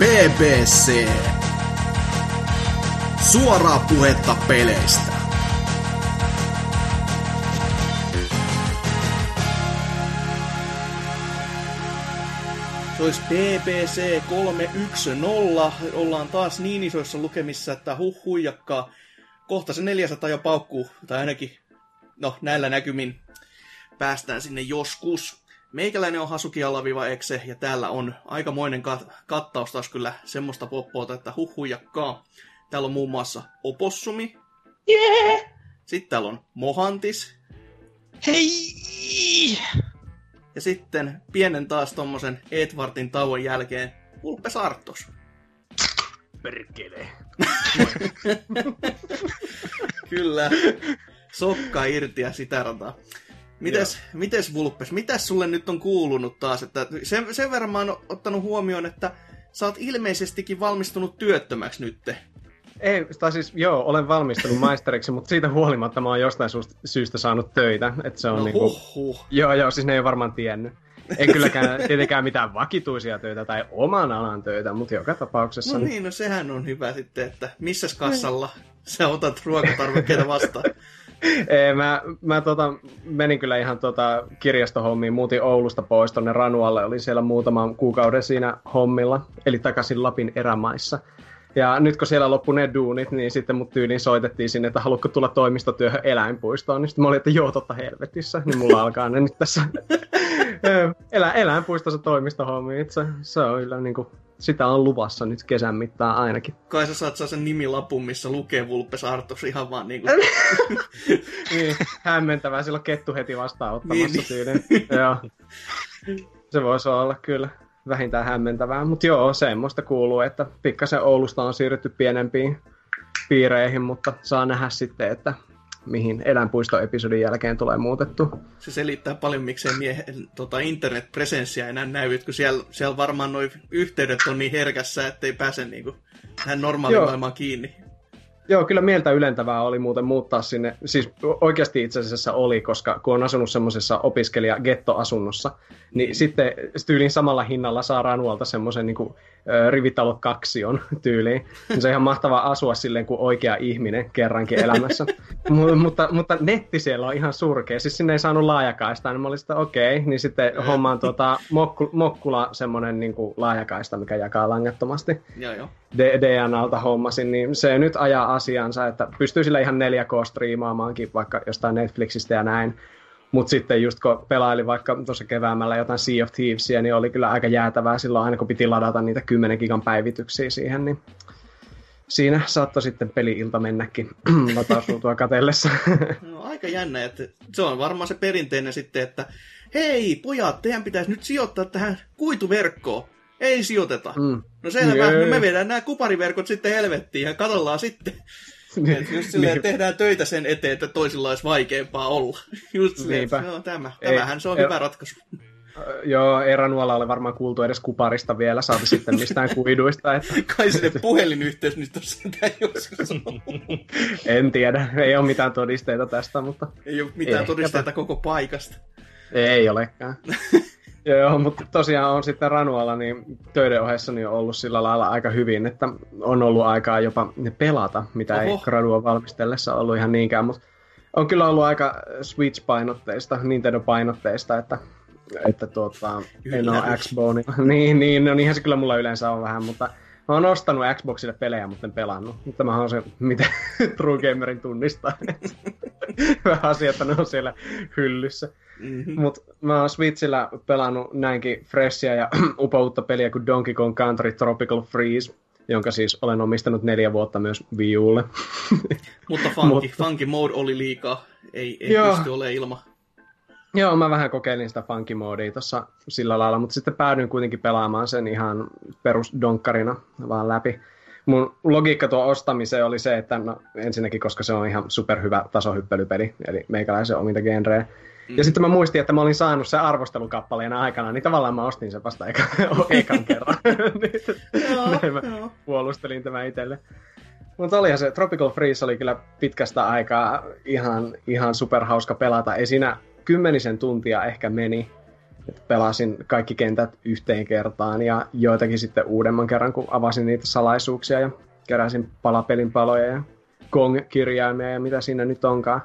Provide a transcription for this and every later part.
BBC. Suoraa puhetta peleistä. Se olisi BBC 310. Ollaan taas niin isoissa lukemissa, että huh huijakkaa. Kohta se 400 jo paukkuu, tai ainakin, no näillä näkymin päästään sinne joskus. Meikäläinen on Hasuki Alaviva Exe, ja täällä on aikamoinen kat- kattaus taas kyllä semmoista poppoota, että huh huijakkaa. Täällä on muun muassa Opossumi. Yeah! Sitten täällä on Mohantis. Hei! Ja sitten pienen taas tommosen Edwardin tauon jälkeen Ulpe Sartos. Perkele. Kyllä. Sokka irti ja sitä rataa. Mites, mites Vulpes, mitäs sulle nyt on kuulunut taas? Että sen, sen verran mä oon ottanut huomioon, että sä oot ilmeisestikin valmistunut työttömäksi nytte. Ei, tai siis joo, olen valmistunut maisteriksi, mutta siitä huolimatta mä oon jostain syystä saanut töitä. Että se on No niinku, huhhuh. Joo, joo, siis ne ei ole varmaan tiennyt. En kylläkään tietenkään mitään vakituisia töitä tai oman alan töitä, mutta joka tapauksessa. No niin, no sehän on hyvä sitten, että missäs kassalla sä otat ruokatarvikkeita vastaan. Ei, mä, mä tota, menin kyllä ihan tota kirjastohommiin, muutin Oulusta pois tonne Ranualle, olin siellä muutaman kuukauden siinä hommilla, eli takaisin Lapin erämaissa. Ja nyt kun siellä loppui ne duunit, niin sitten mut tyyliin soitettiin sinne, että haluatko tulla toimistotyöhön eläinpuistoon. Niin sitten mä olin, että joo, totta helvetissä. Niin mulla alkaa ne nyt tässä Elä, eläinpuistossa toimistohommi. Se, se on kyllä niin kuin, sitä on luvassa nyt kesän mittaan ainakin. Kai sä saat sen nimilapun, missä lukee Vulpes Artos ihan vaan niinku... niin, hämmentävää, silloin kettu heti vastaanottamassa Niin, niin. Joo. Se voisi olla kyllä vähintään hämmentävää, mutta joo, semmoista kuuluu, että pikkasen Oulusta on siirrytty pienempiin piireihin, mutta saa nähdä sitten, että mihin eläinpuistoepisodin jälkeen tulee muutettu. Se selittää paljon, miksei miehen tota, internetpresenssiä enää näy, kun siellä, siellä varmaan noi yhteydet on niin herkässä, ettei pääse niinku tähän normaaliin Joo. maailmaan kiinni. Joo, kyllä mieltä ylentävää oli muuten muuttaa sinne. Siis oikeasti itse asiassa oli, koska kun on asunut semmoisessa opiskelija-gettoasunnossa, niin sitten tyylin samalla hinnalla saa Ranualta semmoisen niin kuin, rivitalot kaksion tyyliin. Se on ihan mahtavaa asua silleen kuin oikea ihminen kerrankin elämässä. M- mutta, mutta netti siellä on ihan surkea. Siis sinne ei saanut laajakaista, niin mä olin sitä okei. Okay. Niin sitten hommaan tuota, mokku, Mokkula semmoinen niin kuin laajakaista, mikä jakaa langattomasti. Joo, joo. D- DNAlta hommasin, niin se nyt ajaa asiansa, että pystyy sillä ihan 4K-striimaamaankin vaikka jostain Netflixistä ja näin. Mutta sitten just kun pelaili vaikka tuossa keväämällä jotain Sea of Thievesia, niin oli kyllä aika jäätävää silloin aina kun piti ladata niitä 10 gigan päivityksiä siihen, niin siinä saattoi sitten peli-ilta mennäkin latausruutua katellessa. No, aika jännä, että se on varmaan se perinteinen sitten, että hei pojat, teidän pitäisi nyt sijoittaa tähän kuituverkkoon. Ei sijoiteta. Mm. No selvä, Jee. no me vedään nämä kupariverkot sitten helvettiin ja katsellaan sitten. Et just silleen, Niin. tehdään töitä sen eteen, että toisilla olisi vaikeampaa olla. Just silleen, että Niinpä. joo, tämä. Ei, Tämähän se on ei- hyvä ratkaisu. Joo, ei Ranualla ole varmaan kuultu edes kuparista vielä, saati sitten mistään kuiduista, että Kai sinne puhelinyhteys nyt on sitä joskus en tiedä, ei ole mitään todisteita tästä, mutta Ei ole mitään Ehkäpä. todisteita koko paikasta. Ei olekaan. Joo, mutta tosiaan on sitten Ranualla niin töiden ohessa niin on ollut sillä lailla aika hyvin, että on ollut aikaa jopa pelata, mitä Oho. ei gradua valmistellessa ollut ihan niinkään, mutta on kyllä ollut aika Switch-painotteista, Nintendo-painotteista, että, että tuota, en ole. Xboxilla. niin, niin, no niinhän se kyllä mulla yleensä on vähän, mutta mä oon ostanut Xboxille pelejä, mutta en pelannut. Mutta tämähän on se, mitä True Gamerin tunnistaa. Vähän asia, että ne on siellä hyllyssä. Mm-hmm. Mut mä oon Switchillä pelannut näinkin freshia ja upoutta peliä kuin Donkey Kong Country Tropical Freeze, jonka siis olen omistanut neljä vuotta myös Wii Ulle. Mutta funky, Mutta- funky mode oli liikaa. Ei, ei Joo. pysty olemaan ilman. Joo, mä vähän kokeilin sitä funky modea tossa sillä lailla, mutta sitten päädyin kuitenkin pelaamaan sen ihan perusdonkkarina vaan läpi. Mun logiikka tuo ostamiseen oli se, että no, ensinnäkin, koska se on ihan superhyvä tasohyppelypeli, eli meikäläisen ominta genreä. Mm. Ja sitten mä muistin, että mä olin saanut sen arvostelukappaleena aikana, niin tavallaan mä ostin sen vasta eka, ekan kerran. Joo, Näin mä joo. puolustelin tämä itselle. Mutta olihan se Tropical Freeze oli kyllä pitkästä aikaa ihan, ihan superhauska pelata. Ei siinä kymmenisen tuntia ehkä meni. että pelasin kaikki kentät yhteen kertaan ja joitakin sitten uudemman kerran, kun avasin niitä salaisuuksia ja keräsin palapelin paloja ja Gong-kirjaimia ja mitä siinä nyt onkaan.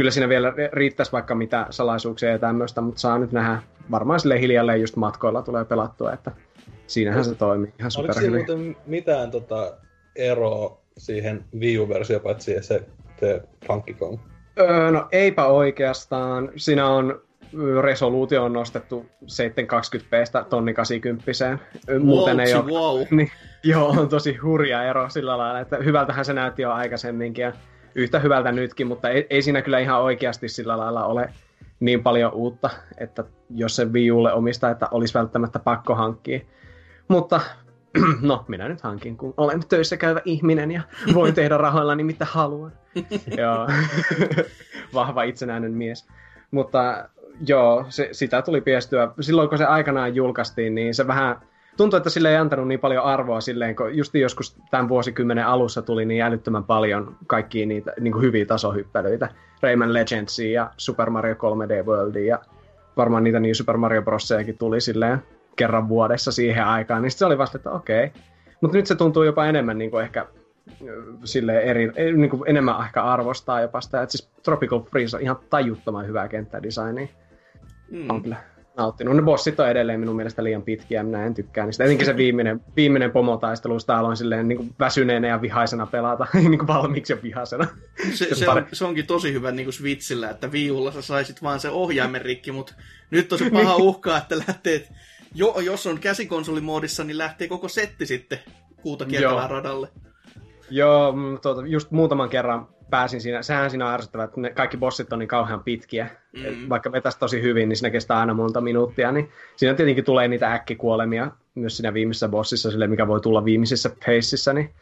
Kyllä siinä vielä riittäisi vaikka mitä salaisuuksia ja tämmöistä, mutta saa nyt nähdä. Varmaan sille hiljalleen just matkoilla tulee pelattua, että siinähän se toimii ihan Oliko siinä muuten mitään tota eroa siihen Wii U-versio, paitsi se, se Funky Kong? Öö, no eipä oikeastaan. Siinä on resoluutio on nostettu 720p tonni 80 Muuten ei ole, wow. niin, Joo, on tosi hurja ero sillä lailla, että hyvältähän se näytti jo aikaisemminkin ja yhtä hyvältä nytkin, mutta ei, ei siinä kyllä ihan oikeasti sillä lailla ole niin paljon uutta, että jos se Wii Ulle omistaa, että olisi välttämättä pakko hankkia. Mutta no, minä nyt hankin, kun olen töissä käyvä ihminen ja voin tehdä rahoillani mitä haluan. joo, vahva itsenäinen mies. Mutta joo, se, sitä tuli piestyä. Silloin kun se aikanaan julkaistiin, niin se vähän tuntuu, että sille ei antanut niin paljon arvoa silleen, kun just joskus tämän vuosikymmenen alussa tuli niin älyttömän paljon kaikkia niitä niin kuin hyviä tasohyppelyitä. Rayman Legendsia ja Super Mario 3D Worldia ja varmaan niitä niin Super Mario Brossejakin tuli silleen kerran vuodessa siihen aikaan, niin se oli vasta, että okei. Okay. Mutta nyt se tuntuu jopa enemmän niin kuin ehkä sille eri, niin kuin enemmän ehkä arvostaa jopa sitä, että siis Tropical Freeze on ihan tajuttoman hyvää kenttädesignia. Mm. On kyllä nauttinut. Ne bossit on edelleen minun mielestä liian pitkiä, minä en tykkää niistä. Etenkin se viimeinen, viimeinen pomotaistelu, sitä aloin silleen niin kuin väsyneenä ja vihaisena pelata, niin kuin valmiiksi ja vihaisena. Se, se, on, se onkin tosi hyvä niin kuin Switchillä, että viulla sä saisit vaan se ohjaimen rikki, mutta nyt on se paha uhka, että lähtee, jo, jos on käsikonsolimoodissa, niin lähtee koko setti sitten kuuta radalle. Joo, tuota, just muutaman kerran pääsin siinä, sehän siinä on ärsyttävää, että ne kaikki bossit on niin kauhean pitkiä. Mm. Vaikka vetäisi tosi hyvin, niin siinä kestää aina monta minuuttia, niin siinä tietenkin tulee niitä äkkikuolemia myös siinä viimeisessä bossissa, sille mikä voi tulla viimeisissä paceissa, niin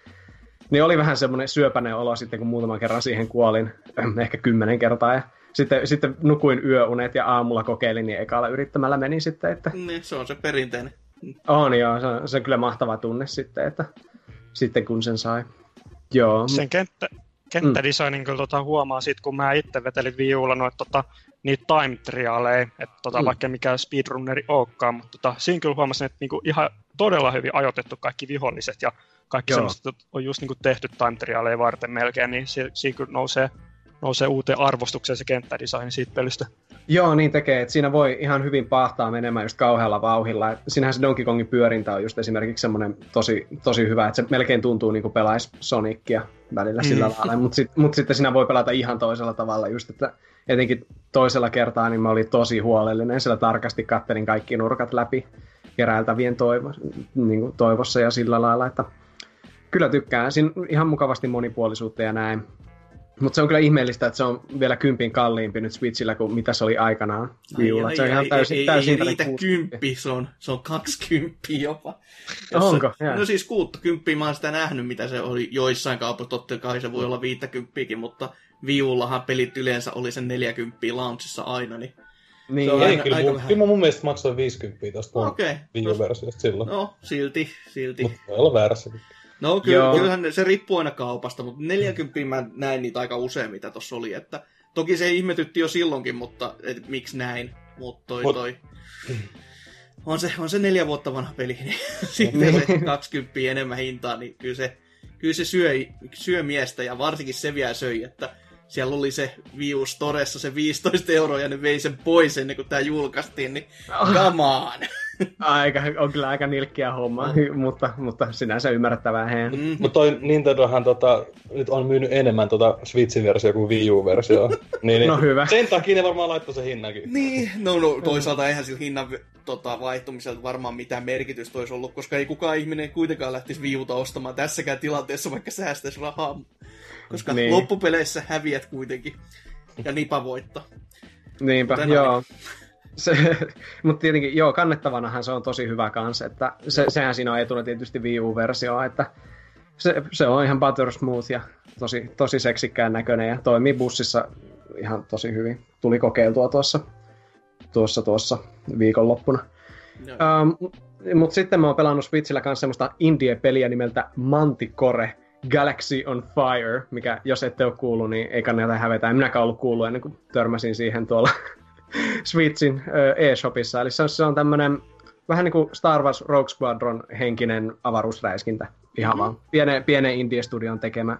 niin oli vähän semmoinen syöpäinen olo sitten, kun muutaman kerran siihen kuolin, ehkä kymmenen kertaa, ja sitten, sitten nukuin yöunet ja aamulla kokeilin, niin ekalla yrittämällä meni sitten, että... Niin, se on se perinteinen. On joo, se on, se on kyllä mahtava tunne sitten, että sitten kun sen sai. Joo. Sen kenttä, kenttädesignin kyllä tota huomaa sit, kun mä itse vetelin viulla noita tota, niitä time trialeja, että tota, mm. vaikka mikä speedrunneri olekaan, mutta tota, siinä kyllä huomasin, että niinku ihan todella hyvin ajoitettu kaikki viholliset ja kaikki semmoiset on just niinku tehty time trialeja varten melkein, niin si- siinä kyllä nousee, nousee uuteen arvostukseen se kenttädesign siitä pelistä. Joo, niin tekee, että siinä voi ihan hyvin pahtaa menemään just kauhealla vauhilla. Siinähän se Donkey Kongin pyörintä on just esimerkiksi semmoinen tosi, tosi hyvä, että se melkein tuntuu niin kuin pelaisi Sonicia välillä mm. sillä lailla, mutta sit, mut sitten siinä voi pelata ihan toisella tavalla just, että etenkin toisella kertaa niin mä olin tosi huolellinen, sillä tarkasti kattelin kaikki nurkat läpi keräiltävien toivo, niin kuin toivossa ja sillä lailla, että kyllä tykkään. Siinä ihan mukavasti monipuolisuutta ja näin. Mutta se on kyllä ihmeellistä, että se on vielä kympin kalliimpi nyt Switchillä kuin mitä se oli aikanaan viulla. Se on ihan täysin, ei, täysin ei, ei riitä kymppi, se on, se on kaksikymppi jopa. Onko? Se, no siis kuuttakymppiä mä oon sitä nähnyt, mitä se oli joissain kaupoissa. Totta kai se voi olla viittäkymppiäkin, mutta viullahan pelit yleensä oli sen 40 launchissa aina, niin niin, se on ei, aina, kyllä, aika mun, kyllä mun mielestä maksoin 50 tuosta okay. Wii versiosta silloin. No, silti, silti. Mutta voi olla väärässäkin. No kyllä, kyllähän se riippuu aina kaupasta, mutta 40 mä näin niitä aika usein, mitä tuossa oli. Että, toki se ihmetytti jo silloinkin, mutta et, miksi näin? Mutta toi, Mut... toi, on se, on se neljä vuotta vanha peli, niin sitten se 20 enemmän hintaa, niin kyllä se, kyllä se syö, syö miestä ja varsinkin se vielä söi, että siellä oli se Wii Storessa se 15 euroa ja ne vei sen pois ennen kuin tämä julkaistiin, niin oh. come on. Aika, on kyllä aika nilkkiä homma, mm. mutta, mutta sinänsä ymmärrettävää he. Mm. Mutta toi Nintendohan tota, nyt on myynyt enemmän tota Switchin versio kuin Wii U-versio. niin, no hyvä. Sen takia ne varmaan laittoi sen hinnankin. Niin, no, no toisaalta eihän sillä hinnan tota, vaihtumiselta varmaan mitään merkitystä olisi ollut, koska ei kukaan ihminen kuitenkaan lähtisi Wii Uta ostamaan tässäkään tilanteessa, vaikka säästäisi rahaa. Koska niin. loppupeleissä häviät kuitenkin. Ja Nipa voittaa. Niinpä, Kuten joo. Aina se, mutta tietenkin, joo, kannettavanahan se on tosi hyvä kanssa, että se, sehän siinä on etuna tietysti Wii U-versio, että se, se on ihan butter smooth ja tosi, tosi seksikkään näköinen ja toimii bussissa ihan tosi hyvin. Tuli kokeiltua tuossa, tuossa, tuossa viikonloppuna. No. Um, mutta sitten mä oon pelannut Switchillä kanssa semmoista indie-peliä nimeltä Manticore Galaxy on Fire, mikä jos ette ole kuullut, niin ei kannata hävetä. En minäkään ollut kuullut ennen kuin törmäsin siihen tuolla Switchin eShopissa. Eli se on, se on tämmönen vähän niin kuin Star Wars Rogue Squadron henkinen avaruusräiskintä. Ihan mm-hmm. vaan. Piene, pienen indie-studion tekemä.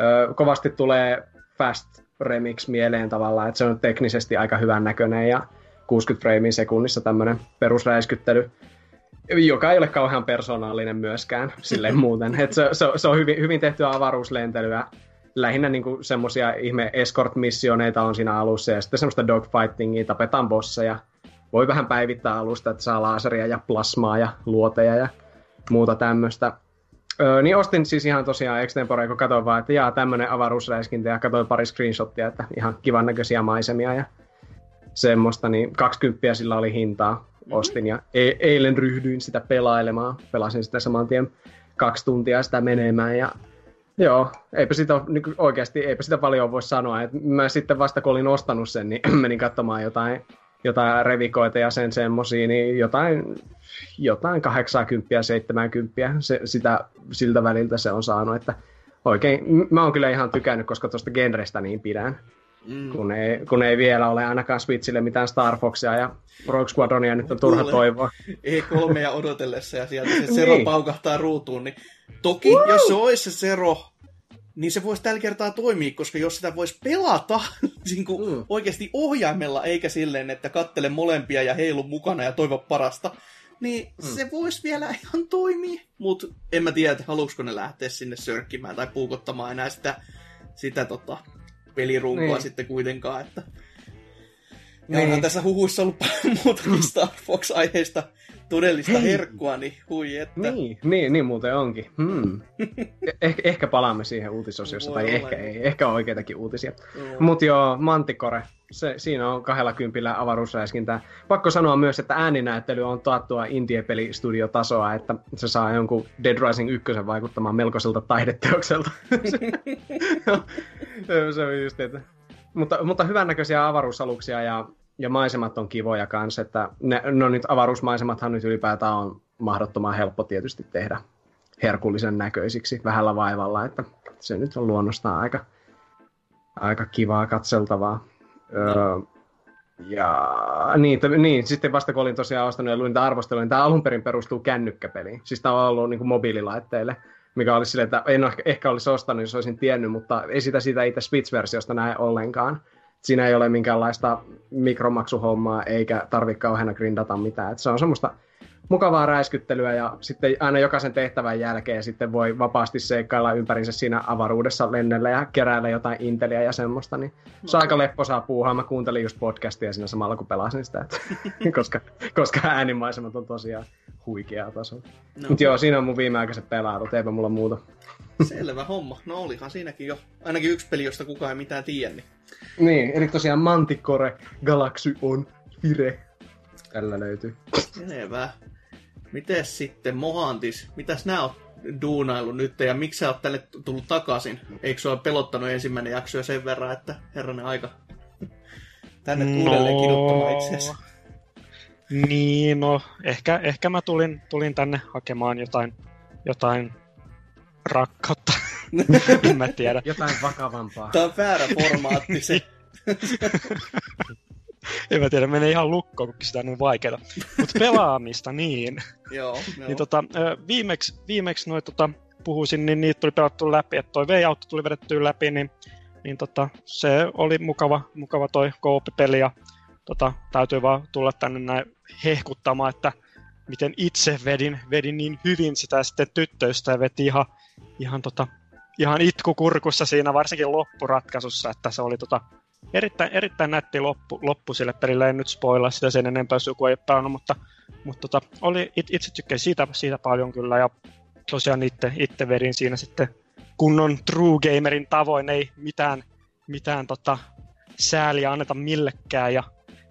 Ö, kovasti tulee Fast Remix mieleen tavallaan, että se on teknisesti aika hyvän näköinen ja 60 freimiä sekunnissa tämmöinen perusräiskyttely, joka ei ole kauhean persoonallinen myöskään silleen muuten. Et se, se, se, on hyvin, hyvin tehtyä avaruuslentelyä. Lähinnä niinku semmosia ihme escort-missioneita on siinä alussa ja sitten semmoista dogfightingia, tapetaan bosseja. Voi vähän päivittää alusta, että saa laseria ja plasmaa ja luoteja ja muuta tämmöistä. Öö, niin ostin siis ihan tosiaan extempore, kun katsoin vaan, että jaa, tämmönen avaruusräiskintä ja katsoin pari screenshottia, että ihan kivan näköisiä maisemia ja semmoista, niin 20 sillä oli hintaa ostin ja e- eilen ryhdyin sitä pelailemaan. Pelasin sitä saman tien kaksi tuntia sitä menemään ja joo, eipä sitä oikeasti, eipä sitä paljon voi sanoa. Et mä sitten vasta kun olin ostanut sen, niin menin katsomaan jotain, jotain revikoita ja sen semmosia, niin jotain, jotain 80 70 se, sitä, siltä väliltä se on saanut, että oikein, mä oon kyllä ihan tykännyt, koska tuosta genrestä niin pidän. Mm. Kun, ei, kun ei vielä ole ainakaan Switchille mitään Star Foxia ja Rogue Squadronia nyt on turha toivoa. Ei kolmea odotellessa ja sieltä se Sero niin. paukahtaa ruutuun. Niin toki, Woo! jos se olisi se Sero, niin se voisi tällä kertaa toimia, koska jos sitä voisi pelata niin kuin mm. oikeasti ohjaimella, eikä silleen, että kattele molempia ja heilu mukana ja toivo parasta, niin mm. se voisi vielä ihan toimia. Mutta en mä tiedä, haluusko ne lähteä sinne sörkkimään tai puukottamaan enää sitä, sitä tota, pelirunkoa niin. sitten kuitenkaan, että... Ja niin. onhan tässä huhuissa ollut muutamista Star Fox-aiheista todellista Hei. herkkua, niin hui että... Niin, niin, niin muuten onkin. Hmm. Eh, ehkä palaamme siihen uutisosiossa, tai ehkä ei. Ehkä on oikeitakin uutisia. Mutta joo, Manticore, se, siinä on kahdella kympillä avaruusräiskintää. Pakko sanoa myös, että ääninäyttely on taattua indie-pelistudiotasoa, että se saa jonkun Dead Rising 1 vaikuttamaan melkoiselta taideteokselta. se on just, että... Mutta, mutta hyvännäköisiä avaruusaluksia ja ja maisemat on kivoja kanssa, että ne, no nyt avaruusmaisemathan nyt ylipäätään on mahdottoman helppo tietysti tehdä herkullisen näköisiksi vähällä vaivalla, että se nyt on luonnostaan aika, aika kivaa katseltavaa. No. Öö, ja niin, t- niin, sitten vasta kun olin tosiaan ostanut ja luin tätä arvostelua, niin tämä alun perin perustuu kännykkäpeliin. Siis tämä on ollut niin kuin mobiililaitteille, mikä oli silleen, että en ehkä, ehkä olisi ostanut, jos olisin tiennyt, mutta ei sitä siitä itse Switch-versiosta näe ollenkaan siinä ei ole minkäänlaista mikromaksuhommaa, eikä tarvitse kauheana grindata mitään. Et se on semmoista mukavaa räiskyttelyä ja sitten aina jokaisen tehtävän jälkeen sitten voi vapaasti seikkailla ympärinsä siinä avaruudessa lennellä ja keräillä jotain inteliä ja semmoista, niin se on aika lepposaa puuhaa. Mä kuuntelin just podcastia siinä samalla kun pelasin sitä, että, koska, koska äänimaisemat on tosiaan huikeaa tasoa. No. Mutta joo, siinä on mun viimeaikaiset pelailut, eipä mulla muuta. Selvä homma. No olihan siinäkin jo ainakin yksi peli, josta kukaan ei mitään tiedä. Niin, niin eli tosiaan Manticore Galaxy on Fire. Tällä löytyy. Selvä. Mites sitten Mohantis? Mitäs nää on duunailu nyt ja miksi sä oot tänne tullut takaisin? Eikö sua pelottanut ensimmäinen jakso jo sen verran, että herranen aika tänne no... uudelleen kiduttamaan itseäsi? Niin, no ehkä, ehkä mä tulin, tulin tänne hakemaan jotain, jotain rakkautta. en mä tiedä. Jotain vakavampaa. Tämä on väärä formaatti se. en mä tiedä, menee ihan lukkoon, kun sitä on niin vaikeaa. Mutta pelaamista, niin. joo, niin tota, viimeksi, viimeksi noin tota, puhuisin, niin niitä tuli pelattu läpi, että toi V-auto tuli vedettyä läpi, niin, niin tota, se oli mukava, mukava toi koopipeli ja tota, täytyy vaan tulla tänne näin hehkuttamaan, että miten itse vedin, vedin niin hyvin sitä sitten tyttöystä ja veti ihan, ihan, tota, ihan itkukurkussa siinä varsinkin loppuratkaisussa, että se oli tota, erittäin, erittäin nätti loppu, loppu sille pelille, en nyt spoilaa sitä sen enempää, jos joku ei pelannut, mutta, mutta tota, oli, it, itse tykkäsin siitä, siitä paljon kyllä, ja tosiaan itse, itse vedin siinä sitten kunnon true gamerin tavoin, ei mitään, mitään tota, sääliä anneta millekään, ja,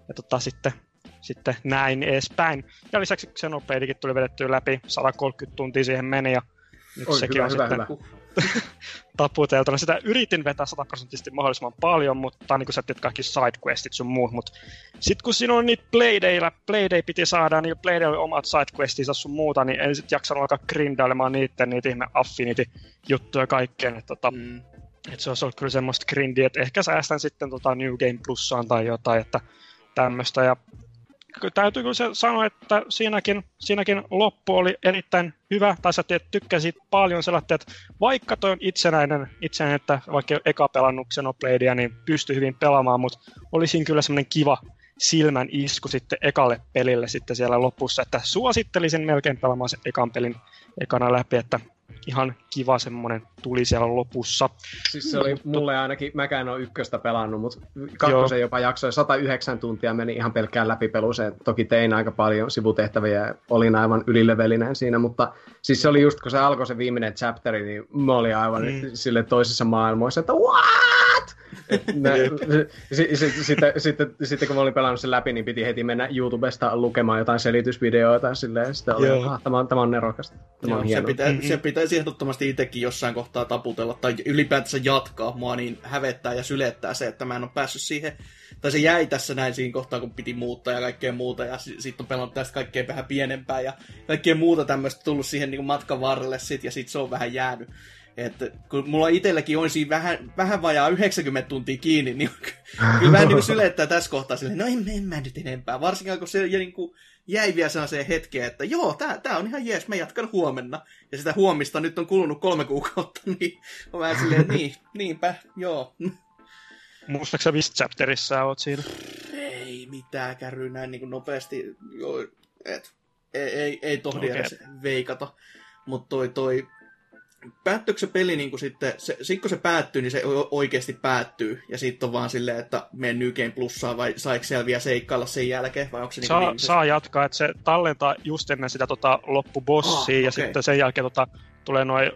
ja tota, sitten, sitten näin edespäin. Ja lisäksi Xenobladekin tuli vedettyä läpi, 130 tuntia siihen meni, ja nyt Oi, sekin hyvä, on hyvä, sitten hyvä. taputeltuna. Sitä yritin vetää sataprosenttisesti mahdollisimman paljon, mutta niin kuin sä teet kaikki sidequestit sun muut, mutta sitten kun siinä on niitä playdailla, playday piti saada, niin playday oli omat sidequestinsa sun muuta, niin en sitten jaksanut alkaa grindailemaan niitä, niitä ihme affinity-juttuja kaikkeen, että tota, mm. et se olisi ollut kyllä semmoista grindiä, että ehkä säästän sitten tota New Game Plussaan tai jotain, että tämmöistä. Ja täytyy kyllä sanoa, että siinäkin, siinäkin loppu oli erittäin hyvä, tai sä tykkäsit paljon sellaista, että vaikka toi on itsenäinen, itsenäinen että vaikka eka pelannut Xenobladea, niin pystyi hyvin pelaamaan, mutta olisin kyllä semmoinen kiva silmän isku sitten ekalle pelille sitten siellä lopussa, että suosittelisin melkein pelaamaan sen ekan pelin ekana läpi, että ihan kiva semmonen tuli siellä lopussa. Siis se oli mulle ainakin, mäkään en ole ykköstä pelannut, mutta kakkosen jopa jaksoi 109 tuntia meni ihan pelkkään läpipeluseen. Toki tein aika paljon sivutehtäviä ja olin aivan ylilevelinen siinä, mutta siis se oli just kun se alkoi se viimeinen chapteri, niin mä olin aivan mm. sille toisessa maailmoissa, että what? sitten, sitten, sitten kun mä olin pelannut sen läpi, niin piti heti mennä YouTubesta lukemaan jotain selitysvideoita silleen, sitten oli, ah, tämä, on, tämä on nerokasta. Tämä Joo, on se, pitä, mm-hmm. se pitäisi ehdottomasti itsekin jossain kohtaa taputella tai ylipäätänsä jatkaa. Mua niin hävettää ja sylettää se, että mä en ole päässyt siihen tai se jäi tässä näin siinä kohtaa, kun piti muuttaa ja kaikkea muuta, ja sitten on pelannut tästä kaikkea vähän pienempää, ja kaikkea muuta tämmöistä tullut siihen niin matkan varrelle sit, ja sitten se on vähän jäänyt. Että kun mulla itselläkin on siinä vähän, vähän vajaa 90 tuntia kiinni, niin kyllä vähän niin sylettää tässä kohtaa silleen, no en, en mä nyt enempää. Varsinkin kun se niin kuin jäi vielä sellaiseen hetkeen, että joo, tää, tää on ihan jees, mä jatkan huomenna. Ja sitä huomista nyt on kulunut kolme kuukautta, niin on vähän silleen, niin, niinpä, joo. Muistaaksä missä chapterissa oot siinä? Ei mitään kärry näin niin kuin nopeasti. Joo, et, ei, ei, ei tohdi okay. edes veikata. Mutta toi, toi päättyykö se peli niin kuin sitten, se, sit kun se päättyy, niin se oikeasti päättyy, ja sitten on vaan silleen, että mene New Game Plussaa, vai saiko siellä vielä seikkailla sen jälkeen, vai onko se saa, niin saa jatkaa, että se tallentaa just ennen sitä tota, loppubossia, ah, ja okay. sitten sen jälkeen tota, tulee noin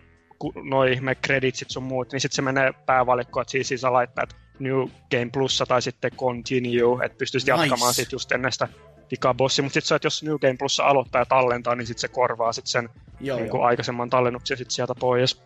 noi ihme creditsit sun muut, niin sitten se menee päävalikkoon, että siis, siis laittaa, että New Game Plussa tai sitten Continue, että pystyisit nice. jatkamaan sitten just ennen sitä pikabossi, mutta sitten se, että jos New Game Plussa aloittaa ja tallentaa, niin sitten se korvaa sitten sen joo, niin joo. aikaisemman tallennuksen sitten sieltä pois.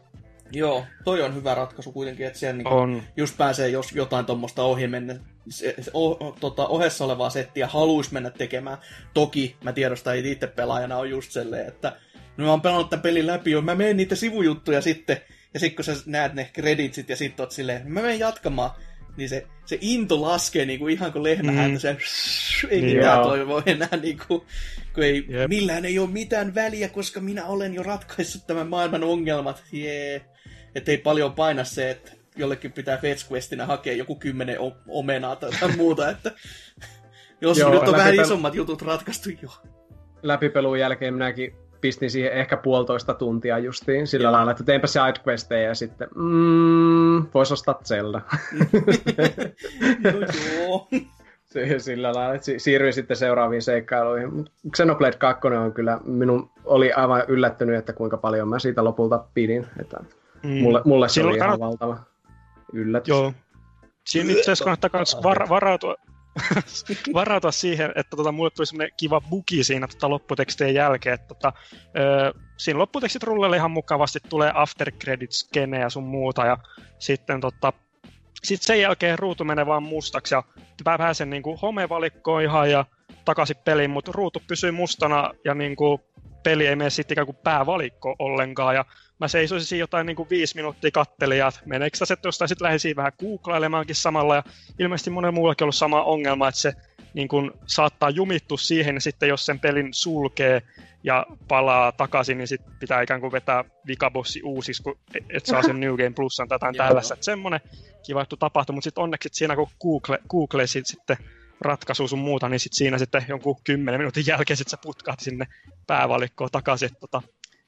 Joo, toi on hyvä ratkaisu kuitenkin, että siellä niin on. just pääsee jos jotain tuommoista ohi mennä, se, o, tota, ohessa olevaa settiä haluaisi mennä tekemään. Toki mä tiedostan, että itse pelaajana on just silleen, että no mä oon pelannut tämän pelin läpi, jo mä menen niitä sivujuttuja sitten, ja sitten kun sä näet ne kreditsit ja sitten oot silleen, mä menen jatkamaan, niin se, se into laskee niin kuin ihan kuin lehmähän, mm. se ei mitään toivoa enää, niin kuin, kun ei, yep. millään ei ole mitään väliä, koska minä olen jo ratkaissut tämän maailman ongelmat. Jee. Että ei paljon paina se, että jollekin pitää Fetch hakea joku kymmenen omenaa tai jotain muuta, että jos Joo, nyt on vähän isommat jutut ratkaistu jo. Läpipelun jälkeen minäkin pistin siihen ehkä puolitoista tuntia justiin sillä lailla, että teinpä se sidequesteja ja sitten mm, vois ostaa Zelda. no joo. sillä lailla, että siirryin sitten seuraaviin seikkailuihin. Xenoblade 2 on kyllä, minun oli aivan yllättynyt, että kuinka paljon mä siitä lopulta pidin. Että mm. mulle, mulle se Silloin oli kannat... ihan valtava yllätys. Joo. Siinä itse asiassa kannattaa myös var- varautua, varautua siihen, että tota, mulle tuli semmoinen kiva bugi siinä tota, lopputekstien jälkeen, että tota, ö, siinä lopputekstit rullelle ihan mukavasti, tulee after credits ja sun muuta, ja sitten tota, sit sen jälkeen ruutu menee vaan mustaksi, ja pääsen niin kuin homevalikkoon ihan ja takaisin peliin, mutta ruutu pysyy mustana, ja niin kuin, peli ei mene sitten ikään kuin päävalikko ollenkaan, ja mä seisoisin siinä jotain niin kuin viisi minuuttia kattelin, ja meneekö se jostain, sitten lähdin vähän googlailemankin samalla, ja ilmeisesti monen muullakin ollut sama ongelma, että se niin kuin, saattaa jumittua siihen, ja sitten jos sen pelin sulkee ja palaa takaisin, niin sitten pitää ikään kuin vetää vikabossi uusiksi, kun et saa sen New Game Plusan tai jotain tällaista. Että semmoinen kiva juttu tapahtui, mutta sitten onneksi siinä kun Google, Google sitten ratkaisu sun muuta, niin sit siinä sitten jonkun kymmenen minuutin jälkeen sit sä putkaat sinne päävalikkoon takaisin. Että tota,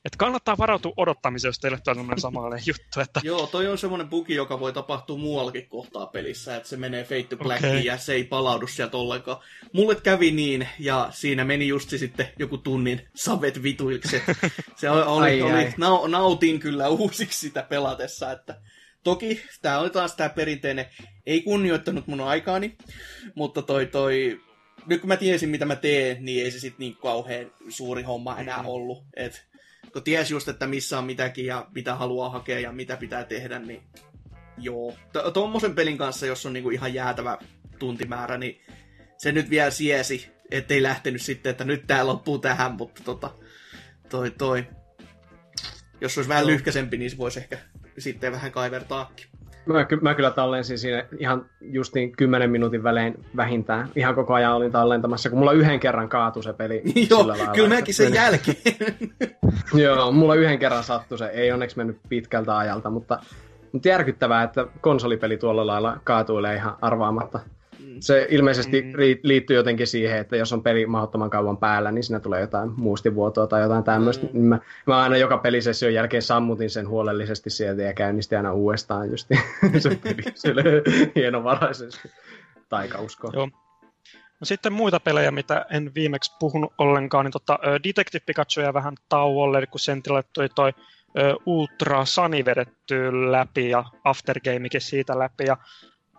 et kannattaa varautua odottamiseen, jos teille semmoinen samanlainen juttu. Että... Joo, toi on semmoinen bugi, joka voi tapahtua muuallakin kohtaa pelissä, että se menee Fate to Blackiin okay. ja se ei palaudu sieltä ollenkaan. Mulle kävi niin, ja siinä meni just sitten joku tunnin savet vituiksi. Se oli, ai, oli, ai. nautin kyllä uusiksi sitä pelatessa, että Toki tämä oli taas tämä perinteinen, ei kunnioittanut mun aikaani, mutta toi toi, nyt kun mä tiesin mitä mä teen, niin ei se sitten niin kauhean suuri homma enää mm. ollut. Et, kun ties just, että missä on mitäkin ja mitä haluaa hakea ja mitä pitää tehdä, niin joo. Tuommoisen pelin kanssa, jos on niinku ihan jäätävä tuntimäärä, niin se nyt vielä siesi, ettei lähtenyt sitten, että nyt tää loppuu tähän, mutta tota, toi toi. Jos olisi vähän lyhkäsempi, niin se voisi ehkä sitten vähän kaivertaakin. Mä, ky- mä kyllä tallensin siinä ihan justiin 10 minuutin välein vähintään. Ihan koko ajan olin tallentamassa, kun mulla yhden kerran kaatui se peli. Joo, sillä lailla, kyllä mäkin sen meni- jälkeen. Joo, mulla yhden kerran sattui se. Ei onneksi mennyt pitkältä ajalta, mutta, mutta järkyttävää, että konsolipeli tuolla lailla kaatuilee ihan arvaamatta. Se ilmeisesti Mm. liittyy jotenkin siihen, että jos on peli mahdottoman kauan päällä, niin siinä tulee jotain muistivuotoa tai jotain tämmöistä. Mm. Mä, mä aina joka pelisession jälkeen sammutin sen huolellisesti sieltä ja käynnistin aina uudestaan just se peli sille hienovaraisesti. Taikausko. Joo. No sitten muita pelejä, mitä en viimeksi puhunut ollenkaan, niin tota, Detective Pikachu jäi vähän tauolle, eli kun Sentille tuli toi Ultra Sunny vedetty läpi ja Aftergamekin siitä läpi. Ja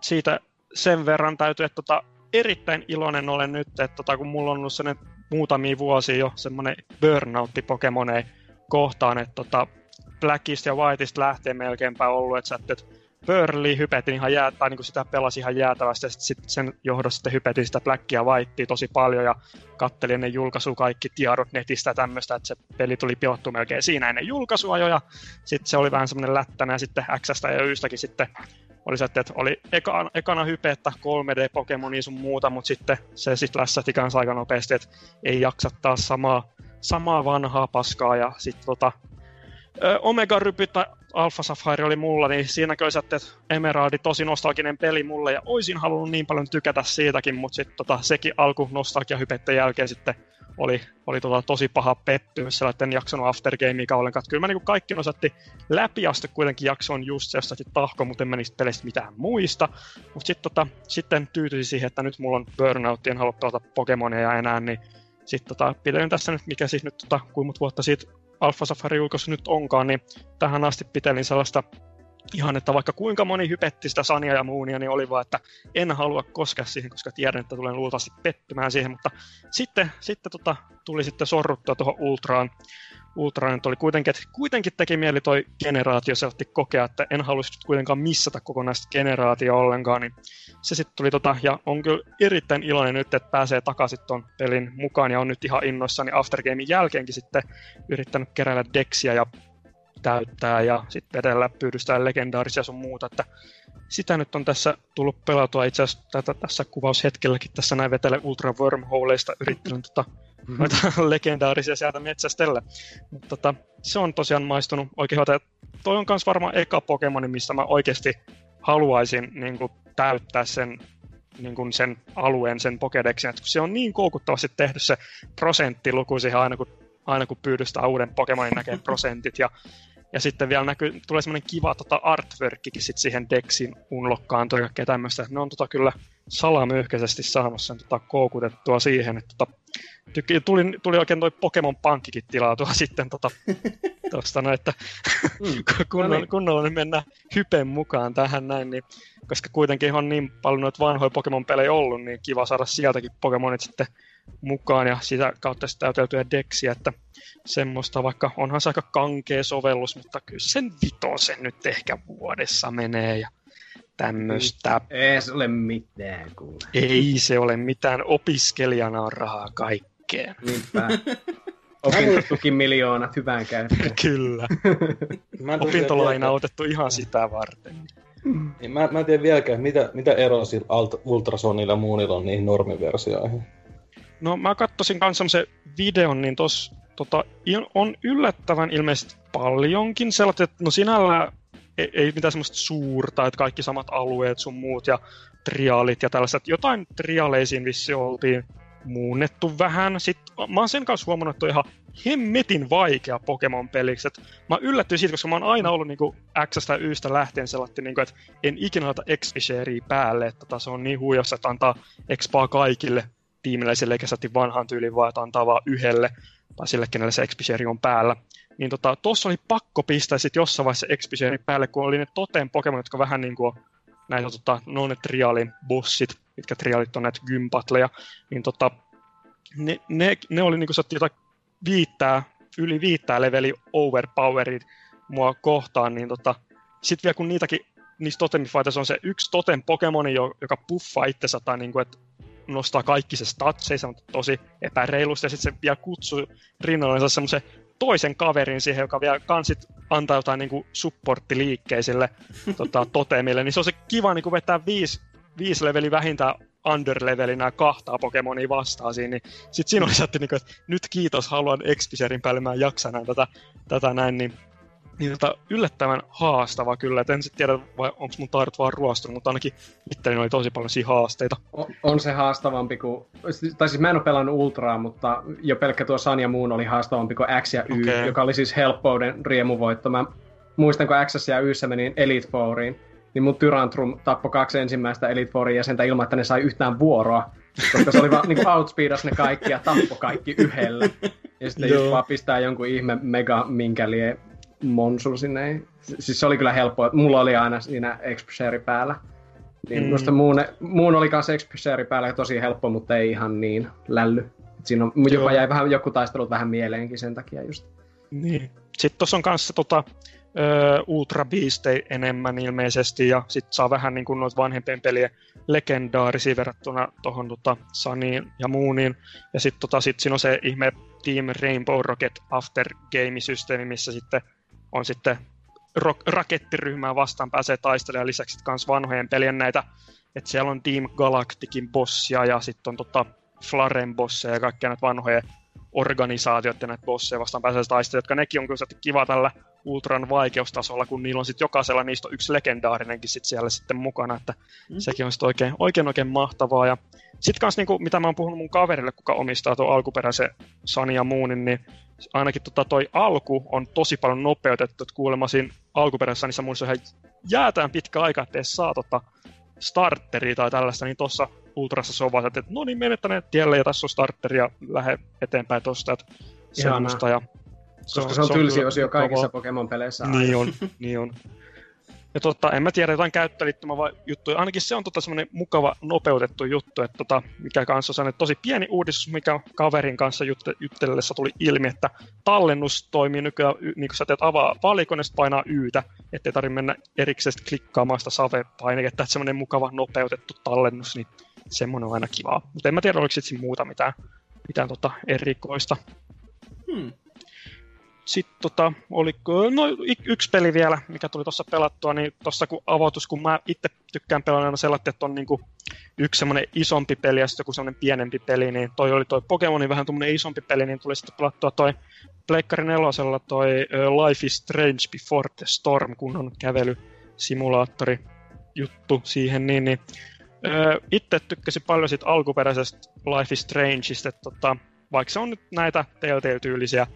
siitä sen verran täytyy, että tota, erittäin iloinen olen nyt, että tota, kun mulla on ollut sellainen muutamia vuosia jo semmoinen burnoutti Pokemonei kohtaan, että tota, Blackista ja Whiteista lähtee melkeinpä ollut, että sä et Burley hypetin ihan jää, tai niin sitä pelasi ihan jäätävästi, ja sit, sit sen johdosta sitten hypetin sitä Blackia ja Whitea tosi paljon, ja kattelin ennen julkaisua kaikki tiedot netistä tämmöistä, että se peli tuli pilattu melkein siinä ennen julkaisua jo, ja sitten se oli vähän semmoinen lättänä, ja sitten Xstä ja Ystäkin sitten oli se, että oli ekana, ekana hype, että 3D-Pokemoni sun muuta, mutta sitten se sitten lässähti kanssa aika nopeasti, että ei jaksa taas samaa, samaa vanhaa paskaa, ja sitten tota, Ö, Omega Rypy tai Alpha Sapphire oli mulla, niin siinä kyllä että Emeraldi tosi nostalginen peli mulle, ja oisin halunnut niin paljon tykätä siitäkin, mutta sitten tota, sekin alku nostalgiahypetten jälkeen sitten oli, oli tota, tosi paha pettymys, sillä että en jaksanut Aftergamea ollenkaan. Kyllä mä niin kaikki osatti läpi asti kuitenkin jaksoin just se jostakin tahko, mutta en mä niistä peleistä mitään muista. Mutta sitten tota, sitten tyytyisin siihen, että nyt mulla on burnout, en halua pelata Pokemonia enää, niin sitten tota, pidin tässä nyt, mikä siis nyt tota, monta vuotta siitä Alpha Safari julkaisu nyt onkaan, niin tähän asti pitelin sellaista ihan, että vaikka kuinka moni hypetti sitä Sania ja Moonia, niin oli vaan, että en halua koskea siihen, koska tiedän, että tulen luultavasti pettymään siihen, mutta sitten, sitten tota, tuli sitten sorruttua tuohon Ultraan. Ultraan nyt oli kuitenkin, että kuitenkin teki mieli toi generaatio seltti kokea, että en haluaisi nyt kuitenkaan missata kokonaista generaatio ollenkaan, niin se sitten tuli tota, ja on kyllä erittäin iloinen nyt, että pääsee takaisin ton pelin mukaan, ja on nyt ihan innoissani Aftergamein jälkeenkin sitten yrittänyt keräillä deksiä ja täyttää ja sitten vedellä pyydystää legendaarisia sun muuta, että sitä nyt on tässä tullut pelautua itse asiassa tätä, tässä kuvaushetkelläkin tässä näin vetele Ultra Wormholeista yrittänyt tota, noita legendaarisia sieltä metsästellä. Mutta tota, se on tosiaan maistunut oikein hyvältä. Toi on myös varmaan eka Pokemoni, mistä mä oikeasti haluaisin niin kuin, täyttää sen, niin kuin sen alueen, sen Pokedexin, että kun se on niin koukuttavasti tehty se prosenttiluku siihen aina, kun, aina kun pyydystää uuden Pokemonin näkee prosentit ja ja sitten vielä näkyy, tulee semmoinen kiva tota artworkkikin sit siihen Dexin unlokkaantua ja kaikkea tämmöistä. Ne on tota kyllä salamyhkäisesti saanut sen tota koukutettua siihen, että tota, tykki, tuli, tuli oikein toi Pokemon Pankkikin tilautua sitten tota, tosta no, että Mm. kunnolla, niin. kunnolla nyt mennään hypen mukaan tähän näin, niin, koska kuitenkin on niin paljon noita vanhoja Pokemon-pelejä ollut, niin kiva saada sieltäkin Pokemonit sitten mukaan ja sitä kautta sitten täyteltyjä deksiä, että semmoista, vaikka onhan se aika kankea sovellus, mutta kyllä sen vitosen nyt ehkä vuodessa menee ja tämmöistä. Ei se ole mitään, kuule. Ei se ole mitään, opiskelijana on rahaa kaikkeen. Niinpä. Opintotuki miljoonat hyvään käyttöön. Kyllä, opintolaina vieläkään- otettu ihan sitä varten. Niin mä, mä en tiedä vieläkään, mitä, mitä eroa sillä Alt- Ultrasonilla ja Moonilla on niihin normiversioihin. No mä katsoisin kanssa semmoisen videon, niin tos, tota, on yllättävän ilmeisesti paljonkin sellaista, että no sinällään ei, ei mitään semmoista suurta, että kaikki samat alueet sun muut ja triaalit ja tällaiset. Jotain triaaleisiin vissi oltiin muunnettu vähän. Sitten mä oon sen kanssa huomannut, että on ihan hemmetin vaikea Pokemon-peliksi. Et mä yllättyin siitä, koska mä oon aina ollut niinku X-stä ja Ystä lähtien sellainen, niinku, että en ikinä laita x päälle, että tota, se on niin huijossa, että antaa expaa kaikille tiimiläisille, eikä säti vanhaan tyyliin vaan, että antaa vaan yhdelle tai sille, kenelle se Expisheri on päällä. Niin tota, oli pakko pistää sitten jossain vaiheessa Expisheri päälle, kun oli ne toteen Pokemon, jotka vähän niin kuin näitä, tota, ne on ne triaalin bossit, mitkä triaalit on näitä gympatleja, niin tota, ne, ne, ne oli niinku sattu jotain viittää, yli viittää leveli overpowerid mua kohtaan, niin tota, sitten vielä kun niitäkin, niissä totemifighters on se yksi totem Pokemoni, jo- joka puffaa itsensä tai niinku, että nostaa kaikki se statseissa, mutta tosi epäreilusti, ja sitten se vielä kutsuu rinnallensa semmoisen toisen kaverin siihen, joka vielä kansit antaa jotain niin supporttiliikkeisille tota, totemille, niin se on se kiva niin kuin vetää viisi, viisi leveli vähintään underlevelinä kahtaa Pokemonia vastaan siinä, niin sit siinä oli että, niin että nyt kiitos, haluan Expiserin päälle, mä jaksan tätä, tätä näin, niin niin tota, yllättävän haastava kyllä. Et en sitten tiedä, vai onko mun taidot vaan ruostunut, mutta ainakin itselleni oli tosi paljon siinä haasteita. On, on se haastavampi kuin... Tai siis mä en ole pelannut Ultraa, mutta jo pelkkä tuo Sun ja Moon oli haastavampi kuin X ja Y, okay. joka oli siis helppouden riemuvoitto. Mä muistan, kun X ja Yssä menin Elite Fouriin, niin mun Tyrantrum tappoi kaksi ensimmäistä Elite Fourin jäsentä ilman, että ne sai yhtään vuoroa. Koska se oli vaan niin outspeedas ne kaikki ja tappo kaikki yhdellä. Ja sitten just vaan pistää jonkun ihme mega minkä lie Monsul sinne. Siis se oli kyllä helppoa. Mulla oli aina siinä Expresseri päällä. Niin mm. musta muun, muun oli kanssa Expresseri päällä tosi helppo, mutta ei ihan niin lälly. Siinä on, jopa jäi vähän joku taistelut vähän mieleenkin sen takia just. Niin. Sitten tuossa on kanssa tota, Ultra Beastei enemmän ilmeisesti, ja sitten saa vähän niin kuin noita vanhempien pelien legendaarisia verrattuna tuohon tota Suniin ja Mooniin. Ja sitten tota, sit siinä on se ihme Team Rainbow Rocket After Game-systeemi, missä sitten on sitten ro- rakettiryhmää vastaan pääsee taistelemaan lisäksi myös vanhojen pelien näitä, että siellä on Team Galacticin bossia ja sitten on tota Flaren bosseja ja kaikkia näitä vanhoja organisaatioita näitä bosseja vastaan pääsee taistelemaan, jotka nekin on kyllä kiva tällä Ultran vaikeustasolla, kun niillä on sitten jokaisella niistä on yksi legendaarinenkin sit siellä sitten mukana, että mm. sekin on sitten oikein, oikein, oikein mahtavaa. Ja sitten kanssa, niinku, mitä mä oon puhunut mun kaverille, kuka omistaa tuon alkuperäisen ja Moonin, niin ainakin tota toi alku on tosi paljon nopeutettu, että kuulemma siinä alkuperäisessä niissä muissa ihan jäätään pitkä aika, ettei saa tota starteria tai tällaista, niin tuossa Ultrassa se on vaan, että no niin, mene tänne tielle ja tässä on starteri ja lähde eteenpäin tuosta, että semmoista. Ja se Koska on, se on tylsi osio kaikissa Pokemon-peleissä. Niin on, niin on. Ja tota, en mä tiedä, jotain käyttöliittymä vai juttuja. Ainakin se on tota semmoinen mukava nopeutettu juttu, että tota, mikä kanssa on tosi pieni uudistus, mikä kaverin kanssa jut- juttellessa tuli ilmi, että tallennus toimii nykyään, niin kun sä teet avaa valikon painaa Ytä, ettei tarvitse mennä erikseen klikkaamaan sitä save-painiketta, että semmoinen mukava nopeutettu tallennus, niin semmoinen on aina kivaa. Mutta en mä tiedä, oliko sitten muuta mitään, mitään tota erikoista. Hmm. Sitten tota, oli no, yksi peli vielä, mikä tuli tuossa pelattua, niin tuossa kun avoitus, kun mä itse tykkään pelata sellainen, että on niinku yksi semmoinen isompi peli ja sitten joku semmoinen pienempi peli, niin toi oli toi Pokemonin vähän tuommoinen isompi peli, niin tuli sitten pelattua toi Pleikkari nelosella toi Life is Strange Before the Storm, kun on kävelysimulaattori juttu siihen, niin, niin itse tykkäsin paljon siitä alkuperäisestä Life is Strangeista, että tota, vaikka se on nyt näitä Telltale-tyylisiä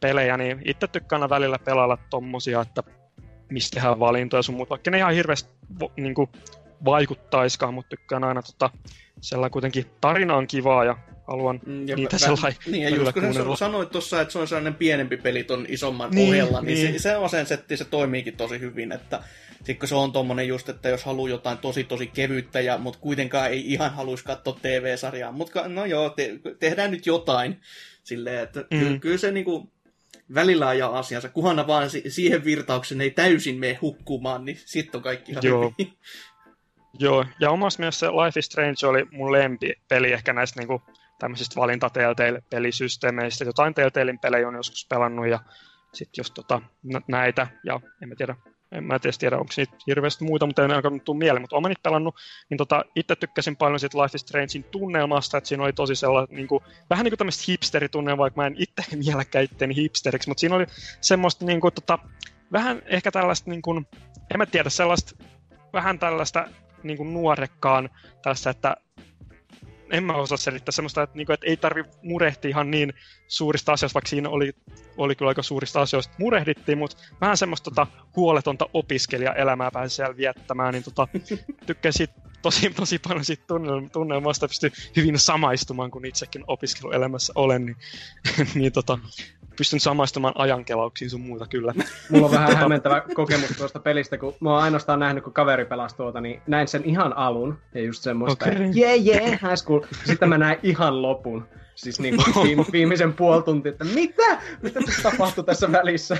pelejä, niin itse tykkään välillä pelailla tommosia, että mistä tehdään valintoja sun muuta. Vaikka ne ihan hirveästi niin kuin, vaikuttaiskaan, mutta tykkään aina tota, sellainen kuitenkin tarina on kivaa ja haluan mm, ja niitä sellainen Niin, ja just kun sä sanoit tuossa, että se on sellainen pienempi peli ton isomman niin, ohella, niin, niin. Se, se on sen setti, se toimiikin tosi hyvin, että sitten kun se on tommonen just, että jos haluaa jotain tosi tosi kevyttä, ja, mutta kuitenkaan ei ihan haluaisi katsoa TV-sarjaa, mutta no joo, te, tehdään nyt jotain, silleen, että mm. kyllä, kyllä se niinku, välillä ajaa asiansa, kuhana vaan siihen virtauksen ei täysin mene hukkumaan, niin sitten on kaikki ihan Joo. hyvin. Joo, ja omassa mielessä Life is Strange oli mun lempipeli ehkä näistä niinku, tämmöisistä valintatelteille-pelisysteemeistä. Jotain Telltalein pelejä on joskus pelannut ja sitten just tota, näitä, ja en mä tiedä, en mä edes tiedä, onko niitä hirveästi muita, mutta en alkanut tuu mieleen, mutta olen niitä pelannut, niin tota, itse tykkäsin paljon siitä Life is Strangein tunnelmasta, että siinä oli tosi sellainen, niin kuin, vähän niin kuin tämmöistä hipsteritunnelmaa, vaikka mä en itse mielekään itteeni hipsteriksi, mutta siinä oli semmoista niin kuin, tota, vähän ehkä tällaista, niin kuin, en mä tiedä, sellaista vähän tällaista niin kuin nuorekkaan tällaista, että en mä osaa selittää semmoista, että, niinku, että ei tarvi murehtia ihan niin suurista asioista, vaikka siinä oli, oli kyllä aika suurista asioista. Murehdittiin, mutta vähän semmoista tota, huoletonta opiskelijaelämää pääsi siellä viettämään, niin tota, tykkäsin tosi, tosi paljon siitä tunnelmasta, pystyy hyvin samaistumaan, kun itsekin opiskeluelämässä olen, niin, niin tota, pystyn samaistumaan ajankelauksiin sun muuta kyllä. Mulla on vähän hämmentävä kokemus tuosta pelistä, kun mä oon ainoastaan nähnyt, kun kaveri pelasi tuota, niin näin sen ihan alun ja just semmoista, okay. jee jee, high school. Sitten mä näin ihan lopun. Siis niin kuin viime, viimeisen puoli tuntia, että mitä? Mitä tapahtui tässä välissä?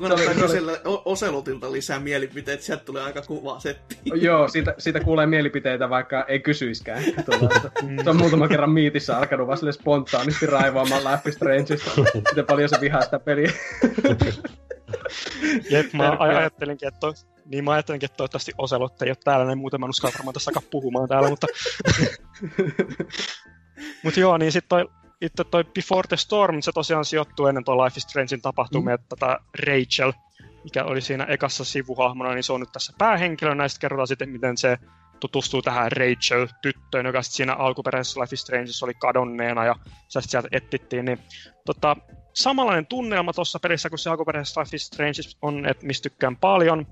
Kannattaa kysellä Oselotilta lisää mielipiteitä, sieltä tulee aika kuvaa setti. Joo, siitä, siitä kuulee mielipiteitä, vaikka ei kysyiskään. Tuolla, se on muutama kerran miitissä alkanut vaan sille spontaanisti raivoamaan Life is Strangeista. Miten paljon se vihaa sitä peliä. Jep, mä ajattelinkin, että toi, niin mä ajattelinkin, että toivottavasti Oselot ei ole täällä, niin muuten mä uskalla varmaan tässä puhumaan täällä, mutta... mutta joo, niin sitten toi itse toi Before the Storm, se tosiaan sijoittuu ennen tuo Life is Strangein tapahtumia, mm. tätä Rachel, mikä oli siinä ekassa sivuhahmona, niin se on nyt tässä päähenkilönä, ja sitten kerrotaan sitten, miten se tutustuu tähän Rachel-tyttöön, joka sitten siinä alkuperäisessä Life is Strangeissa oli kadonneena, ja se sieltä etsittiin, niin tota, samanlainen tunnelma tuossa pelissä kuin se alkuperäisessä Life is Strange on, että mistä tykkään paljon,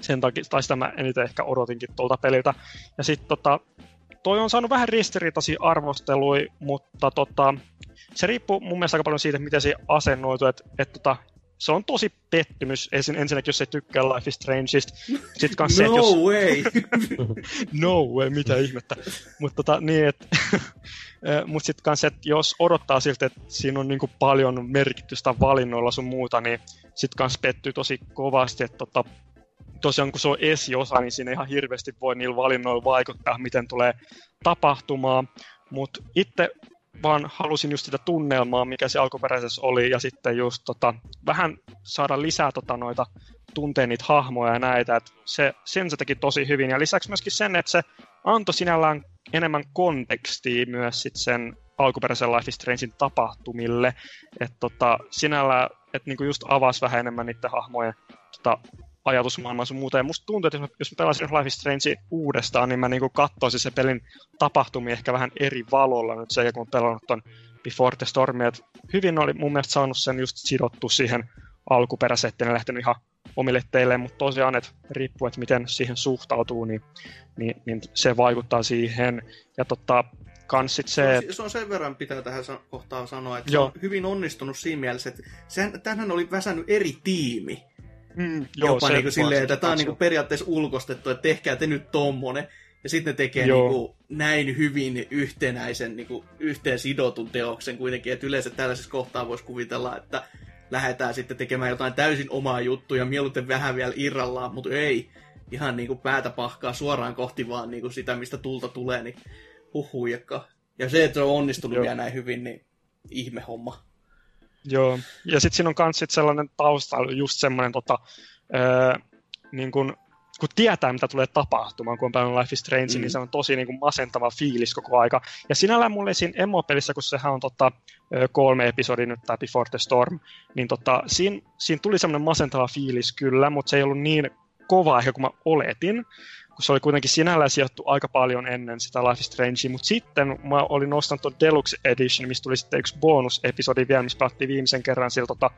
sen takia, tai sitä mä eniten ehkä odotinkin tuolta peliltä. Ja sitten tota, toi on saanut vähän ristiriitaisia arvostelui, mutta tota, se riippuu mun mielestä aika paljon siitä, miten se asennoitu, että et, tota, se on tosi pettymys ensin, ensinnäkin, jos ei tykkää Life is Strangeista. Sitten kans no se, jos... way! no way, mitä ihmettä. Mutta tota, niin, et, mut sitten kans, että jos odottaa siltä, että siinä on niinku paljon merkitystä valinnoilla sun muuta, niin sitten kans pettyy tosi kovasti, että tota, tosiaan kun se on esiosa, niin siinä ihan hirveästi voi niillä valinnoilla vaikuttaa, miten tulee tapahtumaan. Mutta itse vaan halusin just sitä tunnelmaa, mikä se alkuperäisessä oli, ja sitten just tota, vähän saada lisää tota, noita tunteen niitä hahmoja ja näitä, että se, sen se teki tosi hyvin. Ja lisäksi myöskin sen, että se antoi sinällään enemmän kontekstia myös sit sen alkuperäisen Life is Strangein tapahtumille. Että tota, sinällä, että niinku just avasi vähän enemmän niiden hahmojen tota, ajatusmaailmaa sun muuta. Ja musta tuntuu, että jos mä, jos mä pelasin Life is Strange uudestaan, niin mä niinku katsoisin se pelin tapahtumia ehkä vähän eri valolla nyt sen, kun mä pelannut ton Before the Storm. Et hyvin oli mun mielestä saanut sen just sidottu siihen alkuperäiseen, ettei ne lähtenyt ihan omille teille, mutta tosiaan, että riippuu, että miten siihen suhtautuu, niin, niin, niin se vaikuttaa siihen. Ja tota, kans sit se... Se on sen verran pitää tähän kohtaan sanoa, että Joo. se on hyvin onnistunut siinä mielessä, että sehän, tämähän oli väsännyt eri tiimi. Mm, joo, Jopa se, niin kuin silleen, että tämä on niin kuin periaatteessa ulkostettu, että tehkää te nyt tommonen. Ja sitten ne tekee niin kuin näin hyvin yhtenäisen, niin kuin yhteen sidotun teoksen kuitenkin. Että yleensä tällaisessa kohtaa voisi kuvitella, että lähdetään sitten tekemään jotain täysin omaa juttuja, mieluiten vähän vielä irrallaan, mutta ei. Ihan niin kuin päätä pahkaa suoraan kohti vaan niin kuin sitä, mistä tulta tulee, niin huhuijakka. Ja se, että se on onnistunut Joo. vielä näin hyvin, niin ihme homma. Joo, ja sitten siinä on myös sit sellainen tausta, just semmoinen, tota, öö, niin kun, kun tietää, mitä tulee tapahtumaan, kun on pelannut Life is Strange, niin mm. niin se on tosi niin kuin masentava fiilis koko aika. Ja sinällään mulle siinä emo-pelissä, kun sehän on tota, kolme episodia nyt, tämä Before the Storm, niin tota, siinä, siinä tuli semmoinen masentava fiilis kyllä, mutta se ei ollut niin kova ehkä kuin mä oletin kun se oli kuitenkin sinällään sijoittu aika paljon ennen sitä Life is Strange, mutta sitten mä olin nostanut tuon Deluxe Edition, mistä tuli sitten yksi bonusepisodi vielä, missä viimeisen kerran sillä, tota,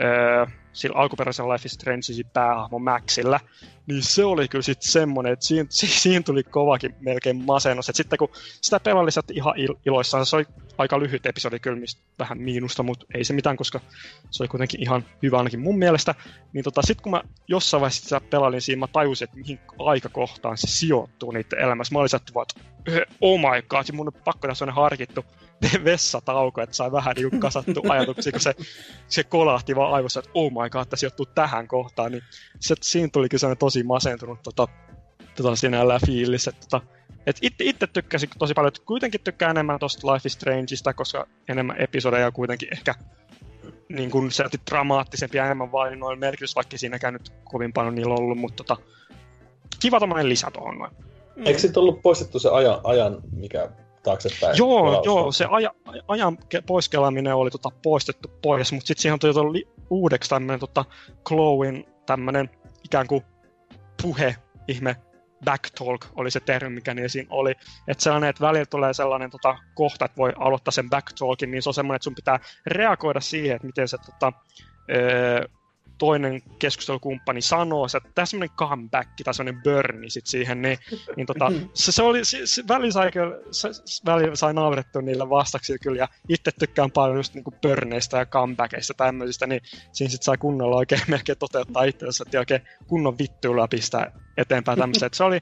öö, sillä alkuperäisellä Life is Strange päähahmo Maxilla, niin se oli kyllä sitten semmoinen, että siinä, siinä tuli kovakin melkein masennus. Et sitten kun sitä pelailisi ihan iloissaan, se oli aika lyhyt episodi kyllä, mistä vähän miinusta, mutta ei se mitään, koska se oli kuitenkin ihan hyvä ainakin mun mielestä. Niin tota, sitten kun mä jossain vaiheessa sitä pelailin siinä, mä tajusin, että mihin aikakohtaan se sijoittuu niiden elämässä. Mä olin että oh my god, mun on pakko tässä on harkittu vessatauko, että sai vähän niin kasattu ajatuksia, kun se, se kolahti vaan aivossa, että oh my god, tässä sijoittuu tähän kohtaan, niin se, siinä tulikin sellainen tosi masentunut tota, tota sinällään fiilis, että tota, et itse, itse tykkäsin tosi paljon, että kuitenkin tykkää enemmän tuosta Life is Strangeista, koska enemmän episodeja kuitenkin ehkä niin kuin se dramaattisempi ja enemmän valinnoilla merkitys, vaikka siinäkään nyt kovin paljon niillä ollut, mutta tota, kiva tommonen lisä tuohon noin. Eikö sitten ollut poistettu se ajan, ajan mikä taaksepäin. Joo, joo se aja, ajan poiskelaaminen oli tota poistettu pois, mutta sitten siihen on tullut uudeksi tämmöinen tota, Chloein tämmöinen ikään kuin puhe, ihme, backtalk oli se termi, mikä niin siinä oli. Että sellainen, että välillä tulee sellainen tota, kohta, että voi aloittaa sen backtalkin, niin se on semmoinen, että sun pitää reagoida siihen, että miten se tota, öö, toinen keskustelukumppani sanoo, että tässä semmoinen comeback tai semmoinen burni sit siihen, niin, niin tota, se, se, oli, se, se väli sai, kyllä, se, väli sai naaverettu niille vastaksi kyllä, ja itse tykkään paljon just niinku burneista ja comebackista tämmöisistä, niin siinä sit sai kunnolla oikein melkein toteuttaa itsensä, että oikein kunnon vittuilla pistää eteenpäin tämmöistä. Että se oli,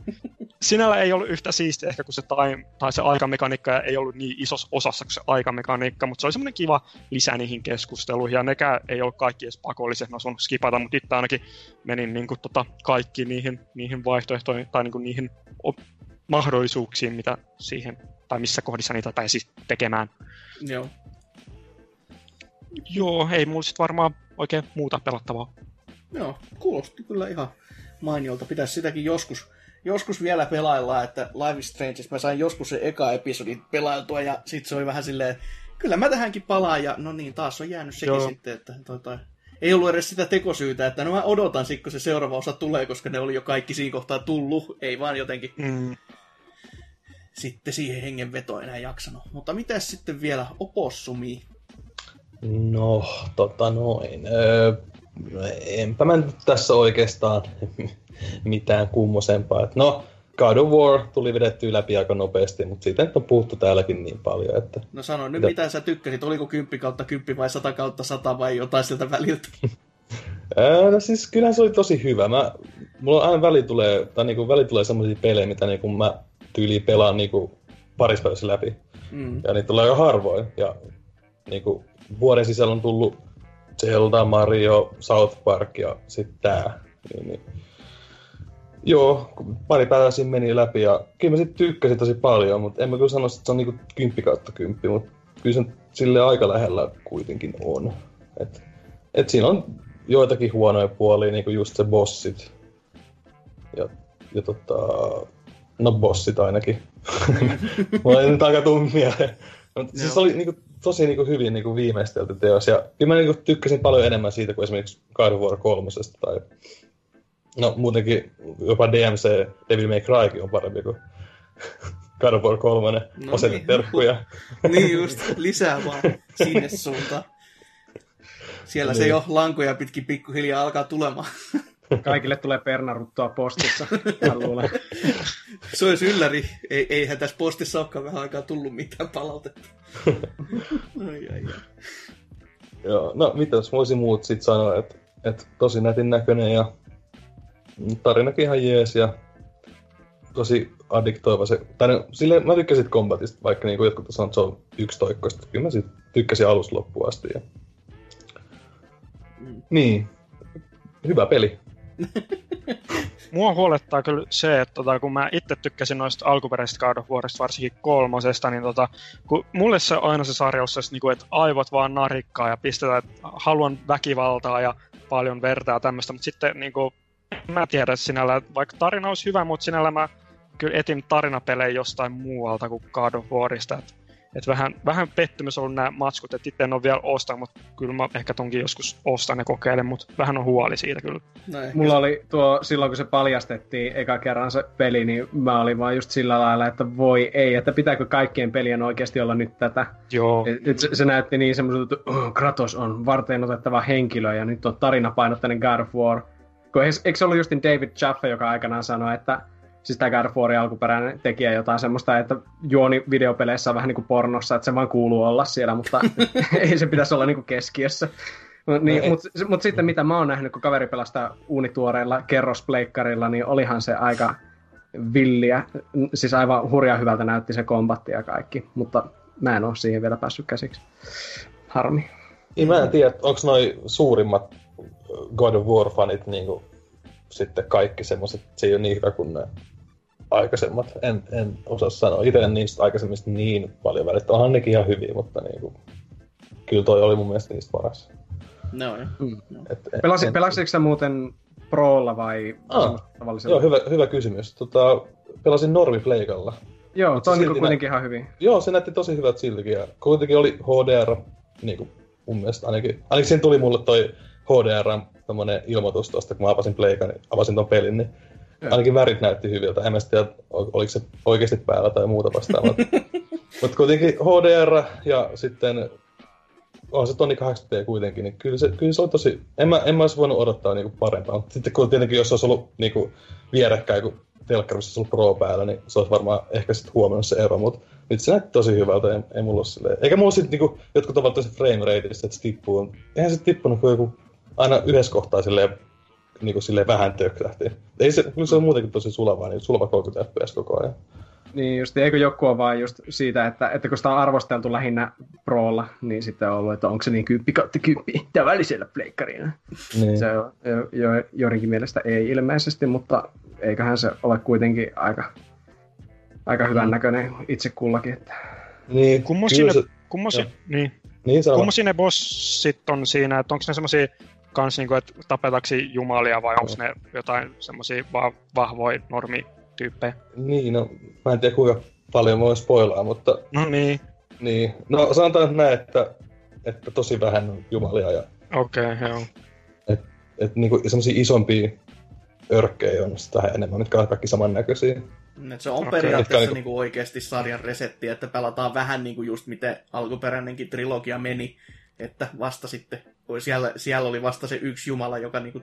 sinällä ei ollut yhtä siistiä ehkä kuin se, time, tai se aikamekaniikka ja ei ollut niin isossa osassa kuin se aikamekaniikka, mutta se oli semmoinen kiva lisä niihin keskusteluihin ja nekään ei ollut kaikki edes pakollisia, mä sun skipata, mutta itse ainakin menin niin kuin, tota, kaikki niihin, niihin vaihtoehtoihin tai niin kuin, niihin op- mahdollisuuksiin, mitä siihen, tai missä kohdissa niitä pääsi tekemään. Joo. Joo, ei mulla sitten varmaan oikein muuta pelattavaa. Joo, kuulosti kyllä ihan mainiolta. Pitäisi sitäkin joskus, joskus vielä pelailla, että Life is Strange, mä sain joskus se eka episodi pelailtua ja sit se oli vähän silleen, kyllä mä tähänkin palaan ja no niin, taas on jäänyt sekin Joo. sitten, että toi, toi. ei ollut edes sitä tekosyytä, että no mä odotan sit, kun se seuraava osa tulee, koska ne oli jo kaikki siinä kohtaa tullut, ei vaan jotenkin Mm. sitten siihen hengenvetoon enää jaksanut. Mutta mitäs sitten vielä opossumi? No, tota noin. Öö, enpä mä nyt tässä oikeastaan mitään kummosempaa. Et no, God of War tuli vedettyä läpi aika nopeasti, mutta siitä nyt on puhuttu täälläkin niin paljon, että No sano nyt, Mitä? mitä sä tykkäsit, oliko 10 kautta 10 vai 100 kautta 100 vai jotain sieltä väliltä? No siis kyllähän se oli tosi hyvä. Mä, mulla aina väli tulee, tai niinku väli tulee semmoisia pelejä, mitä niinku mä tyyliin pelaan niinku parissa päivässä läpi. Mm. Ja niitä tulee aika harvoin. Ja niinku vuoden sisällä on tullut Zelda, Mario, South Park ja sitten tää. Niin, niin. Joo, pari päivää siinä meni läpi ja kyllä mä sit tykkäsin tosi paljon, mutta en mä kyllä sano, että se on niinku 10 kautta 10, mutta kyllä se sille aika lähellä kuitenkin on. Et, et siinä on joitakin huonoja puolia, niinku just se bossit. Ja, ja tota, no bossit ainakin. Mulla ei nyt aika tuu mieleen. Siis oli niinku, tosi niinku hyvin niinku viimeistelty teos. Ja kyllä mä niinku tykkäsin paljon enemmän siitä kuin esimerkiksi God of War 3. Tai... No muutenkin jopa DMC Devil May Crykin on parempi kuin God of War 3. No niin. terkkuja. niin just, lisää vaan sinne suuntaan. Siellä se Niin. jo lankoja pitkin pikkuhiljaa alkaa tulemaan. Kaikille tulee pernaruttua postissa, mä luulen. Se olisi ylläri. Ei, eihän tässä postissa olekaan vähän aikaa tullut mitään palautetta. Ai, ai, ai. Joo, no mitäs voisin muut sit sanoa, että et tosi nätin näköinen ja tarinakin ihan jees ja tosi addiktoiva se, tai no, sille mä tykkäsin kombatista, vaikka niinku jotkut sanoo, että se on yksitoikkoista. Kyllä mä sit tykkäsin alusta loppuun asti. Ja... Mm. Niin, hyvä peli. Mua huolettaa kyllä se, että tota, kun mä itse tykkäsin noista alkuperäisistä God of Warista, varsinkin kolmosesta, niin tota, kun mulle se on aina se sarja, jossa niinku, että aivot vaan narikkaa ja pistetään, että haluan väkivaltaa ja paljon verta ja tämmöistä, mutta sitten niinku, mä tiedän sinällä, vaikka tarina olisi hyvä, mutta sinällä mä kyllä etin tarinapelejä jostain muualta kuin God of Warista. Et, et vähän, vähän pettymys on ollut nämä matskut, että itse en ole vielä ostanut, mutta kyllä mä ehkä tonkin joskus ostan ja kokeilen, mutta vähän on huoli siitä kyllä. No ehkä Mulla oli tuo, silloin kun se paljastettiin eka kerran se peli, niin mä olin vaan just sillä lailla, että voi ei, että pitääkö kaikkien pelien oikeasti olla nyt tätä. Joo. Et, et se, se, näytti niin semmoiselta, että oh, Kratos on varten otettava henkilö ja nyt on tarinapainotteinen God of War. Kun eikö se ollut justin David Jaffe, joka aikanaan sanoi, että siis tämä God of Warin alkuperäinen tekijä jotain semmoista, että juoni videopeleissä on vähän niin kuin pornossa, että se vaan kuuluu olla siellä, mutta ei se pitäisi olla niin kuin keskiössä. Mut Niin, No mutta mut sitten mitä mä oon nähnyt, kun kaveri pelastaa uunituoreilla kerrospleikkarilla, niin olihan se aika villiä. Siis aivan hurja hyvältä näytti se kombatti ja kaikki, mutta mä en oo siihen vielä päässyt käsiksi. Harmi. Niin mä en tiedä, onko noi suurimmat God of War-fanit niinku sitten kaikki semmoset, se ei ole niin hyvä kuin ne aikaisemmat. En, en osaa sanoa. Itse en niistä aikaisemmista niin paljon välittää. Onhan nekin ihan hyviä, mutta niinku, kyllä toi oli mun mielestä niistä paras. No, joo. Et, en- Pelasi, en- pelasitko sä muuten Prolla vai Ah, tavallisella? Joo, hyvä, hyvä kysymys. Tota, pelasin Normi-pleikalla. Joo, toi on silti kuitenkin ihan hyvin. Joo, se näytti tosi hyvät siltikin. Ja kuitenkin oli HDR, niin kuin mun mielestä ainakin. Ainakin siinä tuli mulle toi HDR tommonen ilmoitus tosta, kun mä avasin pleikan, niin avasin ton pelin, niin. Ainakin värit näytti hyviltä. En mä tiedä, ol- oliko se oikeasti päällä tai muuta vastaavaa. Mutta kuitenkin HDR ja sitten on se tonni 80 kuitenkin, niin kyllä se, kyllä se oli tosi... En mä, en mä olisi voinut odottaa niinku parempaa, mutta sitten kun tietenkin jos olisi ollut niinku vierekkäin, kun telkkarissa olisi ollut Pro päällä, niin se olisi varmaan ehkä sitten huomannut se ero, mutta nyt se näytti tosi hyvältä, ei, ei mulla ole silleen... Eikä mulla sitten niinku, jotkut ovat tosi frame rateista, että se tippuu. Eihän se tippunut kuin joku aina yhdessä kohtaa silleen niinku silleen vähän töklähti. Ei se, se on muutenkin tosi sulavaa, niin sulava 30 fps koko ajan. Niin just, eikö joku ole vaan just siitä, että, että kun sitä on arvosteltu lähinnä Prolla, niin sitten on ollut, että onko se niin kymppi kautta kymppi tavallisella pleikkarilla. Niin. Se on jo, jo, joidenkin mielestä ei ilmeisesti, mutta eiköhän se ole kuitenkin aika, aika hyvän näköinen itse kullakin. Että... Niin, ne, se, kummosia, Joo. niin, niin sano. kummosia ne bossit on siinä, että onko ne semmosia kans niinku, että tapetaksi jumalia vai onko ne jotain semmosia va- vahvoja normityyppejä? Niin, no, mä en tiedä kuinka paljon voi spoilaa, mutta No niin, niin. No sanotaan nyt näin, että, että tosi vähän on jumalia ja okei, okay, joo. että niinku semmosia isompia örkkejä on sitä vähän enemmän, mitkä on kaikki samannäköisiä. Et se on Okei. periaatteessa on niinku oikeasti sarjan resetti, että pelataan vähän niinku just miten alkuperäinenkin trilogia meni, että vasta sitten, kun siellä, siellä oli vasta se yksi jumala, joka niinku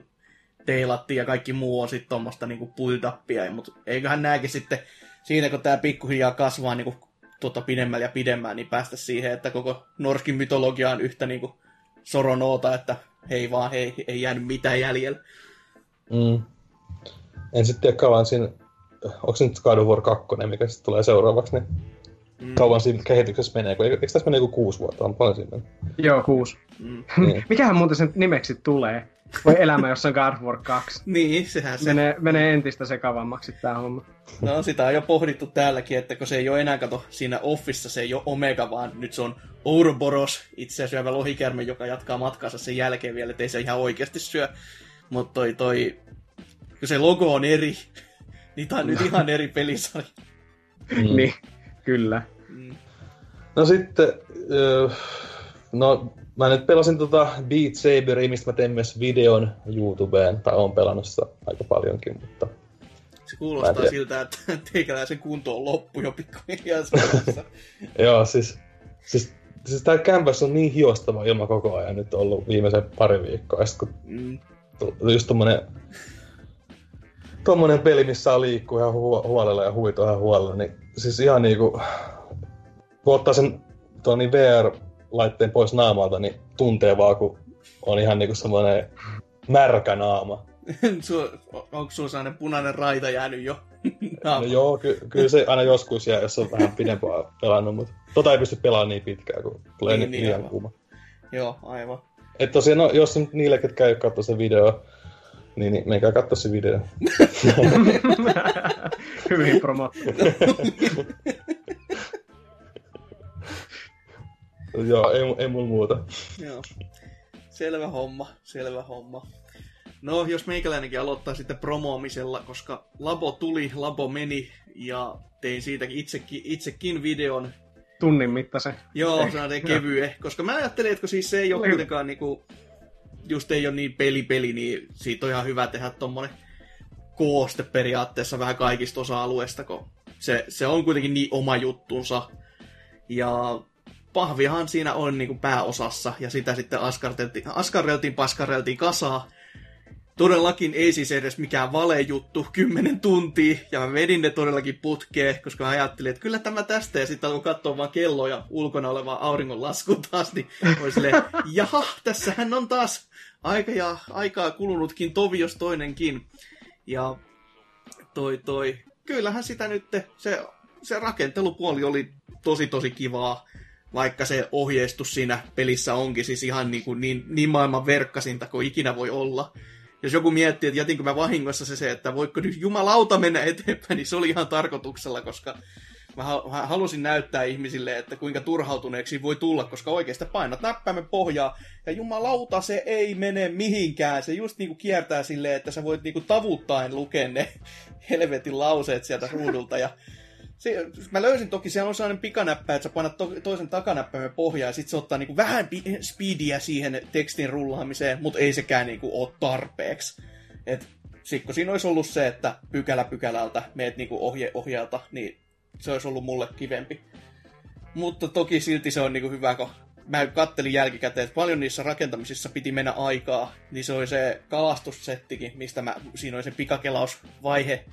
teilattiin ja kaikki muu on sitten tuommoista niinku puiltappia, mutta eiköhän nääkin sitten siinä, kun tämä pikkuhiljaa kasvaa niinku tota pidemmällä ja pidemmään, niin päästä siihen, että koko Norskin mytologia on yhtä niinku soronoota, että hei vaan, hei, ei jäänyt mitään jäljellä. Mm. En sitten tiedä kauan siinä, onko se nyt God of War 2, mikä sitten tulee seuraavaksi, niin Mm. kauan siinä kehityksessä menee, kun eikö tässä mene joku kuusi vuotta, on paljon siinä. Joo, kuusi. Mm. Niin. Mikähän muuten sen nimeksi tulee? Voi elämä, jos on God of War 2. Niin, sehän se Menee, menee entistä sekavammaksi tämä homma. No sitä on jo pohdittu täälläkin, että kun se ei ole enää, kato, siinä Offissa se ei ole Omega, vaan nyt se on Ouroboros, itse syövä lohikärme, joka jatkaa matkaansa sen jälkeen vielä, ettei se ihan oikeasti syö. Mutta toi, toi, kun se logo on eri, niin tää on nyt ihan eri pelisarja. Mm. Niin, kyllä. Mm. No sitten, no mä nyt pelasin tota Beat Saberia, mistä mä tein myös videon YouTubeen, tai oon pelannut sitä aika paljonkin, mutta Se kuulostaa siltä, että teikäläisen kunto on loppu jo pikkuhiljaa joo, siis, siis, siis tää kämpäs on niin hiostava ilma koko ajan nyt ollut viimeisen pari viikkoa, ja sit kun Mm. just tommonen, tommonen peli, missä saa liikkua ihan hu- huolella ja huvita ihan huolella, niin siis ihan niinku, kun ottaa sen tuon niin VR-laitteen pois naamalta, niin tuntee vaan, kun on ihan niinku semmoinen märkä naama. Onko sulla sellainen punainen raita jäänyt jo? No joo, ky- kyllä se aina joskus jää, jos on vähän pidempään pelannut, mutta tota ei pysty pelaamaan niin pitkään, kun tulee Niin, niin, niin, liian aivan. kuuma. Joo, aivan. Et tosiaan, no, jos nyt niille, ketkä ei katso se video, niin, niin menkää katso se video. Hyvin promottu. joo, ei, ei mulla muuta. Joo. Selvä homma, selvä homma. No, jos meikäläinenkin aloittaa sitten promoomisella, koska Labo tuli, Labo meni, ja tein siitäkin itsekin, itsekin videon. Tunnin mittaisen. Joo, se on kevye, koska mä ajattelin, että kun siis se ei ole Oli- kuitenkaan niinku, just ei ole niin peli-peli, niin siitä on ihan hyvä tehdä tommonen kooste periaatteessa vähän kaikista osa-alueista, kun se, se on kuitenkin niin oma juttunsa. Ja pahvihan siinä on niin kuin pääosassa, ja sitä sitten askarteltiin, askarreltiin, paskareltiin kasaa. Todellakin ei siis edes mikään valejuttu, 10 tuntia, ja mä vedin ne todellakin putkeen, koska mä ajattelin, että kyllä tämä tästä, ja sitten alkoi katsoa vaan kelloa ja ulkona olevaa auringonlaskua taas, niin oli silleen, jaha, tässähän on taas aika ja aikaa kulunutkin tovi jos toinenkin. Ja toi toi, kyllähän sitä nyt, se, se rakentelupuoli oli tosi tosi kivaa, vaikka se ohjeistus siinä pelissä onkin siis ihan niin, kuin niin, niin maailman verkkasinta kuin ikinä voi olla. Jos joku miettii, että jätinkö mä vahingossa se, se, että voiko nyt jumalauta mennä eteenpäin, niin se oli ihan tarkoituksella, koska mä hal- mä halusin näyttää ihmisille, että kuinka turhautuneeksi voi tulla, koska oikeasti painat näppäimen pohjaa, ja jumalauta se ei mene mihinkään. Se just niinku kiertää silleen, että sä voit niinku tavuttaen lukea ne helvetin lauseet sieltä ruudulta, ja se, mä löysin toki, siellä on sellainen pikanäppä, että sä painat to, toisen takanäppäimen pohjaan ja sit se ottaa niinku vähän pi, speediä siihen tekstin rullaamiseen, mutta ei sekään niinku ole tarpeeksi. Et sit kun siinä olisi ollut se, että pykälä pykälältä meet niinku ohje ohjalta, niin se olisi ollut mulle kivempi. Mutta toki silti se on niinku hyvä, kun mä kattelin jälkikäteen, että paljon niissä rakentamisissa piti mennä aikaa, niin se oli se kalastussettikin, mistä mä, siinä oli se pikakelausvaihe,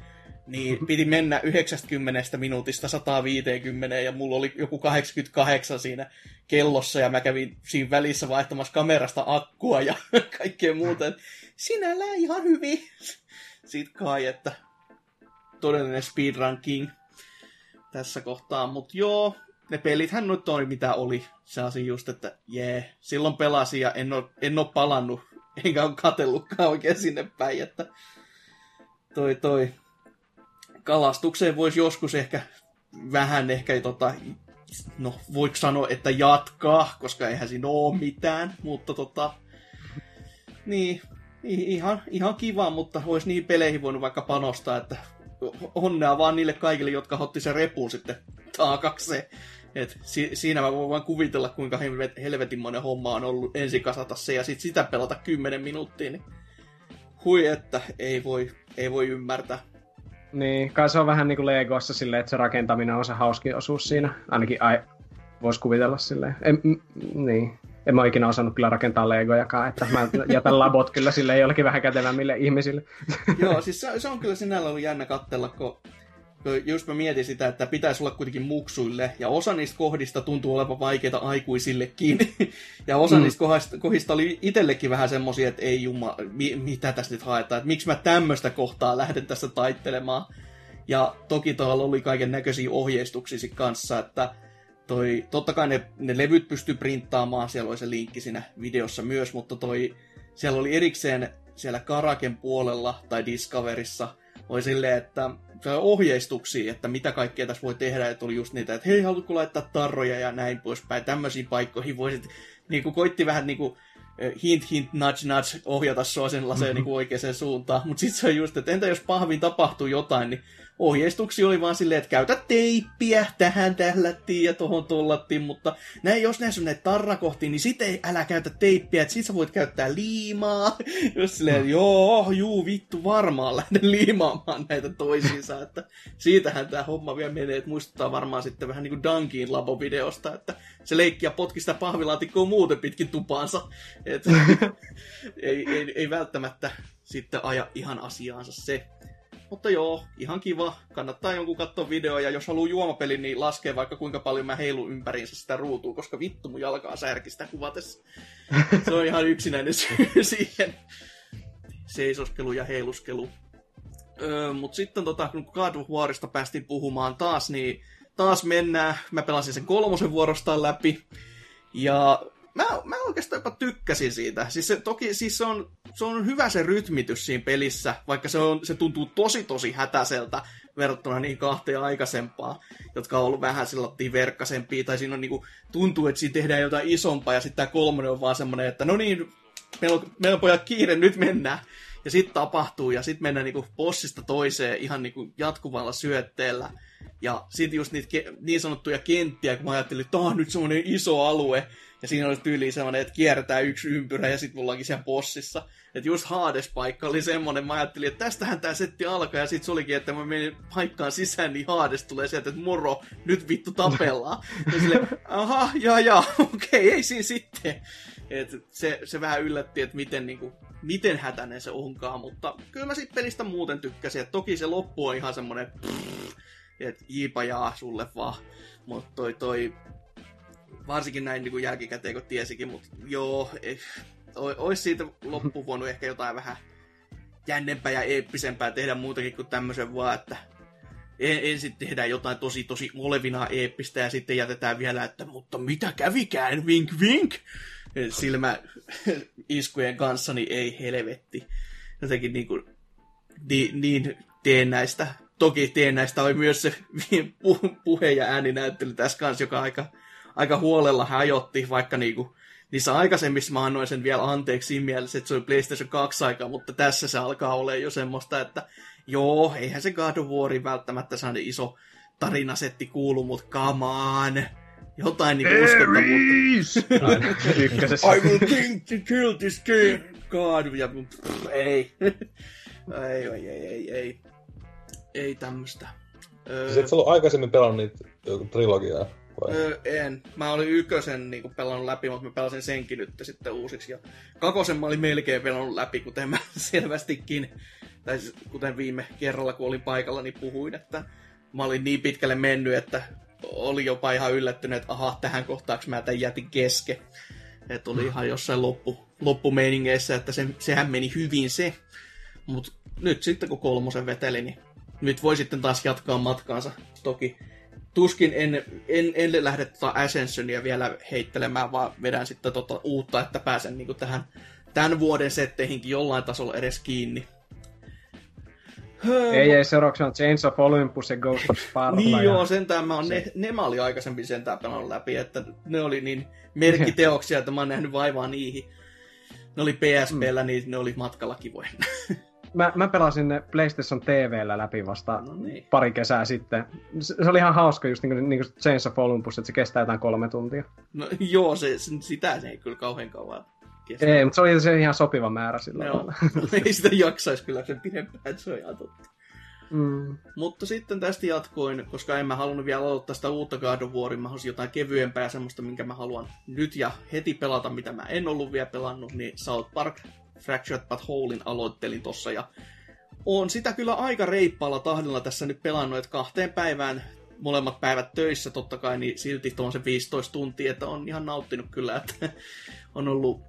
niin piti mennä 90 minuutista 150 ja mulla oli joku 88 siinä kellossa ja mä kävin siinä välissä vaihtamassa kamerasta akkua ja kaikkea muuta. Sinällään ihan hyvin. Sitten kai, että todellinen speedrun king tässä kohtaa. Mutta joo, ne pelithän nyt oli mitä oli. Se asia just, että jee, silloin pelasin ja en ole, en ole palannut, enkä ole katellutkaan oikein sinne päin, että toi toi kalastukseen voisi joskus ehkä vähän ehkä tota, no voiko sanoa, että jatkaa, koska eihän siinä ole mitään, mutta tota, niin, ihan, ihan kiva, mutta olisi niihin peleihin voinut vaikka panostaa, että onnea vaan niille kaikille, jotka otti sen repun sitten taakakseen. Et si- siinä mä voin vaan kuvitella, kuinka helvetinmoinen homma on ollut ensin kasata se ja sitten sitä pelata 10 minuuttia. Niin hui, että ei voi, ei voi ymmärtää. Niin, kai se on vähän niin kuin Legoissa silleen, että se rakentaminen on se hauskin osuus siinä. Ainakin ai, voisi kuvitella silleen. En, m- niin. En mä ole ikinä osannut kyllä rakentaa legojakaan, että mä jätän labot kyllä sille jollekin vähän kätevämmille ihmisille. Joo, siis se, se on kyllä sinällä ollut jännä katsella, kun just mä mietin sitä, että pitäisi olla kuitenkin muksuille, ja osa niistä kohdista tuntuu olevan vaikeita aikuisillekin. ja osa mm. niistä kohdista, kohdista oli itsellekin vähän semmosia, että ei jumma, mi, mitä tästä nyt haetaan, että miksi mä tämmöistä kohtaa lähden tässä taittelemaan. Ja toki tuolla oli kaiken näköisiä ohjeistuksia kanssa, että toi, totta kai ne, ne levyt pystyy printtaamaan, siellä oli se linkki siinä videossa myös, mutta toi, siellä oli erikseen siellä Karaken puolella tai Discoverissa oli silleen, että ohjeistuksia, että mitä kaikkea tässä voi tehdä, että oli just niitä, että hei, haluatko laittaa tarroja ja näin poispäin, tämmöisiin paikkoihin voisit, niin kuin koitti vähän niin kuin eh, hint, hint, nudge, nudge ohjata sua sellaiseen mm-hmm. niin oikeaan suuntaan, mutta sitten se on just, että entä jos pahvin tapahtuu jotain, niin ohjeistuksia oli vaan silleen, että käytä teippiä, tähän tählättiin ja tohon tollattiin, mutta näin, jos näissä on näitä tarrakohtia, niin sitten ei, älä käytä teippiä, että sit sä voit käyttää liimaa. Jos silleen, mm. joo, juu, vittu, varmaan lähden liimaamaan näitä toisiinsa, että siitähän tämä homma vielä menee, että muistuttaa varmaan sitten vähän niin kuin Dunkin labovideosta, että se leikki ja potki sitä pahvilaatikkoa muuten pitkin tupaansa. Et, ei, ei, ei välttämättä sitten aja ihan asiaansa se. Mutta joo, ihan kiva. Kannattaa jonkun katsoa videoa, ja jos haluaa juomapelin, niin laskee vaikka kuinka paljon mä heilun ympäriinsä sitä ruutua, koska vittu mun jalkaa särkistä kuvatessa. Se on ihan yksinäinen syy siihen seisoskelu ja heiluskelu. Öö, Mutta sitten tota, kun God of Warista päästiin puhumaan taas, niin taas mennään. Mä pelasin sen kolmosen vuorostaan läpi. Ja mä, mä oikeastaan jopa tykkäsin siitä. Siis se, toki siis se on, se on hyvä se rytmitys siinä pelissä, vaikka se, on, se tuntuu tosi tosi hätäseltä verrattuna niin kahteen aikaisempaa, jotka on ollut vähän sellaisia verkkasempia, tai siinä on niinku, tuntuu, että siinä tehdään jotain isompaa, ja sitten tämä kolmonen on vaan semmoinen, että no niin, meillä on, meillä on pojat kiire, nyt mennään. Ja sitten tapahtuu, ja sitten mennään niinku bossista toiseen ihan niinku jatkuvalla syötteellä. Ja sitten just niitä ke- niin sanottuja kenttiä, kun mä ajattelin, että tämä on nyt semmoinen iso alue, ja siinä olisi tyyli semmoinen, että kiertää yksi ympyrä ja sitten mulla onkin siellä bossissa. Että just Hades-paikka oli semmoinen, mä ajattelin, että tästähän tämä setti alkaa ja sitten se olikin, että mä menin paikkaan sisään, niin Hades tulee sieltä, että moro, nyt vittu tapellaan. ja sille, aha, ja ja, okei, ei siinä sitten. Et se, se vähän yllätti, että miten, niin kuin, miten hätäinen se onkaan, mutta kyllä mä siitä pelistä muuten tykkäsin. Et toki se loppu on ihan semmoinen, että jiipa jaa sulle vaan. Mutta toi, toi varsinkin näin niin kuin jälkikäteen, kun tiesikin, mutta joo, ei, olisi siitä loppu voinut ehkä jotain vähän jännempää ja eeppisempää tehdä muutakin kuin tämmöisen vaan, että ensin tehdään jotain tosi tosi olevina eeppistä ja sitten jätetään vielä, että mutta mitä kävikään, vink vink, silmä iskujen kanssa, niin ei helvetti. Jotenkin niin, kuin, niin, niin teen näistä. Toki teen näistä oli myös se puhe- ja ääninäyttely tässä kanssa, joka aika aika huolella hajotti, vaikka niinku, niissä aikaisemmissa mä annoin sen vielä anteeksi siinä mielessä, että se oli PlayStation 2 aikaa, mutta tässä se alkaa olla jo semmoista, että joo, eihän se God of Warin välttämättä saada iso tarinasetti kuulu, mutta come on. Jotain niinku uskottavuutta. I will think to kill this game. God, ja pff, ei. ei, ei, ei, ei, ei. Ei tämmöstä. Siis et sä ollut aikaisemmin pelannut niitä trilogiaa? Öö, en. Mä olin ykkösen niin pelannut läpi, mutta mä pelasin senkin nyt sitten uusiksi. Ja kakosen mä olin melkein pelannut läpi, kuten mä selvästikin tai siis kuten viime kerralla, kun olin paikalla, niin puhuin, että mä olin niin pitkälle mennyt, että oli jopa ihan yllättynyt, että aha, tähän kohtaaksi mä tämän jätin kesken. Että oli ihan jossain loppu, loppumeiningeissä, että se, sehän meni hyvin se. Mutta nyt sitten kun kolmosen veteli, niin nyt voi sitten taas jatkaa matkaansa. Toki tuskin en, en, en lähde tota Ascensionia vielä heittelemään, vaan vedän sitten tota uutta, että pääsen niinku tähän tämän vuoden setteihinkin jollain tasolla edes kiinni. Ei, ei, seuraavaksi on Chains of Olympus ja Ghost of Sparta. niin ja... joo, sentään mä oon, ne, ne mä olin aikaisemmin sentään pelannut läpi, että ne oli niin merkkiteoksia, että mä oon nähnyt vaivaa niihin. Ne oli PSPllä, mm. niin ne oli matkalla kivoja. mä, mä pelasin ne PlayStation TVllä läpi vasta No niin. pari kesää sitten. Se, se oli ihan hauska just niin kuin, niin kuin Chains of Olympus, että se kestää jotain kolme tuntia. No joo, se, sitä se ei kyllä kauhean kauan kestä. Ei, mutta se oli se ihan sopiva määrä sillä Joo, ei sitä jaksaisi kyllä sen pidempään, että se on ihan totta. Mm. Mutta sitten tästä jatkoin, koska en mä halunnut vielä aloittaa sitä uutta God of Waria, mä halusin jotain kevyempää semmoista, minkä mä haluan nyt ja heti pelata, mitä mä en ollut vielä pelannut, niin South Park Fractured But Wholein aloittelin tossa ja on sitä kyllä aika reippaalla tahdilla tässä nyt pelannut, että kahteen päivään molemmat päivät töissä totta kai, niin silti tuon se 15 tuntia, että on ihan nauttinut kyllä, että on ollut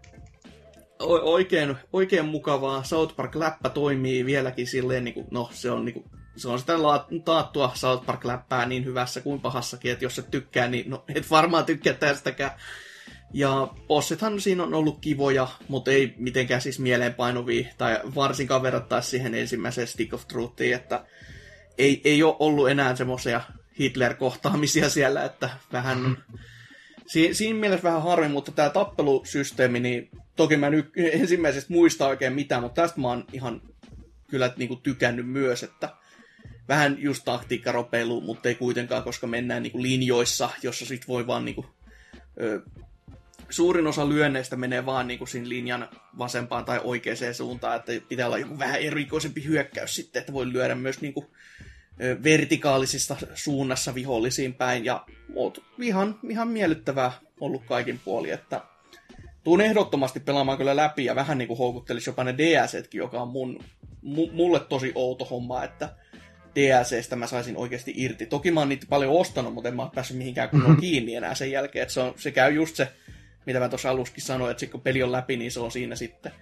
oikein, oikein mukavaa. South Park-läppä toimii vieläkin silleen, niin kuin, no se on, niin kuin, se on sitä la- taattua South Park-läppää niin hyvässä kuin pahassakin, että jos et tykkää, niin no, et varmaan tykkää tästäkään. Ja bossithan siinä on ollut kivoja, mutta ei mitenkään siis mieleenpainuvia, tai varsinkaan verrattaisi siihen ensimmäiseen Stick of Truthiin, että ei, ei ole ollut enää semmoisia Hitler-kohtaamisia siellä, että vähän... Si- siinä mielessä vähän harmi, mutta tämä tappelusysteemi, niin toki mä nyt ensimmäisestä muista oikein mitään, mutta tästä mä oon ihan kyllä niin kuin tykännyt myös, että vähän just taktiikkaropeilu, mutta ei kuitenkaan, koska mennään niin kuin linjoissa, jossa sit voi vaan niin kuin, ö, suurin osa lyönneistä menee vaan niin kuin siinä linjan vasempaan tai oikeaan suuntaan, että pitää olla joku vähän erikoisempi hyökkäys sitten, että voi lyödä myös niin kuin, vertikaalisista suunnassa vihollisiin päin, ja oot ihan, ihan miellyttävää ollut kaikin puoli, että tuun ehdottomasti pelaamaan kyllä läpi, ja vähän niin kuin houkuttelisi jopa ne DLCtkin, joka on mun, mu, mulle tosi outo homma, että DLCstä mä saisin oikeasti irti. Toki mä oon niitä paljon ostanut, mutta en mä oo päässyt mihinkään kunnolla kiinni enää sen jälkeen, että se, on, se käy just se, mitä mä tuossa aluskin sanoin, että sit kun peli on läpi, niin se on siinä sitten.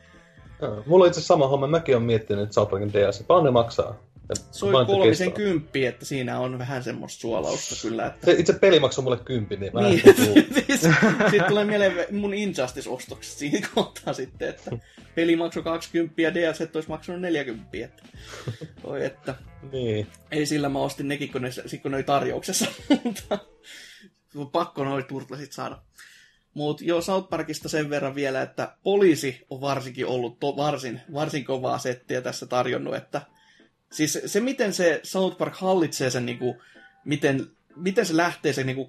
Mulla on itse sama homma. Mäkin olen miettinyt, että South Parkin DLC. Paljon ne maksaa? Ja Se on kolmisen kymppi, että siinä on vähän semmoista suolausta kyllä. Että... Se itse peli maksoi mulle kympin, niin mä Niin, tuu. sitten tulee mieleen mun Injustice-ostokset siinä kohtaa sitten, että peli maksoi 20 ja DLC olisi maksanut 40. Että, oi, että niin. ei sillä mä ostin nekin, kun ne, sit kun ne oli tarjouksessa, mutta pakko noin turtlesit saada. Mutta joo, South Parkista sen verran vielä, että poliisi on varsinkin ollut to, varsin, varsin kovaa settiä tässä tarjonnut, että siis se, miten se South Park hallitsee sen, niinku, miten, miten se lähtee se niinku,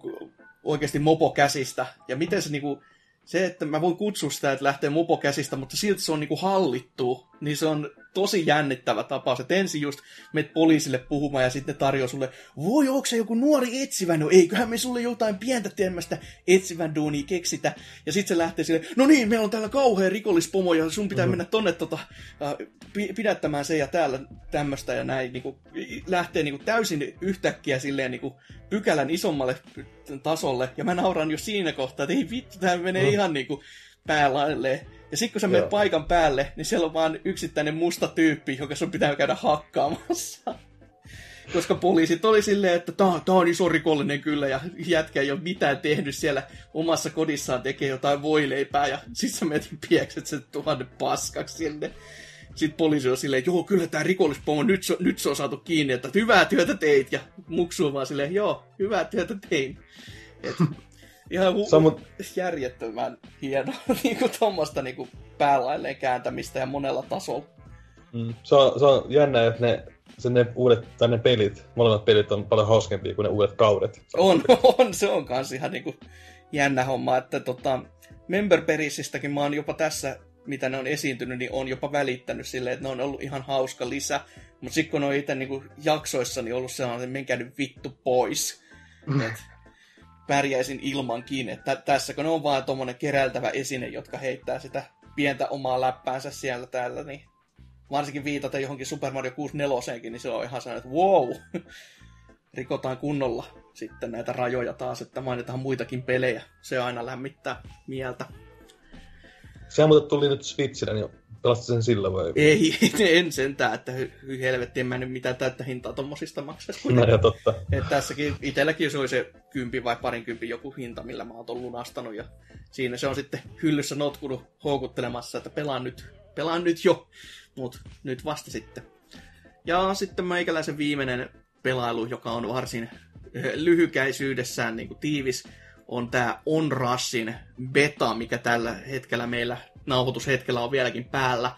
oikeasti mopo käsistä, ja miten se niinku, se, että mä voin kutsua sitä, että lähtee mopo käsistä, mutta silti se on niinku hallittu, niin se on tosi jännittävä tapaus. Että ensin just menet poliisille puhumaan ja sitten tarjoaa sulle, voi, onko se joku nuori etsivä? No eiköhän me sulle jotain pientä teemästä etsivän duunia keksitä. Ja sitten se lähtee sille, no niin, meillä on täällä kauhean rikollispomo ja sun pitää mm-hmm. mennä tonne tota, äh, pi- pidättämään se ja täällä tämmöistä ja näin. Niinku, lähtee niinku täysin yhtäkkiä silleen niinku pykälän isommalle tasolle. Ja mä nauran jo siinä kohtaa, että ei vittu, tämä menee mm. ihan niinku päälailleen. Ja sitten kun sä menet paikan päälle, niin siellä on vaan yksittäinen musta tyyppi, joka sun pitää käydä hakkaamassa. Koska poliisit oli silleen, että tää, tää on iso rikollinen kyllä, ja jätkä ei ole mitään tehnyt siellä omassa kodissaan, tekee jotain voileipää, ja sit sä menet piekset sen tuhannen paskaksi sinne. Sitten poliisi on silleen, joo, kyllä tämä rikollispomo, nyt se, nyt se on saatu kiinni, että hyvää työtä teit, ja muksu on vaan silleen, joo, hyvää työtä tein. Et, ihan hu- Se on mut- järjettömän hienoa niinku tuommoista niinku päälailleen kääntämistä ja monella tasolla. Mm. Se, on, se on jännä, että ne, se ne uudet, tai ne pelit, molemmat pelit on paljon hauskempia kuin ne uudet kaudet. On, on, se on kans ihan niinku jännä homma, että tota, Member Perisistäkin mä oon jopa tässä, mitä ne on esiintynyt, niin on jopa välittänyt silleen, että ne on ollut ihan hauska lisä. Mutta sitten kun ne on itse niinku jaksoissa, niin ollut sellainen, että menkää nyt vittu pois. Et pärjäisin ilmankin, että tässä kun on vaan tommonen keräiltävä esine, jotka heittää sitä pientä omaa läppäänsä siellä täällä, niin varsinkin viitata johonkin Super Mario 64, niin se on ihan sellainen, että wow, rikotaan kunnolla sitten näitä rajoja taas, että mainitaan muitakin pelejä. Se aina lämmittää mieltä. Sehän muuten tuli nyt Switchillä, niin pelasti sen sillä vai? Ei, en sentään, että hy- helvetti, en mä nyt mitään täyttä hintaa tommosista maksaisi. No ja totta. Et tässäkin itselläkin se oli se kympi vai parinkympin joku hinta, millä mä oon ton lunastanut. Ja siinä se on sitten hyllyssä notkunut houkuttelemassa, että pelaan nyt, pelaan nyt jo. Mut nyt vasta sitten. Ja sitten meikäläisen viimeinen pelailu, joka on varsin eh, lyhykäisyydessään niin kuin tiivis, on tämä On Rushin beta, mikä tällä hetkellä meillä nauhoitushetkellä on vieläkin päällä.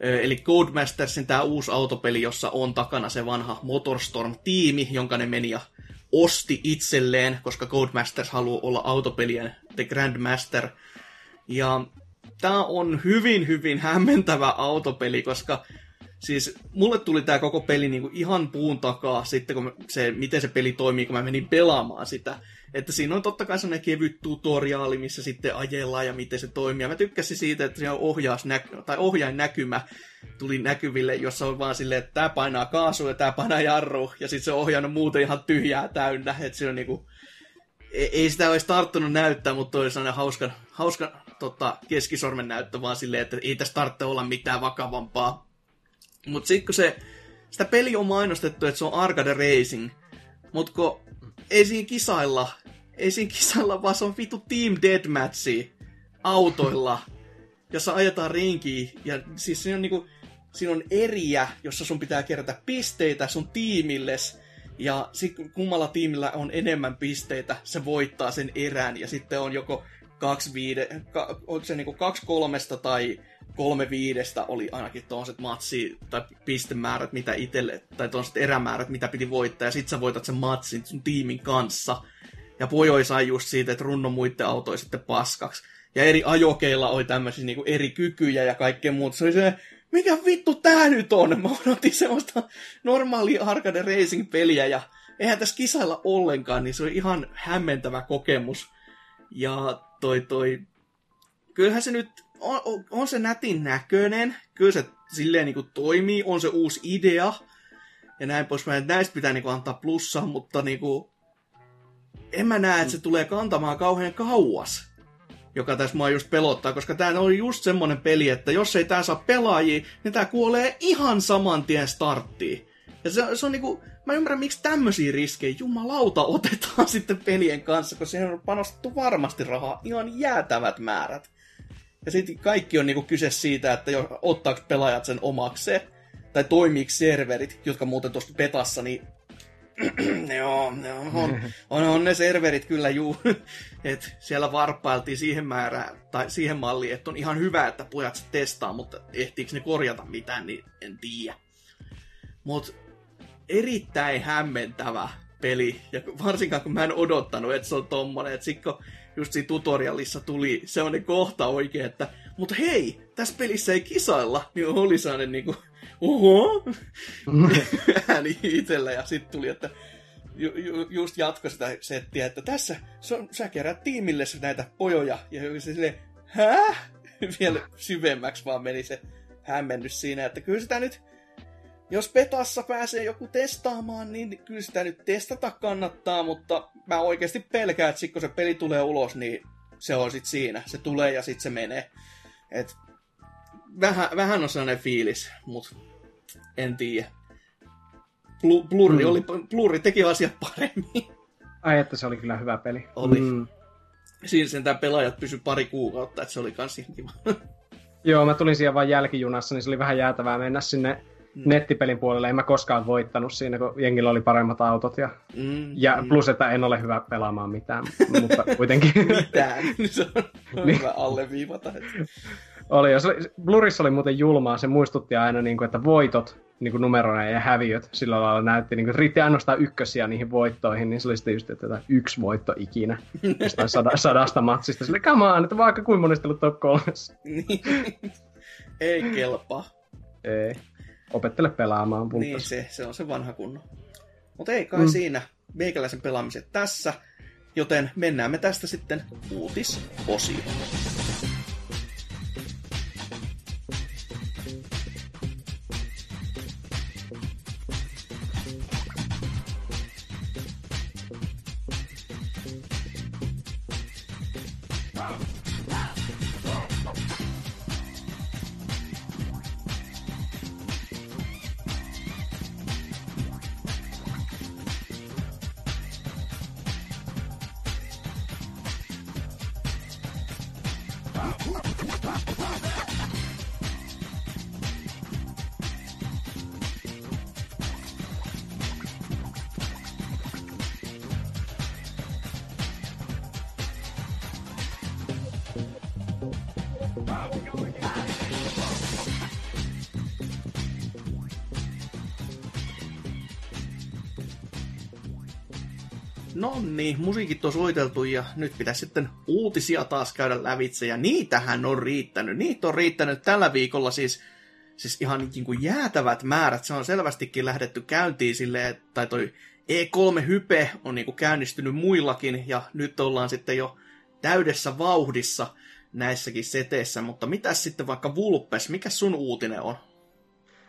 Eli Codemastersin tämä uusi autopeli, jossa on takana se vanha Motorstorm-tiimi, jonka ne meni ja osti itselleen, koska Codemasters haluaa olla autopelien The Grandmaster. Ja tämä on hyvin, hyvin hämmentävä autopeli, koska siis mulle tuli tämä koko peli niinku ihan puun takaa sitten, kun se, miten se peli toimii, kun mä menin pelaamaan sitä. Että siinä on totta kai sellainen kevyt tutoriaali, missä sitten ajellaan ja miten se toimii. Mä tykkäsin siitä, että siinä on ohjaus näky- tai ohjain näkymä tuli näkyville, jossa on vaan silleen, että tämä painaa kaasua ja tämä painaa jarru. Ja sitten se on muuten ihan tyhjää täynnä. Että se on niinku... Ei, ei sitä olisi tarttunut näyttää, mutta oli sellainen hauska, hauska tota, keskisormen näyttö vaan silleen, että ei tässä tarvitse olla mitään vakavampaa. Mutta sitten kun se, sitä peli on mainostettu, että se on arcade racing, mutta kun ei siinä kisailla, ei siinä kisailla, vaan se on vittu Team Deathmatchi autoilla, jossa ajetaan rinkiä. Ja siis siinä on, niinku, siinä on eriä, jossa sun pitää kerätä pisteitä sun tiimilles. Ja sitten kummalla tiimillä on enemmän pisteitä, se voittaa sen erän. Ja sitten on joko kaksi viide, ka, onko se niinku kaksi kolmesta tai kolme viidestä oli ainakin tuollaiset matsi tai pistemäärät, mitä itselle, tai tuollaiset erämäärät, mitä piti voittaa, ja sit sä voitat sen matsin sun tiimin kanssa. Ja pojoi sai just siitä, että runno muiden autoja sitten paskaksi. Ja eri ajokeilla oli tämmöisiä niinku eri kykyjä ja kaikkea muuta. Se oli se, mikä vittu tää nyt on? Mä odotin semmoista normaalia arcade racing-peliä, ja eihän tässä kisailla ollenkaan, niin se oli ihan hämmentävä kokemus. Ja toi toi, kyllähän se nyt on, on, on se nätin näköinen, kyllä se silleen niin kuin toimii, on se uusi idea, ja näin poispäin. Näistä pitää niin kuin antaa plussaa, mutta niin kuin, en mä näe, että se tulee kantamaan kauhean kauas, joka tässä mua just pelottaa, koska tämä on just semmonen peli, että jos ei tää saa pelaajia, niin tää kuolee ihan saman tien starttiin. Ja se, se on niinku, mä ymmärrän miksi tämmöisiä riskejä jumalauta otetaan sitten pelien kanssa, koska siihen on panostettu varmasti rahaa ihan jäätävät määrät. Ja sitten kaikki on niinku kyse siitä, että jo, ottaako pelaajat sen omakseen, tai toimiiko serverit, jotka muuten tuossa petassa, niin joo, joo on, on, on, ne serverit kyllä juu, että siellä varppailtiin siihen määrään, tai siihen malliin, että on ihan hyvä, että pojat se testaa, mutta ehtiikö ne korjata mitään, niin en tiedä. Mutta erittäin hämmentävä peli, ja varsinkaan kun mä en odottanut, että se on tommonen, että sit kun just siinä tutorialissa tuli sellainen kohta oikein, että mutta hei, tässä pelissä ei kisailla, niin oli sellainen niinku, oho, ääni itsellä, ja sitten tuli, että ju, ju, just jatko sitä settiä, että tässä on, sä kerät tiimille näitä pojoja, ja se silleen, hää? Vielä syvemmäksi vaan meni se hämmennys siinä, että kyllä sitä nyt jos petassa pääsee joku testaamaan, niin kyllä sitä nyt testata kannattaa, mutta mä oikeasti pelkään, että sit kun se peli tulee ulos, niin se on sit siinä. Se tulee ja sitten se menee. Et vähän, vähän on sellainen fiilis, mutta en tiedä. Blu- Blurri, mm. oli, Blurri teki asiat paremmin. Ai, että se oli kyllä hyvä peli. Oli. Mm. Siinä sen pelaajat pysy pari kuukautta, että se oli kans ihan kiva. Joo, mä tulin siihen vain jälkijunassa, niin se oli vähän jäätävää mennä sinne. Nettipelin puolelle. En mä koskaan voittanut siinä, kun jengillä oli paremmat autot. Ja, mm, ja mm. plus, että en ole hyvä pelaamaan mitään, mutta kuitenkin. mitään. Se on, on niin. hyvä alleviivata. Oli, ja se oli, Blurissa oli muuten julmaa, se muistutti aina, niin kuin, että voitot niin kuin numeroina ja häviöt sillä lailla näytti, niin kuin, että riitti ainoastaan ykkösiä niihin voittoihin, niin se oli sitten just, että yksi voitto ikinä jostain sada, sadasta matsista. Sille, come on, että vaikka kuin monesti ollut top kolmessa. Ei kelpaa. Ei. Opettele pelaamaan. Mutta... Niin se, se on se vanha kunno. Mutta ei kai mm. siinä meikäläisen pelaamiset tässä, joten mennään me tästä sitten uutisosioon. No niin, musiikit on soiteltu ja nyt pitäisi sitten uutisia taas käydä lävitse ja niitähän on riittänyt. Niitä on riittänyt tällä viikolla siis, siis ihan niin kuin jäätävät määrät. Se on selvästikin lähdetty käyntiin silleen, tai toi E3-hype on niin kuin käynnistynyt muillakin ja nyt ollaan sitten jo täydessä vauhdissa näissäkin seteissä. Mutta mitä sitten vaikka Vulpes, mikä sun uutinen on?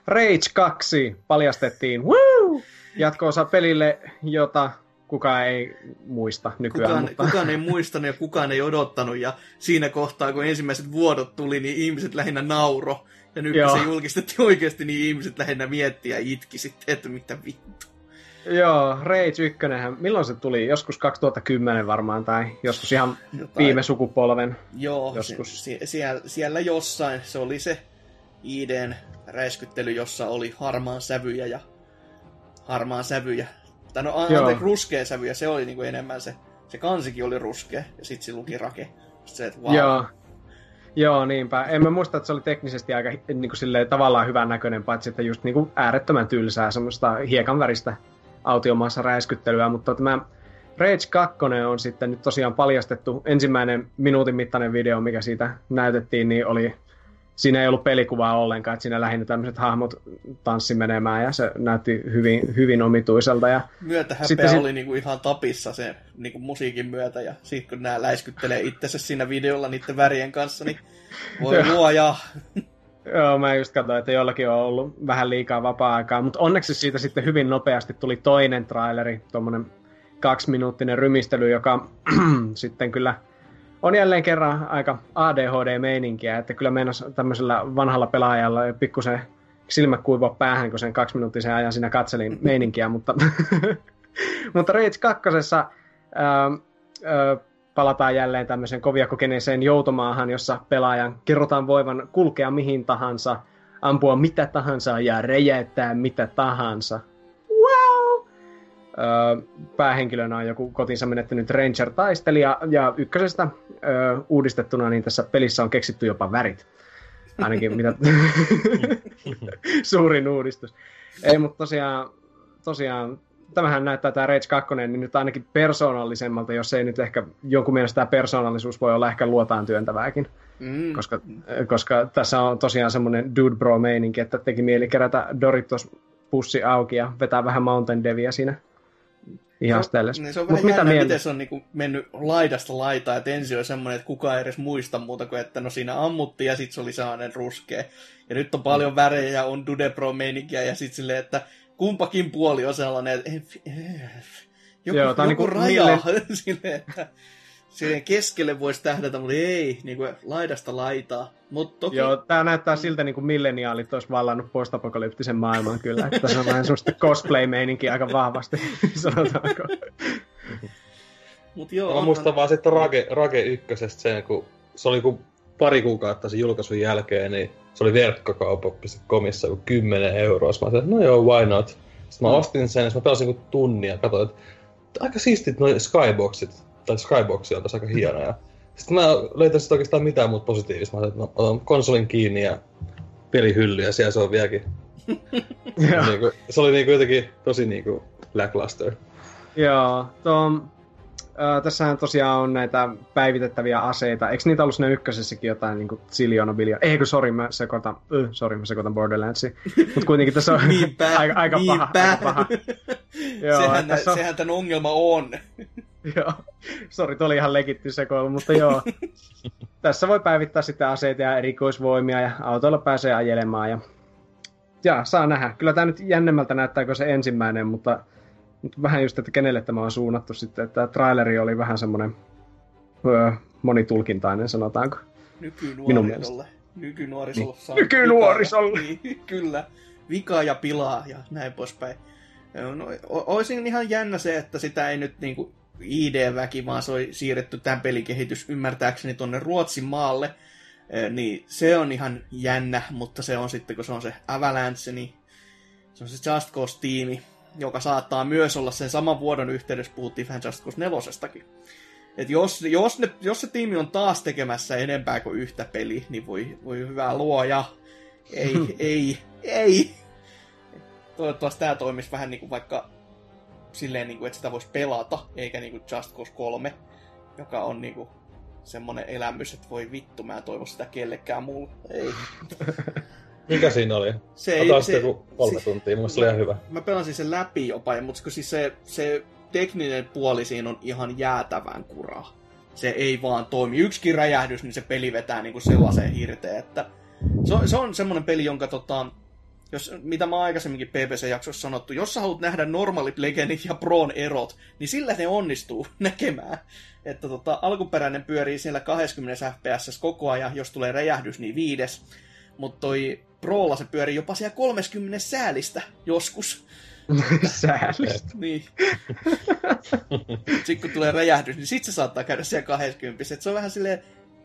Rage 2 paljastettiin. Woo! Jatko-osa pelille, jota kukaan ei muista nykyään. Kukaan, mutta... kukaan ei muistanut ja kukaan ei odottanut. Ja siinä kohtaa, kun ensimmäiset vuodot tuli, niin ihmiset lähinnä nauro. Ja nyt kun se julkistettiin oikeasti, niin ihmiset lähinnä miettiä ja itki sitten, että mitä vittu. Joo, Rage 1, milloin se tuli? Joskus 2010 varmaan, tai joskus ihan Jotain. viime sukupolven. Joo, joskus. Sie- siellä, siellä jossain se oli se IDn räiskyttely, jossa oli harmaan sävyjä ja harmaan sävyjä tai no anteeksi, ruskea sävy, ja se oli niinku enemmän se, se kansikin oli ruskea, ja sitten se luki rake. Se, että wow. Joo. Joo, niinpä. En mä muista, että se oli teknisesti aika niin kuin silleen, tavallaan hyvän näköinen, paitsi että just niin kuin äärettömän tylsää semmoista hiekan väristä autiomaassa räiskyttelyä, mutta tämä Rage 2 on sitten nyt tosiaan paljastettu. Ensimmäinen minuutin mittainen video, mikä siitä näytettiin, niin oli siinä ei ollut pelikuvaa ollenkaan, että siinä lähinnä tämmöiset hahmot tanssi menemään ja se näytti hyvin, hyvin omituiselta. Ja Myötähäpeä sitten oli sit... niinku ihan tapissa sen niinku musiikin myötä ja sitten kun nämä läiskyttelee itsensä siinä videolla niiden värien kanssa, niin voi luoja. Joo, mä just katsoin, että jollakin on ollut vähän liikaa vapaa-aikaa, mutta onneksi siitä sitten hyvin nopeasti tuli toinen traileri, tuommoinen kaksiminuuttinen rymistely, joka sitten kyllä on jälleen kerran aika ADHD-meininkiä, että kyllä meinas tämmöisellä vanhalla pelaajalla pikkusen silmä kuivua päähän, kun sen kaksi minuuttisen ajan siinä katselin meininkiä, mutta, mutta Rage 2. Ää, ää, palataan jälleen tämmöiseen kovia kokeneeseen joutomaahan, jossa pelaajan kerrotaan voivan kulkea mihin tahansa, ampua mitä tahansa ja räjäyttää mitä tahansa päähenkilönä on joku kotinsa menettänyt Ranger-taistelija, ja ykkösestä ö, uudistettuna niin tässä pelissä on keksitty jopa värit. Ainakin mitä suurin uudistus. Ei, mutta tosiaan, tosiaan tämähän näyttää tämä Rage 2, niin nyt ainakin persoonallisemmalta, jos ei nyt ehkä jonkun mielestä tämä persoonallisuus voi olla ehkä luotaan työntävääkin. Mm. Koska, koska tässä on tosiaan semmoinen dude bro meininki, että teki mieli kerätä Doritos pussi auki ja vetää vähän Mountain Deviä siinä Ihan se, niin se on Mut mitä jännä, miten se on niinku mennyt laidasta laitaa, että ensin on semmoinen, että kukaan ei edes muista muuta kuin, että no siinä ammuttiin ja sitten se oli sellainen ruskea. Ja nyt on paljon värejä, on Dudepro meininkiä ja sitten silleen, että kumpakin puoli on sellainen, että joku, Joo, joku niinku raja mille... silleen, että siihen keskelle voisi tähdätä, mutta ei, niin kuin laidasta laitaa. Mut toki... Joo, tämä näyttää siltä, niin kuin milleniaalit olisi vallannut postapokalyptisen maailman kyllä. Että se on vähän semmoista cosplay-meininkiä aika vahvasti, sanotaanko. Mut joo, Mä muistan vaan sitten Rage, Rage ykkösestä sen, kun se oli kun pari kuukautta sen julkaisun jälkeen, niin se oli verkkokauppa.comissa kuin 10 euroa. Mä sanoin, no joo, why not? Sitten mä ostin sen ja mä pelasin kuin tunnia ja katsoin, että aika siistit noin skyboxit tai Skybox on tässä aika hieno. Ja sitten mä löytäisin sitten oikeastaan mitään muuta positiivista. Mä että no, otan konsolin kiinni ja pelihylly ja siellä se on vieläkin. niin kuin, se oli niin kuin jotenkin tosi niin kuin lackluster. Joo, tuo, äh, tässähän tosiaan on näitä päivitettäviä aseita. Eikö niitä ollut sinne ykkösessäkin jotain niin kuin ziljoona biljoona? Eikö, sori, mä sekoitan, uh, sorry, mä sekoitan Borderlandsia. Mutta kuitenkin tässä on aika, aika, paha, aika paha. Joo, sehän, tässä on... sehän tämän ongelma on. joo, sori, oli ihan legitty sekoilu, mutta joo. Tässä voi päivittää sitten aseita ja erikoisvoimia ja autoilla pääsee ajelemaan ja ja saa nähdä. Kyllä tämä nyt jännemmältä näyttääkö se ensimmäinen, mutta vähän just, että kenelle tämä on suunnattu sitten. Että traileri oli vähän semmoinen öö, monitulkintainen, sanotaanko. Nykynuorisolle. Nykynuorisolle. Niin. Nykynuorisolle. Niin, kyllä. Vika ja pilaa ja näin poispäin. No, olisin ihan jännä se, että sitä ei nyt niinku ID-väki, vaan se oli siirretty tämän pelikehitys ymmärtääkseni tuonne Ruotsin maalle. niin se on ihan jännä, mutta se on sitten, kun se on se Avalanche, niin se on se Just Cause-tiimi, joka saattaa myös olla sen saman vuodon yhteydessä, puhuttiin vähän Just Cause 4 Et jos, jos, ne, jos se tiimi on taas tekemässä enempää kuin yhtä peli, niin voi, voi hyvää luoja. Ei, ei, ei. Toivottavasti tämä toimisi vähän niin kuin vaikka silleen, niin kuin, että sitä voisi pelata, eikä niin kuin Just Cause 3, joka on niin kuin semmonen elämys, että voi vittu, mä en toivo sitä kellekään muulle. Ei. Mikä siinä oli? Se ei, Otan se, joku kolme se- tuntia, mun se oli ihan hyvä. Mä pelasin sen läpi jopa, mutta kun siis se, se tekninen puoli siinä on ihan jäätävän kuraa. Se ei vaan toimi. Yksikin räjähdys, niin se peli vetää niinku sellaiseen hirteen, että se on, se on semmoinen peli, jonka tota, jos, mitä mä aikaisemminkin PPC-jaksossa sanottu, jos sä haluat nähdä normaalit legendit ja Proon erot, niin sillä ne onnistuu näkemään. Että tota, alkuperäinen pyörii siellä 20 fps koko ajan, jos tulee räjähdys, niin viides. Mutta toi Prolla se pyörii jopa siellä 30 säälistä joskus. Säälistä. Niin. Sitten kun tulee räjähdys, niin sit se saattaa käydä siellä 20. Et se on vähän silleen,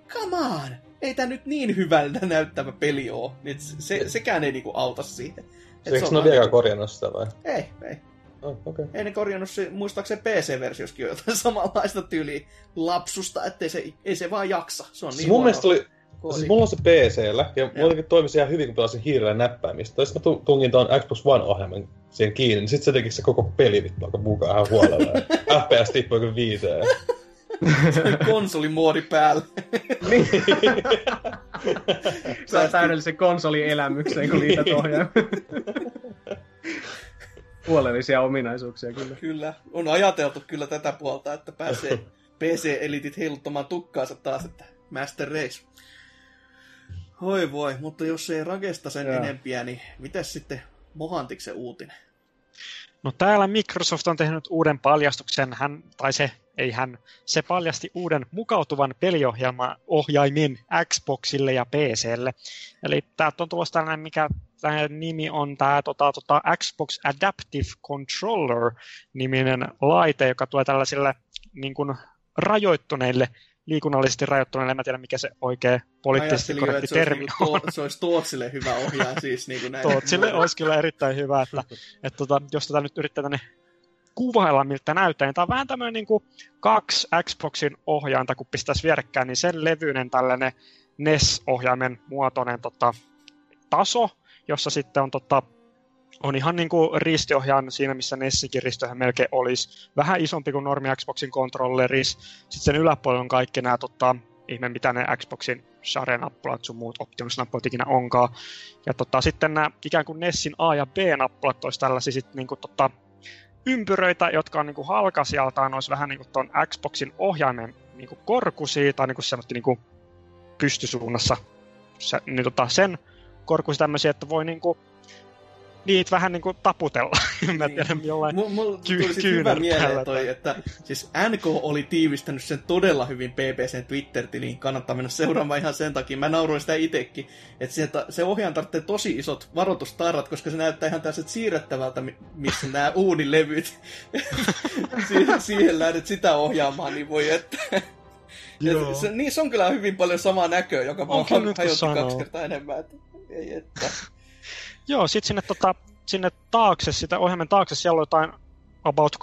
come on, ei tää nyt niin hyvältä näyttävä peli oo. Niin se, se, sekään ei niinku auta siihen. Et Eikö ne ole vieläkään korjannut sitä vai? Ei, ei. Oh. Okay. Ei ne korjannut se, muistaakseni PC-versioskin on jotain samanlaista tyyliä lapsusta, ettei se, ei se vaan jaksa. Se on niin Siis mun mielestä oli, koodi. siis mulla on se PCllä, ja muutenkin toimisi ihan hyvin, kun pelasin hiirellä näppäimistä. Sitten mä tu- tungin tuon Xbox One-ohjelman siihen kiinni, niin sitten se teki se koko peli vittu aika mukaan ihan huolella. FPS tippui kuin viiteen. konsolimoodi päällä. Niin. Saa täydellisen konsolielämykseen, kun liität ohjaajan. Huolellisia ominaisuuksia kyllä. Kyllä, on ajateltu kyllä tätä puolta, että pääsee PC-elitit heiluttamaan tukkaansa taas, että Master Race. Hoi voi, mutta jos ei rakesta sen Joo. enempiä, niin mitäs sitten Mohantiksen uutinen? No täällä Microsoft on tehnyt uuden paljastuksen, hän, tai se, ei hän, se paljasti uuden mukautuvan peliohjelman ohjaimin Xboxille ja PClle. Eli täältä on tulossa tällainen, mikä tämä nimi on tämä tota, tota Xbox Adaptive Controller-niminen laite, joka tulee tällaisille niin kuin, rajoittuneille, liikunnallisesti rajoittuneille, en mä tiedä mikä se oikea poliittisesti Ajattelin jo, korrekti että se termi niinku on. to, se olisi Tootsille hyvä ohjaaja, siis niin kuin näin. Tootsille olisi kyllä erittäin hyvä, että, että tota, jos tätä nyt yrittää tänne kuvailla, miltä näyttää, niin tämä on vähän tämmöinen niin kuin kaksi Xboxin ohjainta, kun pistäisi vierekkäin, niin sen levyinen tällainen NES-ohjaimen muotoinen tota, taso, jossa sitten on, tota, on ihan niin kuin ristiohjaan siinä, missä Nessikin ristiohjaan melkein olisi. Vähän isompi kuin normi Xboxin controlleris. Sitten sen yläpuolella on kaikki nämä tota, ihme, mitä ne Xboxin share-nappulat sun muut Optimus-nappulat ikinä onkaan. Ja tota, sitten nämä ikään kuin Nessin A- ja B-nappulat olisi tällaisia sit niinku tota, ympyröitä, jotka on niinku halkasijaltaan, olisi vähän niinku tuon Xboxin ohjaimen niinku korkuisia, tai niinku sanottiin niinku pystysuunnassa se, niin tota, sen korkuisia tämmöisiä, että voi niinku niitä vähän niinku taputella. Mä Niin. tiedän jollain. Mulla mul ky- hyvä mieleen toi, että siis NK oli tiivistänyt sen todella hyvin PPCn Twitter-tiliin. Kannattaa mennä seuraamaan ihan sen takia. Mä nauroin sitä itsekin. Että sieltä, se ohjaan tarvitsee tosi isot varoitustarrat, koska se näyttää ihan tällaiset siirrettävältä, mi- missä nämä uunilevyt. siihen, siihen lähdet sitä ohjaamaan, niin voi että... Joo. Se, niin se on kyllä hyvin paljon samaa näköä, joka vaan nyt, kun hajotti kaksi kertaa enemmän. Että, ei että. Joo, sitten sinne, tota, sinne taakse, sitä ohjelman taakse, siellä on jotain about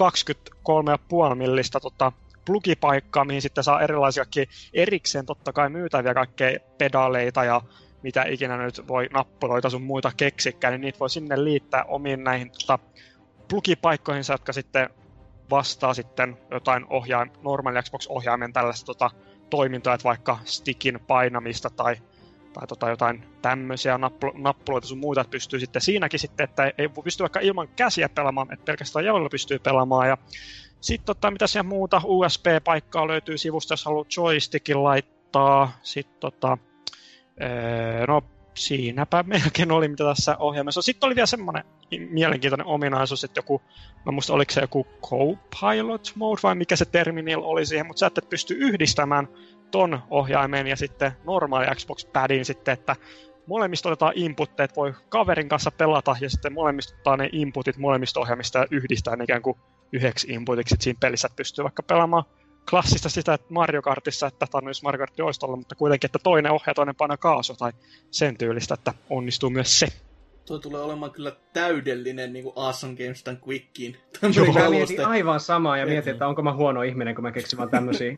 23,5 millistä tota, plugipaikkaa, mihin sitten saa erilaisiakin erikseen totta kai myytäviä kaikkea pedaaleita ja mitä ikinä nyt voi nappuloita sun muita keksikään, niin niitä voi sinne liittää omiin näihin tota, plugipaikkoihin, jotka sitten vastaa sitten jotain ohjaim, normaali Xbox-ohjaimen tällaista tota, toimintoa, että vaikka stickin painamista tai tai tota jotain tämmöisiä nappu- nappuloita sun muuta, että pystyy sitten siinäkin sitten, että ei pysty vaikka ilman käsiä pelaamaan, että pelkästään jaloilla pystyy pelaamaan. Ja sitten tota, mitä siellä muuta, USB-paikkaa löytyy sivusta, jos haluaa joystickin laittaa. Sitten tota, ee, no siinäpä melkein oli, mitä tässä ohjelmassa. Sitten oli vielä semmoinen mielenkiintoinen ominaisuus, että joku, mä muista oliko se joku co-pilot mode vai mikä se termi niillä oli siihen, mutta sä et pysty yhdistämään ton ohjaimen ja sitten normaali Xbox Padin sitten, että molemmista otetaan inputteja, voi kaverin kanssa pelata ja sitten molemmista ottaa ne inputit molemmista ohjaimista ja yhdistää ne ikään kuin yhdeksi inputiksi että siinä pelissä, pystyy vaikka pelaamaan klassista sitä, että Mario Kartissa, että tämä olisi Mario Kart olisi olla, mutta kuitenkin, että toinen ohjaa, toinen painaa kaasu tai sen tyylistä, että onnistuu myös se. Toi tulee olemaan kyllä täydellinen niin kuin Awesome Games tämän Quickiin. Joo, mä mietin aivan samaa ja mietin, että onko mä huono ihminen, kun mä keksin vaan tämmöisiä.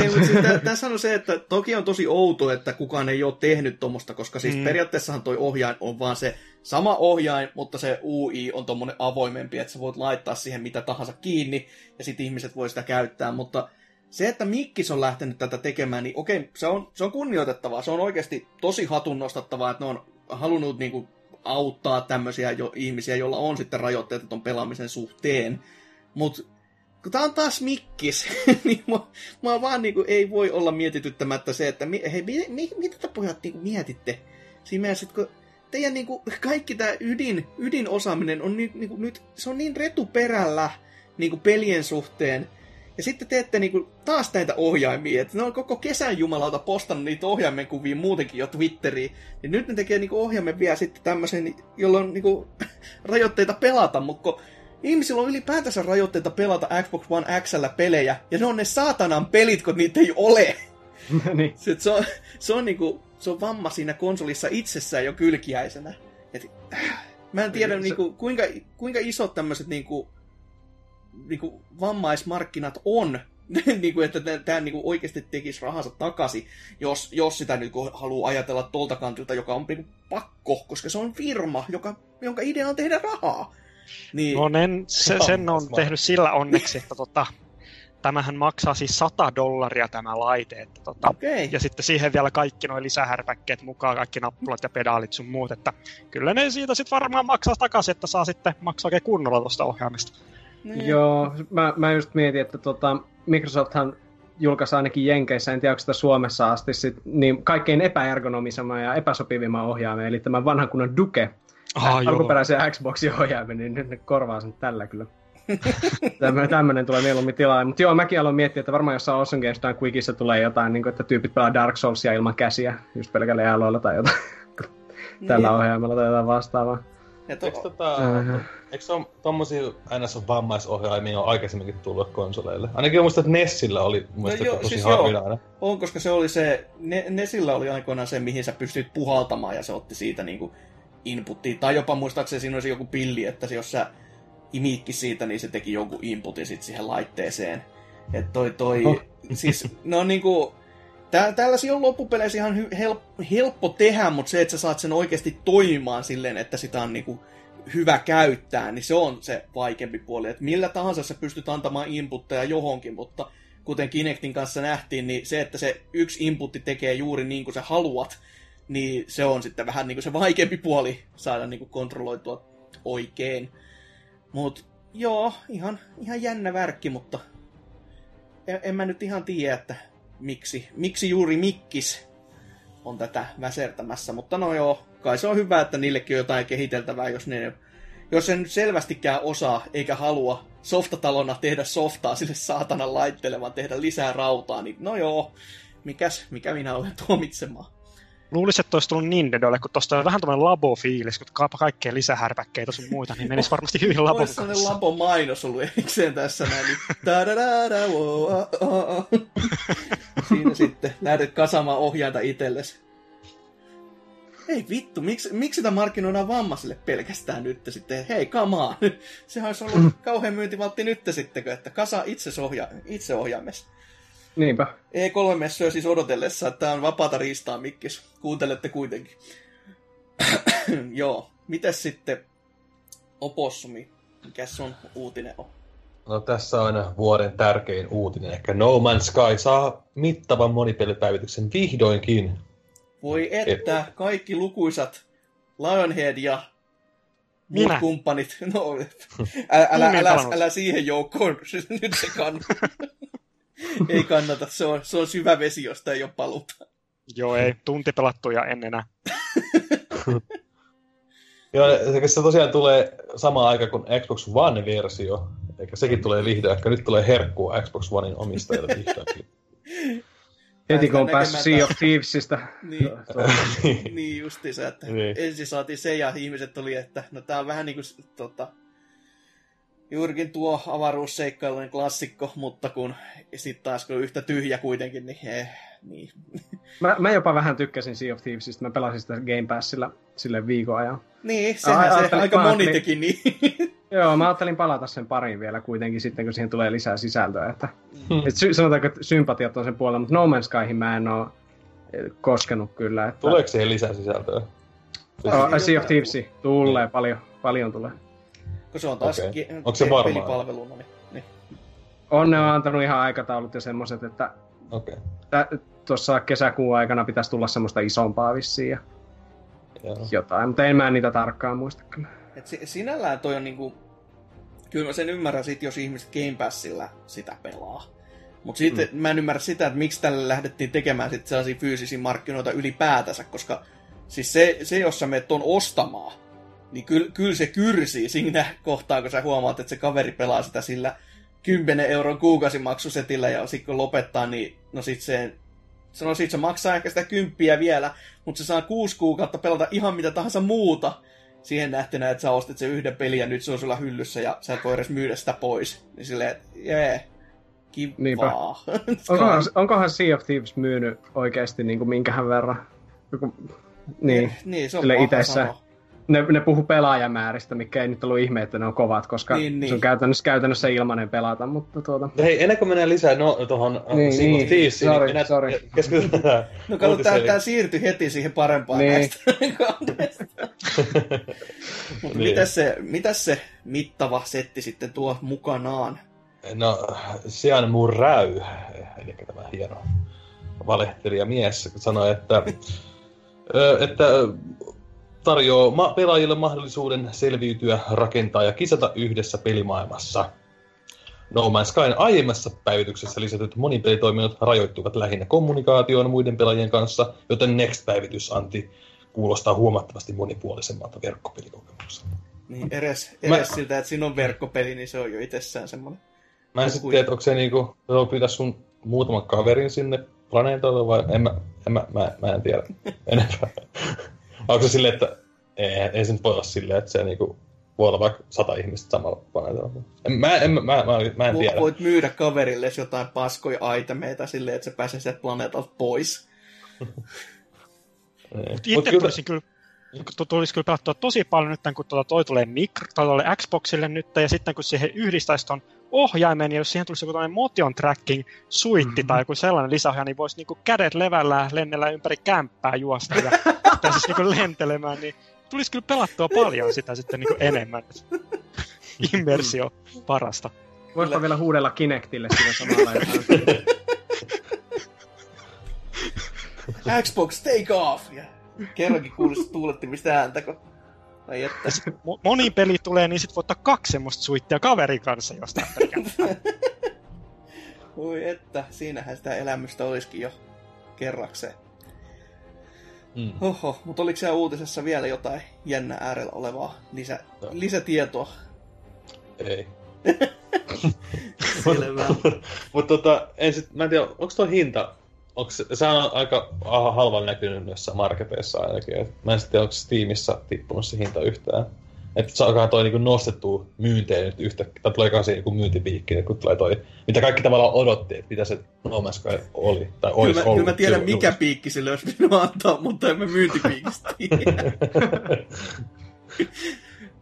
ei, mutta siis tässä on se, että toki on tosi outo, että kukaan ei ole tehnyt tuommoista, koska siis mm. periaatteessahan toi ohjain on vaan se sama ohjain, mutta se UI on tommonen avoimempi, että sä voit laittaa siihen mitä tahansa kiinni, ja sitten ihmiset voi sitä käyttää, mutta se, että Mikkis on lähtenyt tätä tekemään, niin okei, se on, se on kunnioitettavaa. Se on oikeasti tosi hatun nostattavaa, että ne on halunnut niin kuin, auttaa tämmöisiä jo, ihmisiä, joilla on sitten rajoitteita ton pelaamisen suhteen. Mutta kun tää on taas Mikkis, niin mä, mä vaan niin kuin, ei voi olla mietityttämättä se, että hei, mi, mi, mitä te pojat niin mietitte? Siinä mielessä, että kun teidän niin kuin, kaikki tämä ydin, ydinosaaminen on niin, niin kuin, nyt, se on niin retuperällä niin kuin pelien suhteen, ja sitten teette niinku taas näitä ohjaimia, että ne on koko kesän jumalalta postannut niitä ohjaimen kuvia muutenkin jo Twitteriin. Niin nyt ne tekee niinku ohjaimen vielä sitten tämmöisen, jolla on niinku rajoitteita pelata, mutta ihmisillä on ylipäätänsä rajoitteita pelata Xbox One Xllä pelejä, ja ne on ne saatanan pelit, kun niitä ei ole. niin. se, se, on, se, on niinku, se on vamma siinä konsolissa itsessään jo kylkiäisenä. Et, äh, mä en tiedä, se... niinku, kuinka, kuinka isot tämmöiset niinku, niin kuin, vammaismarkkinat on, niin kuin, että tämä niin oikeasti tekisi rahansa takaisin, jos, jos sitä niin kuin, haluaa ajatella tuolta kantilta, joka on niin kuin, pakko, koska se on firma, joka, jonka idea on tehdä rahaa. Niin... No nen, se, sen on tehnyt sillä onneksi, että tota, tämähän maksaa siis 100 dollaria tämä laite. Että tota, okay. Ja sitten siihen vielä kaikki nuo lisähärpäkkeet mukaan, kaikki nappulat ja pedaalit sun muut. Että kyllä ne siitä sitten varmaan maksaa takaisin, että saa sitten maksaa oikein kunnolla tuosta ohjaamista. Niin. Joo, mä, mä just mietin, että tota, Microsofthan julkaisi ainakin Jenkeissä, en tiedä onko sitä Suomessa asti, sit, niin kaikkein epäergonomisemman ja epäsopivimman ohjaimen, eli tämän vanhan kunnon Duke, ah, alkuperäisen Xboxin ohjaimen, niin nyt ne korvaa sen tällä kyllä. Tämmöinen tulee mieluummin tilaa. Mutta joo, mäkin aloin miettiä, että varmaan jossain Awesome Games tai Quickissa tulee jotain, niin kuin, että tyypit pelaa Dark Soulsia ilman käsiä, just pelkällä jääloilla tai jotain. Tällä niin. ohjaimella tai jotain vastaavaa. Et Eikö, tota, eikö on tommosia NS vammaisohjaimia on aikaisemminkin tullut konsoleille? Ainakin muistan, että Nessillä oli no joo, tosi siis harvinainen. On, koska se oli se, ne, Nessillä oli aikoinaan se, mihin sä pystyt puhaltamaan ja se otti siitä niinku inputtia. Tai jopa muistaakseni siinä olisi joku pilli, että jos sä imiikki siitä, niin se teki jonkun inputin sit siihen laitteeseen. Että toi, toi, oh. siis ne on niinku, Tää, tällaisia on loppupeleissä ihan hy, help, helppo tehdä, mutta se, että sä saat sen oikeasti toimimaan silleen, että sitä on niinku hyvä käyttää, niin se on se vaikeampi puoli. Että millä tahansa sä pystyt antamaan inputteja johonkin, mutta kuten Kinectin kanssa nähtiin, niin se, että se yksi inputti tekee juuri niin kuin sä haluat, niin se on sitten vähän niin kuin se vaikeampi puoli saada niin kuin kontrolloitua oikein. Mutta joo, ihan, ihan jännä värkki, mutta en, en mä nyt ihan tiedä, että miksi, miksi juuri Mikkis on tätä väsertämässä, mutta no joo, kai se on hyvä, että niillekin on jotain kehiteltävää, jos ne jos sen nyt selvästikään osaa eikä halua softatalona tehdä softaa sille saatanan laitteelle, vaan tehdä lisää rautaa, niin no joo, mikäs, mikä minä olen tuomitsemaan. Luulisin, että olisi tullut Nintendolle, kun tuosta on vähän tämmöinen labo-fiilis, kun kaapa kaikkea lisähärpäkkeitä sun muita, niin menisi varmasti hyvin labon kanssa. Olisi labo-mainos ollut erikseen tässä näin, niin Siinä sitten lähdet kasaamaan ohjainta itsellesi. Ei vittu, miksi, miksi sitä markkinoidaan vammaisille pelkästään nyt sitten? Hei, come on. Sehän olisi ollut kauhean myyntivaltti nyt sitten, että kasa itse, ohja, itse ohjaamessa. Niinpä. E3-messuja siis odotellessa, että tämä on vapaata riistaa mikkis. Kuuntelette kuitenkin. Joo. Mitäs sitten Opossumi? Mikä sun uutinen on? No tässä on vuoden tärkein uutinen, ehkä No Man's Sky saa mittavan monipelipäivityksen vihdoinkin. Voi että, Et... kaikki lukuisat Lionhead ja muut Minä. kumppanit. No, älä, älä, älä, älä, älä siihen joukkoon, nyt se kannattaa. ei kannata, se on, se on syvä vesi, josta ei ole paluta. Joo, ei. Tunti pelattuja en enää. Joo, se tosiaan tulee sama aika kuin Xbox One-versio, eikä sekin tulee vihdoin, ehkä nyt tulee herkkua Xbox Onein omistajille vihdoinkin. Heti kun on päässyt Sea of Thievesistä. niin, niin justiinsa, että niin. ensin saatiin se ja ihmiset tuli, että no tää on vähän niin kuin tota, juurikin tuo avaruusseikkailujen klassikko, mutta kun sitten taas kun yhtä tyhjä kuitenkin, niin, eh, niin. Mä, mä jopa vähän tykkäsin Sea of Thievesista, mä pelasin sitä Game Passilla sille viikon ajan. Niin, sehän se aika moni ajattelin- teki niin. Joo, mä ajattelin palata sen pariin vielä kuitenkin sitten, kun siihen tulee lisää sisältöä. Että, Hmm. et sy- sanotaanko, että sympatiat on sen puolella, mutta No Man's Skyhin mä en oo eh, koskenut kyllä. Että, Tuleeko siihen lisää sisältöä? Oh, sea of Thieves tulee paljon, paljon tulee. Kun se on taas okay. Onko se varmaa? pelipalveluna. Niin, niin. On ne on antanut ihan aikataulut ja semmoset, että Okei. tä- tuossa kesäkuun aikana pitäisi tulla semmoista isompaa vissiin ja Joo. jotain, mutta en mä niitä tarkkaan muista kyllä. Et si- sinällään toi on niinku... Kyllä mä sen ymmärrän sit, jos ihmiset Game Passilla sitä pelaa. Mutta sitten mm. mä en ymmärrä sitä, että miksi tälle lähdettiin tekemään sit sellaisia fyysisiä markkinoita ylipäätänsä, koska siis se, se jos sä menet ton ostamaan, niin kyllä, kyllä se kyrsii siinä kohtaa, kun sä huomaat, että se kaveri pelaa sitä sillä 10 euron kuukausimaksusetillä ja sitten kun lopettaa, niin no sit se, no sit se maksaa ehkä sitä kymppiä vielä, mutta se saa kuusi kuukautta pelata ihan mitä tahansa muuta siihen nähtynä, että sä ostit sen yhden pelin ja nyt se on sulla hyllyssä ja sä et voi edes myydä sitä pois. Niin silleen, että jee, kivaa. Onkohan, onkohan Sea of Thieves myynyt oikeasti niin kuin minkähän verran? Joku, niin. niin, se on sille itessä. sanoa. Ne, ne puhu pelaajamääristä, mikä ei nyt ollut ihme, että ne on kovat, koska Niin, niin. se on käytännössä, käytännössä ilmanen pelata, mutta tuota... Hei, ennen kuin mennään lisää no, tuohon Niin, Sea of niin. Thievesiin, Sorry, niin minä sorry. keskitytään No kato, uutiseen. tää siirtyi heti siihen parempaan Niin. näistä Niin. mitäs, se, mitäs se mittava setti sitten tuo mukanaan? No, Sian Murräy, eli tämä hieno valehtelija mies, sanoi, että, että tarjoaa ma- pelaajille mahdollisuuden selviytyä, rakentaa ja kisata yhdessä pelimaailmassa. No Man's Skyn aiemmassa päivityksessä lisätyt monipelitoiminnot rajoittuvat lähinnä kommunikaatioon muiden pelaajien kanssa, joten Next-päivitys anti kuulostaa huomattavasti monipuolisemmalta verkkopelikokemukselta. Niin edes, Mä- edes siltä, että siinä on verkkopeli, niin se on jo itsessään semmoinen. Mä en sitten tiedä, onko se niinku, pyytää sun muutaman kaverin sinne planeetalle vai en mä, en mä, mä, mä en tiedä enempää. Onko se silleen, että ei, ei se nyt voi olla silleen, että se niinku voi olla vaikka sata ihmistä samalla planeetalla. En, mä, en, mä, mä, mä, mä en tiedä. Voit myydä kaverille jotain paskoja itemeita silleen, että se pääsee sieltä planeetalta pois. Niin. Mut Itse kyllä- tulisin kyllä, tu- tulisi kyllä pelattua tosi paljon nyt, kun tuota toi tulee mikro, tai tulee Xboxille nyt, ja sitten kun siihen yhdistäisi ton ohjaimen, ja jos siihen tulisi joku tämmöinen motion tracking suitti Mhm. mm-hmm. tai joku sellainen lisäohjaaja, niin voisi niinku kädet levällään lennellä ympäri kämppää juosta ja pääsisi niinku lentelemään, niin tulisi kyllä pelattua paljon sitä sitten niinku enemmän. Immersio parasta. Voispa vielä huudella Kinectille siinä samalla. Xbox, take off! Ja kerrankin kuulisi tuulettimista ääntä, kun... Ai että. Mo- moni peli tulee, niin sit voi ottaa kaksi semmoista suittia kaverin kanssa jostain pelkästään. Oi että, siinähän sitä elämystä olisikin jo kerrakseen. Mm. Oho, mutta oliko siellä uutisessa vielä jotain jännä äärellä olevaa lisä, No. lisätietoa? Ei. Selvä. Mutta tota, en sit, mä en tiedä, onko tuo hinta, onko se, se on aika halvan näkynyt noissa marketeissa ainakin. Et mä en sit tiedä, onko Steamissa tippunut se hinta yhtään. Että saakaan toi niinku nostettua myynteen nyt yhtä, tai tulee kanssa niinku myyntipiikki, kun tulee toi, mitä kaikki tavallaan odotti, että mitä se No Man's Sky oli, tai Kyllä olisi mä, ollut. kyllä mä tiedän, mikä piikki sille olisi pitänyt antaa, mutta en mä myyntipiikistä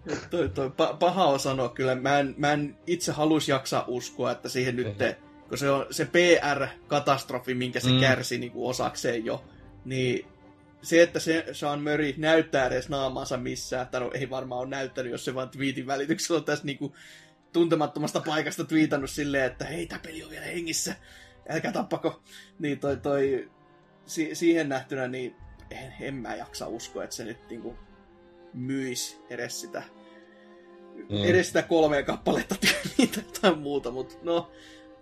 toi, toi, pa- paha on sanoa kyllä. Mä en, mä en itse halus jaksaa uskoa, että siihen nyt, te, kun se on se PR-katastrofi, minkä se Mm. kärsi niin kuin osakseen jo, niin se, että se Sean Murray näyttää edes naamansa missään, tai no ei varmaan ole näyttänyt, jos se vaan tweetin välityksellä on tässä niinku tuntemattomasta paikasta twiitannut silleen, että hei, tämä peli on vielä hengissä, älkää tappako. Niin toi, toi si- siihen nähtynä, niin en, en mä jaksa uskoa, että se nyt niinku myisi edes sitä, Mm. edes sitä kolmea kappaletta tai muuta, mutta no,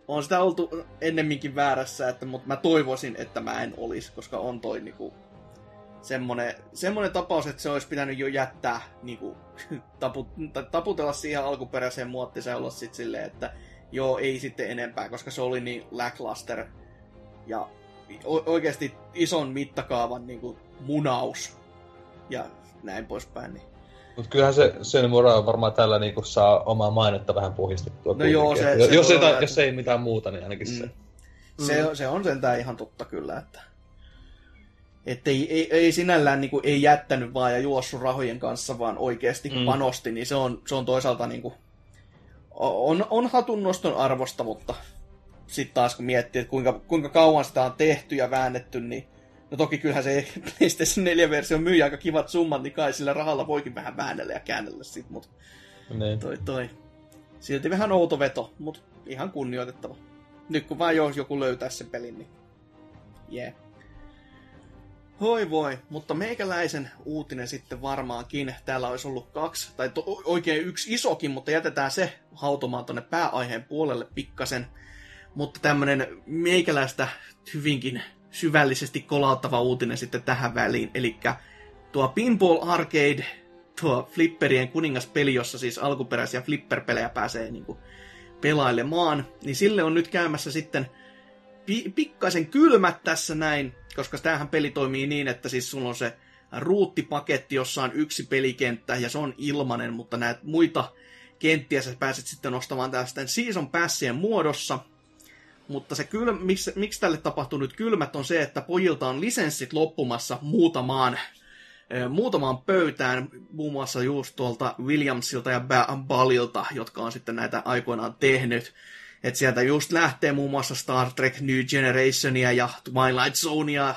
on sitä oltu ennemminkin väärässä, että, mutta mä toivoisin, että mä en olisi, koska on toi niinku semmonen, semmonen tapaus, että se olisi pitänyt jo jättää niinku, tapu, taputella siihen alkuperäiseen muottiin ja olla sitten silleen, että joo, ei sitten enempää, koska se oli niin lackluster ja oikeasti ison mittakaavan niinku munaus ja näin poispäin. Niin Mutta kyllähän se sen Mura varmaan tällä niinku saa omaa mainetta vähän puhistettua. No joo, se- se jos, voi ei, jos ei mitään muuta, niin ainakin mm. se. Se, se on sentään ihan totta kyllä, että että ei, ei, ei sinällään niin kuin, ei jättänyt vaan ja juossut rahojen kanssa, vaan oikeasti mm. Mm. panosti, niin se on, se on toisaalta niin kuin, on, on hatunnoston arvosta, mutta sitten taas kun miettii, että kuinka, kuinka kauan sitä on tehty ja väännetty, niin no toki kyllähän se PlayStation 4-versio myy aika kivat summat, niin kai sillä rahalla voikin vähän väännellä ja käännellä sit, mutta Niin. toi, toi. Silti vähän outo veto, mutta ihan kunnioitettava. Nyt kun vaan jos joku löytää sen pelin, niin jee. Yeah. Hoi voi, mutta meikäläisen uutinen sitten varmaankin. Täällä olisi ollut kaksi, tai to, oikein yksi isokin, mutta jätetään se hautomaan tonne pääaiheen puolelle pikkasen. Mutta tämmönen meikäläistä hyvinkin syvällisesti kolauttava uutinen sitten tähän väliin. Eli tuo Pinball Arcade, tuo flipperien kuningaspeli, jossa siis alkuperäisiä flipperpelejä pääsee niinku pelailemaan, niin sille on nyt käymässä sitten pi- pikkaisen kylmät tässä näin, koska tämähän peli toimii niin, että siis sulla on se ruuttipaketti, jossa on yksi pelikenttä ja se on ilmanen, mutta näitä muita kenttiä sä pääset sitten ostamaan tästä season passien muodossa. Mutta se kyl, miksi, miksi tälle tapahtuu nyt kylmät on se, että pojilta on lisenssit loppumassa muutamaan, muutamaan pöytään, muun muassa just tuolta Williamsilta ja Ba- Balilta, jotka on sitten näitä aikoinaan tehnyt. Et sieltä just lähtee muun muassa Star Trek New Generationia ja Twilight Zonea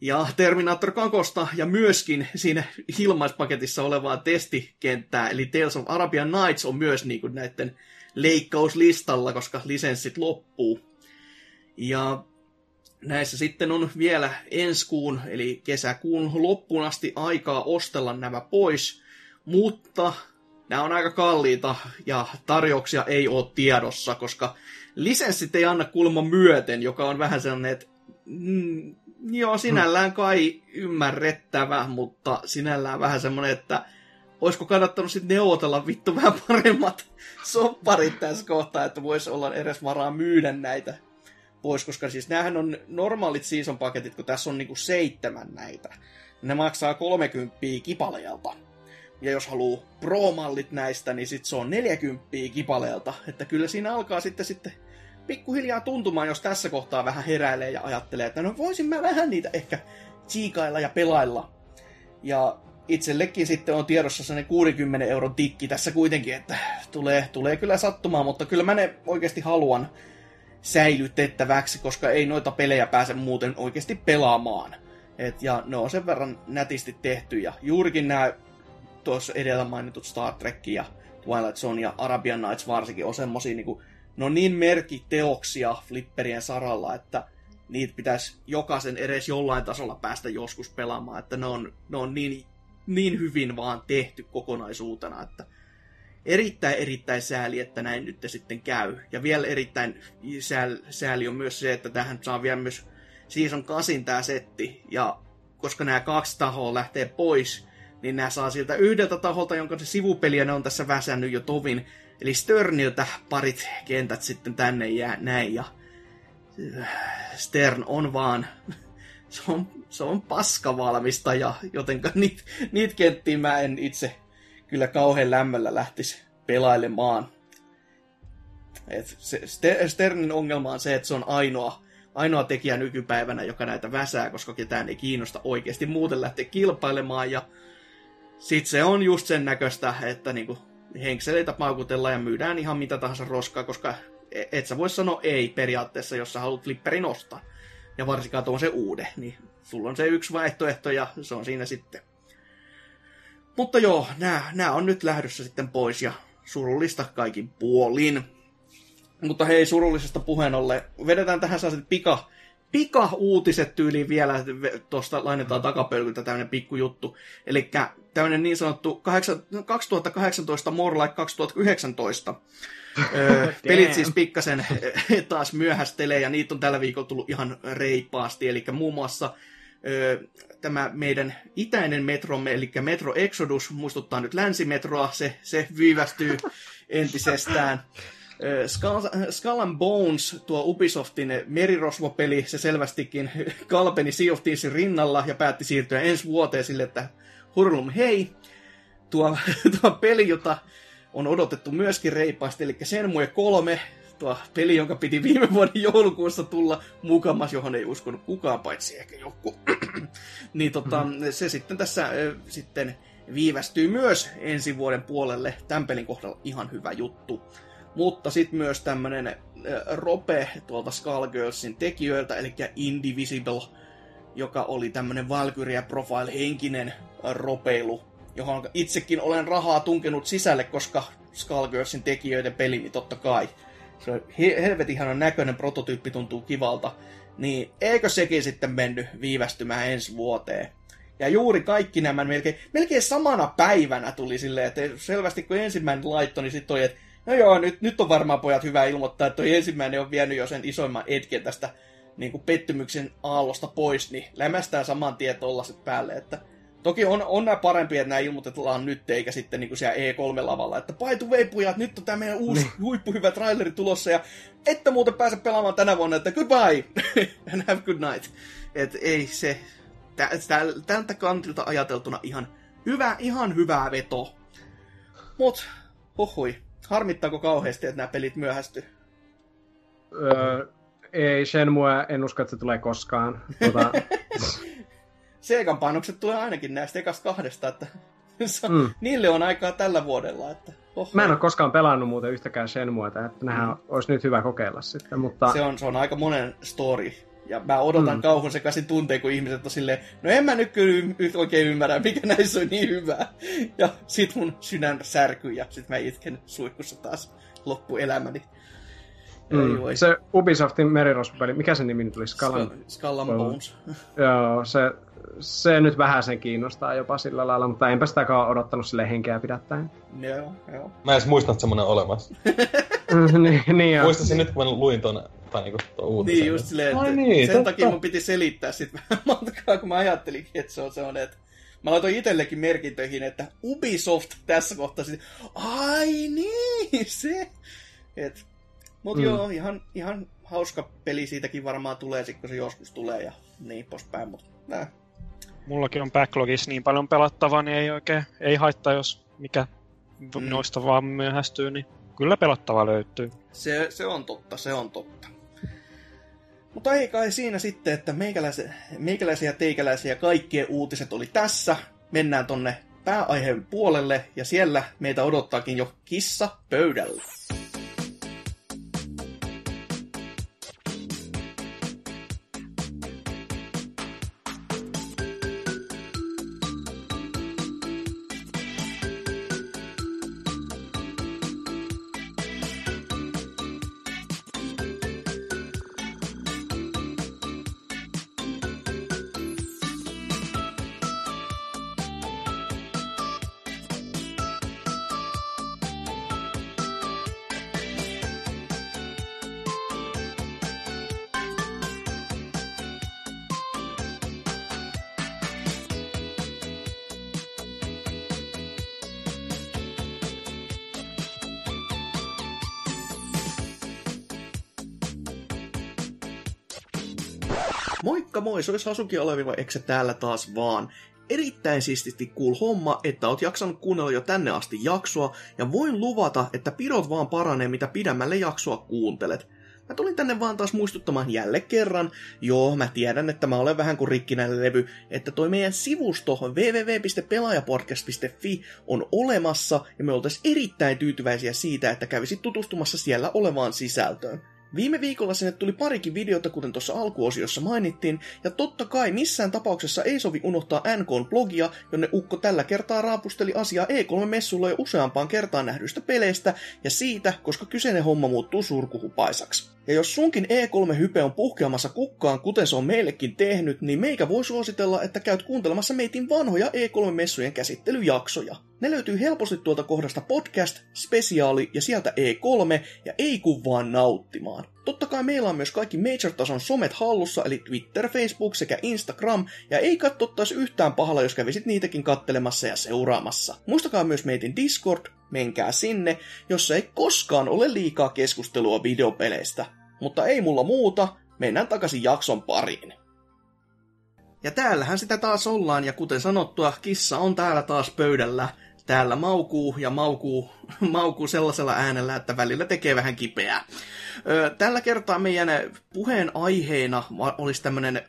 ja Terminator 2 ja myöskin siinä ilmaispaketissa olevaa testikenttää, eli Tales of Arabian Nights on myös niin näiden leikkauslistalla, koska lisenssit loppuu. Ja näissä sitten on vielä ensi kuun, eli kesäkuun loppuun asti aikaa ostella nämä pois, mutta nämä on aika kalliita ja tarjouksia ei ole tiedossa, koska lisenssit ei anna kulma myöten, joka on vähän sellainen, että mm, joo, sinällään kai ymmärrettävä, mutta sinällään vähän semmoinen, että olisiko kannattanut sitten neuvotella vittu vähän paremmat sopparit tässä kohtaa, että voisi olla edes varaa myydä näitä pois, koska siis näähän on normaalit season paketit, kun tässä on niinku seitsemän näitä. Ne maksaa 30 kipaleelta. Ja jos haluaa pro-mallit näistä, niin sit se on 40 kipaleelta. Että kyllä siinä alkaa sitten, sitten pikkuhiljaa tuntumaan, jos tässä kohtaa vähän heräilee ja ajattelee, että no voisin mä vähän niitä ehkä tsiikailla ja pelailla. Ja itsellekin sitten on tiedossa sellainen 60 euron tikki tässä kuitenkin, että tulee, tulee kyllä sattumaan, mutta kyllä mä ne oikeasti haluan säilytettäväksi, koska ei noita pelejä pääse muuten oikeasti pelaamaan. Et, ja ne on sen verran nätisti tehty, ja juurikin nämä tuossa edellä mainitut Star Trek ja Twilight Zone ja Arabian Nights varsinkin on semmosia niinku, ne on niin merkiteoksia flipperien saralla, että niitä pitäisi jokaisen edes jollain tasolla päästä joskus pelaamaan, että ne on, ne on niin, niin hyvin vaan tehty kokonaisuutena, että erittäin erittäin sääli, että näin nyt sitten käy. Ja vielä erittäin sääli, sääli on myös se, että tähän saa vielä myös Season 8 tämä setti, ja koska nämä kaksi tahoa lähtee pois, niin nämä saa siltä yhdeltä taholta, jonka se sivupeliä ne on tässä väsännyt jo tovin. Eli Sterniltä parit kentät sitten tänne jää näin, ja Stern on vaan, se on, se on paskavalmistaja, jotenka niitä niit kenttiä mä en itse kyllä kauhean lämmöllä lähtisi pelailemaan. Et se, Sternin ongelma on se, että se on ainoa, ainoa tekijä nykypäivänä, joka näitä väsää, koska ketään ei kiinnosta oikeasti muuten lähteä kilpailemaan. Ja sit se on just sen näköistä, että niinku henkseleitä paukutellaan ja myydään ihan mitä tahansa roskaa, koska et sä voi sanoa ei periaatteessa, jos sä haluat flipperin ostaa. Ja varsinkaan tuon se uude, niin sulla on se yksi vaihtoehto ja se on siinä sitten. Mutta joo, nämä, nämä on nyt lähdössä sitten pois ja surullista kaikin puolin. Mutta hei, surullisesta puheen ollen, vedetään tähän sellaiset pika, pika-uutiset tyyliin vielä, tuosta lainetaan takapölkyltä tämmöinen pikkujuttu. Eli tämmöinen niin sanottu 2018 more like 2019. öö, pelit siis pikkasen taas myöhästelee ja niitä on tällä viikolla tullut ihan reippaasti. Eli muun muassa tämä meidän itäinen metromme, eli Metro Exodus, muistuttaa nyt länsimetroa, se, se viivästyy entisestään. Skull, Skull and Bones, tuo Ubisoftin merirosvopeli, se selvästikin kalpeni Sea of Thievesin rinnalla ja päätti siirtyä ensi vuoteen sille, että hurlum hei. tuo, tuo peli, jota on odotettu myöskin reippaasti, eli Senmue 3, tuo peli, jonka piti viime vuoden joulukuussa tulla mukamas, johon ei uskonut kukaan, paitsi ehkä joku. niin tota, mm-hmm. se sitten tässä äh, sitten viivästyy myös ensi vuoden puolelle. Tämän pelin kohdalla ihan hyvä juttu. Mutta sitten myös tämmönen äh, rope tuolta Skullgirlsin tekijöiltä, eli Indivisible, joka oli tämmönen Valkyria Profile-henkinen ropeilu, johon itsekin olen rahaa tunkenut sisälle, koska Skullgirlsin tekijöiden peli, niin totta kai. Se on helvetin ihanan näköinen, prototyyppi tuntuu kivalta. Niin eikö sekin sitten mennyt viivästymään ensi vuoteen? Ja juuri kaikki nämä melkein, melkein samana päivänä tuli silleen, että selvästi kun ensimmäinen laitto, niin sitten oli, että no joo, nyt, nyt on varmaan pojat hyvä ilmoittaa, että toi ensimmäinen on vienyt jo sen isoimman etken tästä niin kuin pettymyksen aallosta pois, niin lämästään saman tien tollaset päälle, että Toki on, on nämä parempi, että nämä ilmoitetaan nyt, eikä sitten niin kuin siellä E3-lavalla, että way, pujat, nyt on tämä meidän uusi niin. huippuhyvä traileri tulossa, ja että muuten pääse pelaamaan tänä vuonna, että goodbye, and have good night. Et ei se, tältä kantilta ajateltuna ihan hyvä, ihan hyvää veto. Mut, huhui, harmittaako kauheasti, että nämä pelit myöhästy? Öö, ei, Shenmue, en usko, että se tulee koskaan. Tuota... Seekan painokset tulee ainakin näistä ekasta kahdesta, että mm. niille on aikaa tällä vuodella. Että, oho. Mä en ole koskaan pelannut muuten yhtäkään Shenmueta, että nehän mm. olisi nyt hyvä kokeilla sitten. Mutta... Se, on, se on aika monen story. Ja mä odotan mm. kauhun sekaisin tunteen, kun ihmiset on silleen, no en mä nyt kyllä oikein ymmärrä, mikä näissä on niin hyvää. Ja sit mun sydän särkyy ja sit mä itken suihkussa taas loppuelämäni. Mm. Se Ubisoftin merirosvopeli, mikä se nimi nyt oli? Skull, Skull and Bones. Joo, se, se nyt vähän sen kiinnostaa jopa sillä lailla, mutta enpä sitäkaan odottanut sille henkeä pidättäen. Joo, joo. Mä en edes muista, että semmonen olemassa. niin, niin Muistasin nyt, kun mä luin ton, tai niinku ton uutisen. Niin, just silleen, että niin, sen totta. takia mun piti selittää sit vähän matkaa, kun mä ajattelinkin, että se on semmonen, että Mä laitoin itsellekin merkintöihin, että Ubisoft tässä kohtaa sitten, ai niin, se. Et mutta mm. joo, ihan, ihan hauska peli siitäkin varmaan tulee, sit, kun se joskus tulee ja niin poispäin. Mutta nää. Mullakin on backlogissa niin paljon pelattavaa, niin ei oikein ei haittaa, jos mikä mm. noista vaan myöhästyy, niin kyllä pelattavaa löytyy. Se, se on totta, se on totta. Mutta ei kai siinä sitten, että meikäläisiä, meikäläisiä ja teikäläisiä kaikkien uutiset oli tässä. Mennään tonne pääaiheen puolelle ja siellä meitä odottaakin jo kissa pöydällä. Moi, se olisi Hasuki Oleviva Ekse täällä taas vaan. Erittäin siististi cool homma, että oot jaksanut kuunnella jo tänne asti jaksoa, ja voin luvata, että pidot vaan paranee mitä pidemmälle jaksoa kuuntelet. Mä tulin tänne vaan taas muistuttamaan jälleen kerran, joo mä tiedän, että mä olen vähän kuin rikkinäinen levy, että toi meidän sivusto www.pelaajapodcast.fi on olemassa, ja me oltais erittäin tyytyväisiä siitä, että kävisit tutustumassa siellä olevaan sisältöön. Viime viikolla sinne tuli parikin videota, kuten tuossa alkuosiossa mainittiin, ja totta kai missään tapauksessa ei sovi unohtaa NK-blogia, jonne Ukko tällä kertaa raapusteli asiaa E3-messulla jo useampaan kertaan nähdyistä peleistä, ja siitä, koska kyseinen homma muuttuu surkuhupaisaksi. Ja jos sunkin E3-hype on puhkeamassa kukkaan, kuten se on meillekin tehnyt, niin meikä voi suositella, että käyt kuuntelemassa meitin vanhoja E3-messujen käsittelyjaksoja. Ne löytyy helposti tuolta kohdasta podcast, spesiaali ja sieltä E3, ja ei kun vaan nauttimaan. Totta kai meillä on myös kaikki Major-tason somet hallussa, eli Twitter, Facebook sekä Instagram, ja ei katsottaisi yhtään pahalla, jos kävisit niitäkin kattelemassa ja seuraamassa. Muistakaa myös meitin Discord, menkää sinne, jossa ei koskaan ole liikaa keskustelua videopeleistä. Mutta ei mulla muuta, mennään takaisin jakson pariin. Ja täällähän sitä taas ollaan, ja kuten sanottua, kissa on täällä taas pöydällä täällä maukuu ja maukuu, maukuu sellaisella äänellä, että välillä tekee vähän kipeää. Tällä kertaa meidän puheen aiheena olisi tämmöinen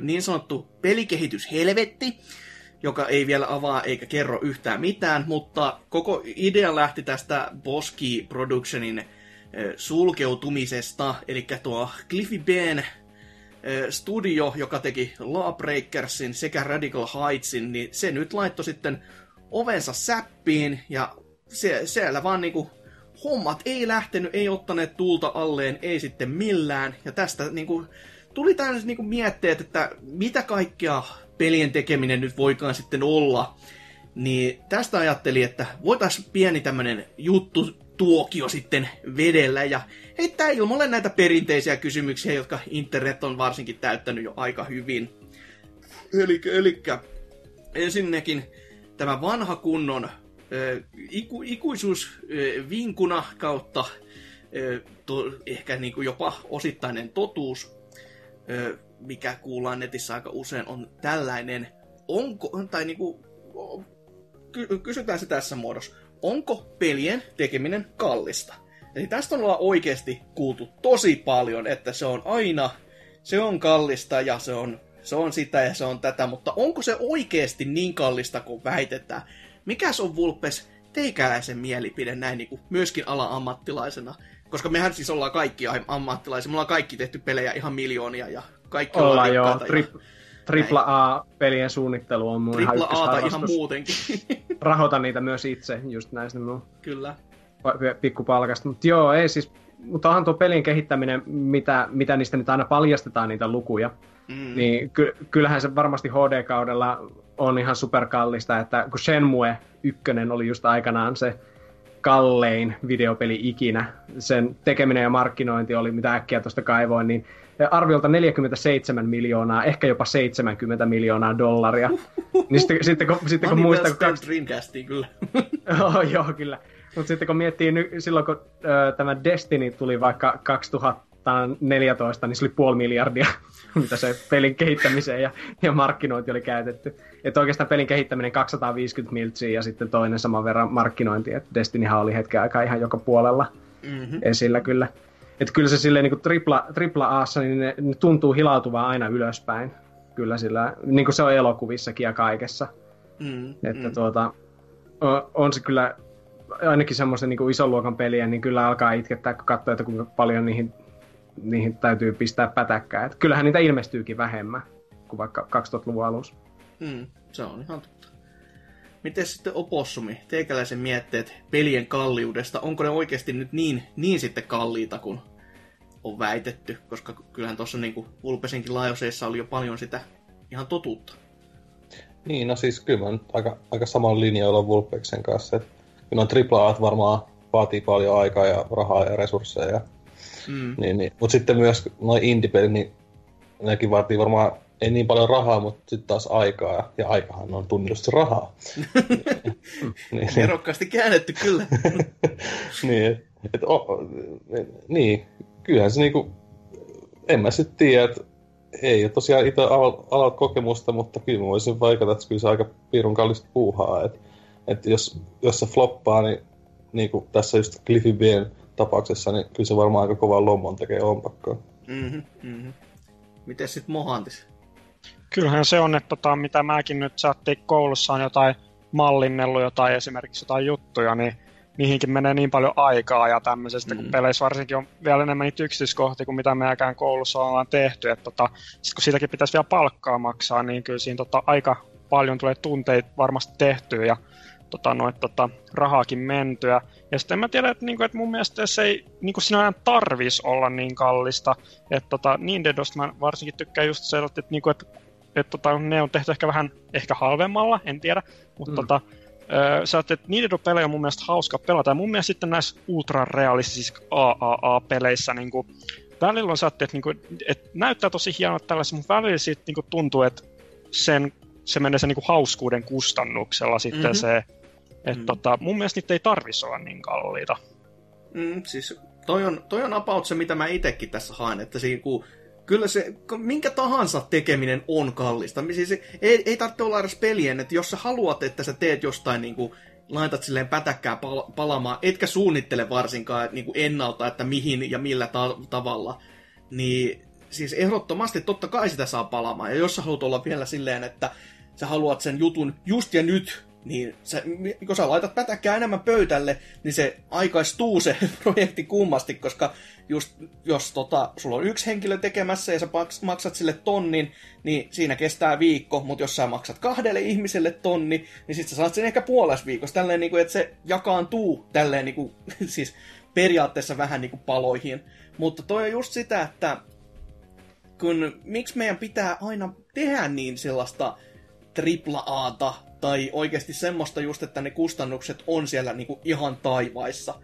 niin sanottu pelikehityshelvetti, joka ei vielä avaa eikä kerro yhtään mitään, mutta koko idea lähti tästä Boski Productionin sulkeutumisesta, eli tuo Cliffy Ben studio, joka teki Lawbreakersin sekä Radical Heightsin, niin se nyt laittoi sitten ovensa säppiin ja se, siellä vaan niinku hommat ei lähtenyt, ei ottaneet tuulta alleen, ei sitten millään. Ja tästä niinku, tuli tällaiset niinku mietteet, että mitä kaikkea pelien tekeminen nyt voikaan sitten olla. Niin tästä ajattelin, että voitaisiin pieni tämmönen juttu tuokio sitten vedellä ja heittää ilmoille näitä perinteisiä kysymyksiä, jotka internet on varsinkin täyttänyt jo aika hyvin. Eli, eli ensinnäkin tämä vanha kunnon äh, iku, ikuisuusvinkuna äh, kautta äh, to, ehkä niin kuin jopa osittainen totuus, äh, mikä kuullaan netissä aika usein, on tällainen. Onko, tai niin kuin, ky- kysytään se tässä muodossa. Onko pelien tekeminen kallista? Eli tästä on olla oikeasti kuultu tosi paljon, että se on aina, se on kallista ja se on se on sitä ja se on tätä, mutta onko se oikeasti niin kallista kuin väitetään? Mikäs on Vulpes teikäläisen mielipide näin niin kuin myöskin ala-ammattilaisena? Koska mehän siis ollaan kaikki ammattilaisia, me ollaan kaikki tehty pelejä ihan miljoonia ja kaikki ollaan, ollaan joo, tri- Tripla A-pelien suunnittelu on mun Tripla A ihan muutenkin. Rahoitan niitä myös itse, just näistä mun Kyllä. pikkupalkasta. Mutta joo, ei siis, mutta onhan tuo pelin kehittäminen, mitä, mitä niistä nyt aina paljastetaan niitä lukuja, Mm. Niin ky- kyllähän se varmasti HD-kaudella on ihan superkallista, että kun Shenmue 1 oli just aikanaan se kallein videopeli ikinä, sen tekeminen ja markkinointi oli mitä äkkiä tuosta kaivoin, niin arviolta 47 miljoonaa, ehkä jopa 70 miljoonaa dollaria. niin sitten, sitten kun, sitten kun muistaa... Kun kaksi... Dreamcastiin kyllä. oh, joo, kyllä. Mutta sitten kun miettii ny, silloin, kun ö, tämä Destiny tuli vaikka 2014, niin se oli puoli miljardia mitä se pelin kehittämiseen ja, ja markkinointi oli käytetty. Että oikeastaan pelin kehittäminen 250 miltsiä ja sitten toinen saman verran markkinointi. Että Destinyhan oli hetken aikaa ihan joka puolella mm-hmm. esillä kyllä. Että kyllä se silleen niin tripla, tripla Aassa, niin ne, ne tuntuu hilautuvaa aina ylöspäin. Kyllä sillä, niin kuin se on elokuvissakin ja kaikessa. Mm, että mm. tuota, on se kyllä ainakin semmoisen niin ison luokan peliä, niin kyllä alkaa itkettää, kun katsoo, että kuinka paljon niihin niihin täytyy pistää pätäkkää. Et kyllähän niitä ilmestyykin vähemmän kuin vaikka 2000-luvun alussa. Mm, se on ihan totta. Miten sitten opossumi, teikäläisen mietteet pelien kalliudesta, onko ne oikeasti nyt niin, niin sitten kalliita kuin on väitetty? Koska kyllähän tuossa niin Vulpesinkin laajoseissa oli jo paljon sitä ihan totuutta. Niin, no siis kyllä mä nyt aika, aika samalla linjoilla Vulpeksen kanssa. Että kyllä noin AAA varmaan vaatii paljon aikaa ja rahaa ja resursseja. Mm. Niin, niin. Mutta sitten myös noin indie niin nekin vaatii varmaan ei niin paljon rahaa, mutta sitten taas aikaa, ja aikahan on tunnetusti rahaa. niin, niin. käännetty kyllä. niin, et, o, niin, kyllähän se niinku, en mä sitten tiedä, että ei ole tosiaan itse alat kokemusta, mutta kyllä mä voisin vaikata, että kyllä se aika piirun kallista puuhaa. Että et jos, jos se floppaa, niin, niin kuin tässä just Cliffy Bien tapauksessa, niin kyllä se varmaan aika kova lommon tekee lompakkoa. Mm-hmm, mm-hmm. Miten sitten Mohantis? Kyllähän se on, että tota, mitä mäkin nyt saattiin koulussa on jotain mallinnellut jotain esimerkiksi jotain juttuja, niin niihinkin menee niin paljon aikaa ja tämmöisestä, mm. kun peleissä varsinkin on vielä enemmän niitä yksityiskohtia kuin mitä meidänkään koulussa ollaan tehty. Että tota, sit kun siitäkin pitäisi vielä palkkaa maksaa, niin kyllä siinä tota, aika paljon tulee tunteita varmasti tehtyä ja tota, noit, tota, rahaakin mentyä. Ja sitten mä tiedän, että, niinku, että mun mielestä se ei niinku, sinällään tarvis olla niin kallista. Että tota, niin mä varsinkin tykkään just se, että, niinku, että, että tota, ne on tehty ehkä vähän ehkä halvemmalla, en tiedä. Mutta mm. tota, sä että Nidedo-pelejä on mun mielestä hauska pelata. Ja mun mielestä sitten näissä ultrarealistisissa AAA-peleissä niin kuin, välillä on saatti, että, niin kuin, että näyttää tosi hienolta tällaisessa, mutta välillä siitä niin kuin, tuntuu, että sen, se menee sen niin kuin, hauskuuden kustannuksella sitten mm-hmm. se et mm. tota, mun mielestä niitä ei tarvitsisi olla niin kalliita. Mm, siis toi on, toi on about se, mitä mä itekin tässä haen, että siinä, kun, kyllä se, minkä tahansa tekeminen on kallista. Siis ei, ei tarvitse olla edes pelien, että jos sä haluat, että sä teet jostain niin kuin, laitat silleen pätäkkää pal- palamaan, etkä suunnittele varsinkaan niin kuin ennalta, että mihin ja millä ta- tavalla, niin siis ehdottomasti totta kai sitä saa palamaan. Ja jos sä haluat olla vielä silleen, että sä haluat sen jutun just ja nyt, niin sä, kun sä laitat pätäkkää enemmän pöytälle, niin se aikaistuu se projekti kummasti, koska just jos tota, sulla on yksi henkilö tekemässä ja sä maksat sille tonnin, niin siinä kestää viikko, mutta jos sä maksat kahdelle ihmiselle tonni, niin sit sä saat sen ehkä puoles viikossa, tälleen niin kuin, että se jakaantuu tälleen niin kuin, siis periaatteessa vähän niin kuin paloihin. Mutta toi on just sitä, että kun miksi meidän pitää aina tehdä niin sellaista tripla aata tai oikeasti semmoista just, että ne kustannukset on siellä niinku ihan taivaissa.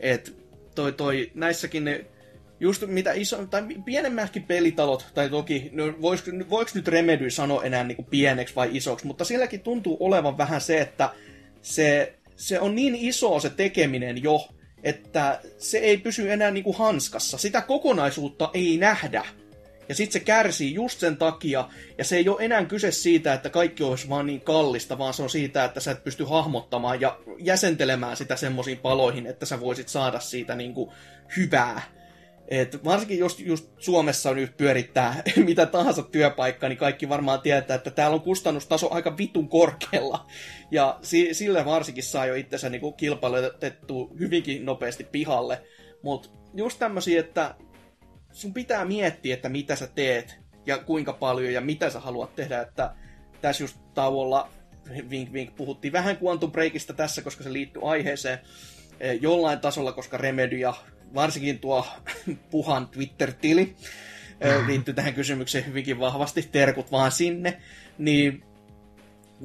Et toi, toi, näissäkin ne, just mitä iso, tai pienemmätkin pelitalot, tai toki, no voiko, voiko nyt Remedy sanoa enää niinku pieneksi vai isoksi, mutta silläkin tuntuu olevan vähän se, että se, se on niin iso se tekeminen jo, että se ei pysy enää niinku hanskassa. Sitä kokonaisuutta ei nähdä ja sitten se kärsii just sen takia, ja se ei ole enää kyse siitä, että kaikki olisi vaan niin kallista, vaan se on siitä, että sä et pysty hahmottamaan ja jäsentelemään sitä semmoisiin paloihin, että sä voisit saada siitä niin kuin hyvää. Et varsinkin jos just Suomessa nyt pyörittää mitä tahansa työpaikkaa, niin kaikki varmaan tietää, että täällä on kustannustaso aika vitun korkealla. Ja si- sillä varsinkin saa jo itsensä niinku kilpailutettu hyvinkin nopeasti pihalle. Mutta just tämmöisiä, että sun pitää miettiä, että mitä sä teet ja kuinka paljon ja mitä sä haluat tehdä, että tässä just tauolla vink vink puhuttiin vähän Quantum Breakista tässä, koska se liittyy aiheeseen e, jollain tasolla, koska Remedy ja varsinkin tuo Puhan Twitter-tili e, liittyy tähän kysymykseen hyvinkin vahvasti, terkut vaan sinne, niin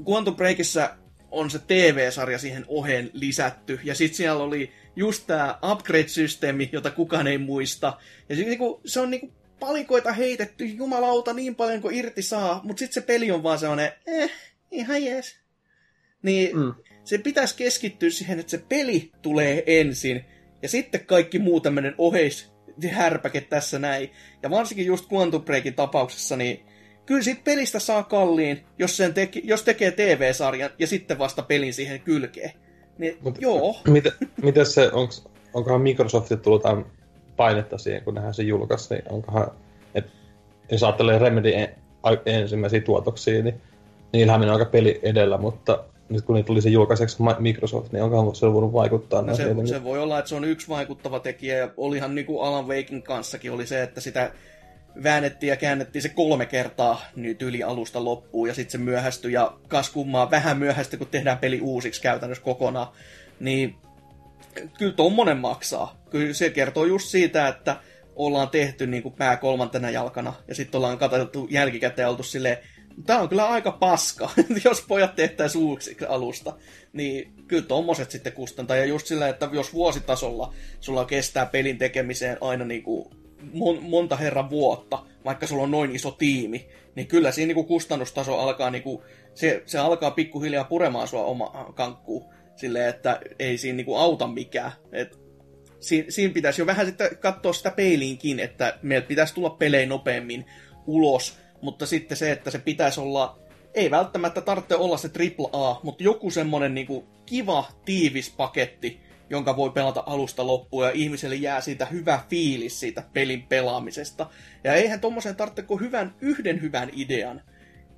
Quantum Breakissa on se TV-sarja siihen oheen lisätty, ja sitten siellä oli just tämä upgrade-systeemi, jota kukaan ei muista. Ja se, niinku, se on niinku palikoita heitetty jumalauta niin paljon kuin irti saa, mutta sitten se peli on vaan sellainen, eh, ihan jees. Niin mm. se pitäisi keskittyä siihen, että se peli tulee ensin, ja sitten kaikki muu tämmöinen oheis härpäke tässä näin. Ja varsinkin just Quantum Breakin tapauksessa, niin kyllä siitä pelistä saa kalliin, jos, sen teki, jos tekee TV-sarjan ja sitten vasta pelin siihen kylkeen. Niin, Mut, joo. Mitä, mitä se, onks, onkohan Microsoftit tullut jotain painetta siihen, kun nehän se julkaisi, niin onkohan, että jos ajattelee Remedy en, ensimmäisiä tuotoksia, niin niillähän meni aika peli edellä, mutta nyt kun niitä tuli se julkaiseksi Microsoft, niin onkohan se voinut vaikuttaa no se, se, voi olla, että se on yksi vaikuttava tekijä, ja olihan niin kuin Alan Wakein kanssakin oli se, että sitä väännettiin ja käännettiin se kolme kertaa nyt yli alusta loppuun, ja sitten se myöhästyi, ja kas kummaa vähän myöhästyi, kun tehdään peli uusiksi käytännössä kokonaan. Niin kyllä tommonen maksaa. Kyllä se kertoo just siitä, että ollaan tehty niin kuin pää kolmantena jalkana, ja sitten ollaan katsottu jälkikäteen ja oltu silleen, Tämä on kyllä aika paska, jos pojat tehtäisiin uusiksi alusta. Niin kyllä tommoset sitten kustantaa. Ja just sillä, että jos vuositasolla sulla kestää pelin tekemiseen aina niin kuin mon, monta herran vuotta, vaikka sulla on noin iso tiimi, niin kyllä siinä niin kustannustaso alkaa, niin kuin, se, se alkaa pikkuhiljaa puremaan sua oma kankkuun. Silleen, että ei siinä niin kuin auta mikään. Et siinä, siinä pitäisi jo vähän sitten katsoa sitä peiliinkin, että meiltä pitäisi tulla pelejä nopeammin ulos, mutta sitten se, että se pitäisi olla, ei välttämättä tarvitse olla se AAA, mutta joku semmonen niin kiva, tiivis paketti, jonka voi pelata alusta loppuun ja ihmiselle jää siitä hyvä fiilis siitä pelin pelaamisesta. Ja eihän tommoseen tarvitse kuin hyvän, yhden hyvän idean,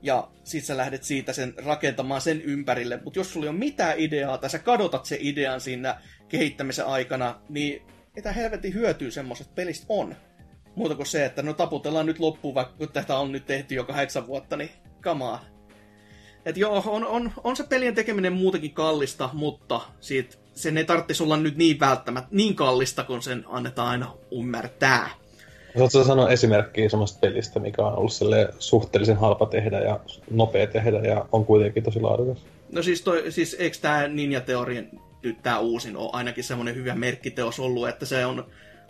ja sit sä lähdet siitä sen rakentamaan sen ympärille. Mutta jos sulla ei ole mitään ideaa, tai sä kadotat sen idean siinä kehittämisen aikana, niin mitä helvetin hyötyä semmoisesta pelistä on? Muuta kuin se, että no taputellaan nyt loppuun, vaikka tätä on nyt tehty jo kahdeksan vuotta, niin kamaa. Et joo, on, on, on se pelien tekeminen muutenkin kallista, mutta siitä sen ei tarvitsisi olla nyt niin välttämättä niin kallista, kun sen annetaan aina ymmärtää. Osaatko sanoa esimerkkiä semmoista pelistä, mikä on ollut suhteellisen halpa tehdä ja nopea tehdä ja on kuitenkin tosi laadukas? No siis, toi, siis eikö tämä Ninja Theorin nyt tämä uusin on ainakin semmoinen hyvä merkkiteos ollut, että se on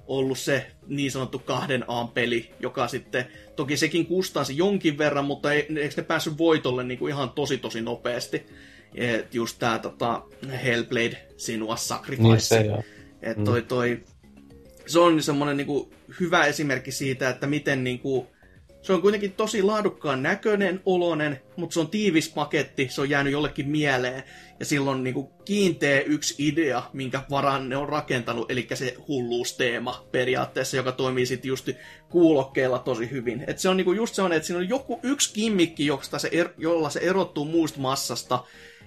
ollut se niin sanottu kahden A-peli, joka sitten, toki sekin kustansi jonkin verran, mutta ei, eikö ne päässyt voitolle niin kuin ihan tosi tosi nopeasti. Et just tää tota, Hellblade sinua Sacrifice. Niin se, Et mm. toi, toi, se on semmoinen niinku hyvä esimerkki siitä, että miten niinku, se on kuitenkin tosi laadukkaan näköinen, olonen, mutta se on tiivis paketti, se on jäänyt jollekin mieleen. Ja silloin niin kuin kiinteä yksi idea, minkä varaan ne on rakentanut, eli se hulluusteema periaatteessa, joka toimii sitten just kuulokkeilla tosi hyvin. Et se on niin kuin just sellainen, että siinä on joku yksi kimmikki, josta se er, jolla se erottuu muusta massasta,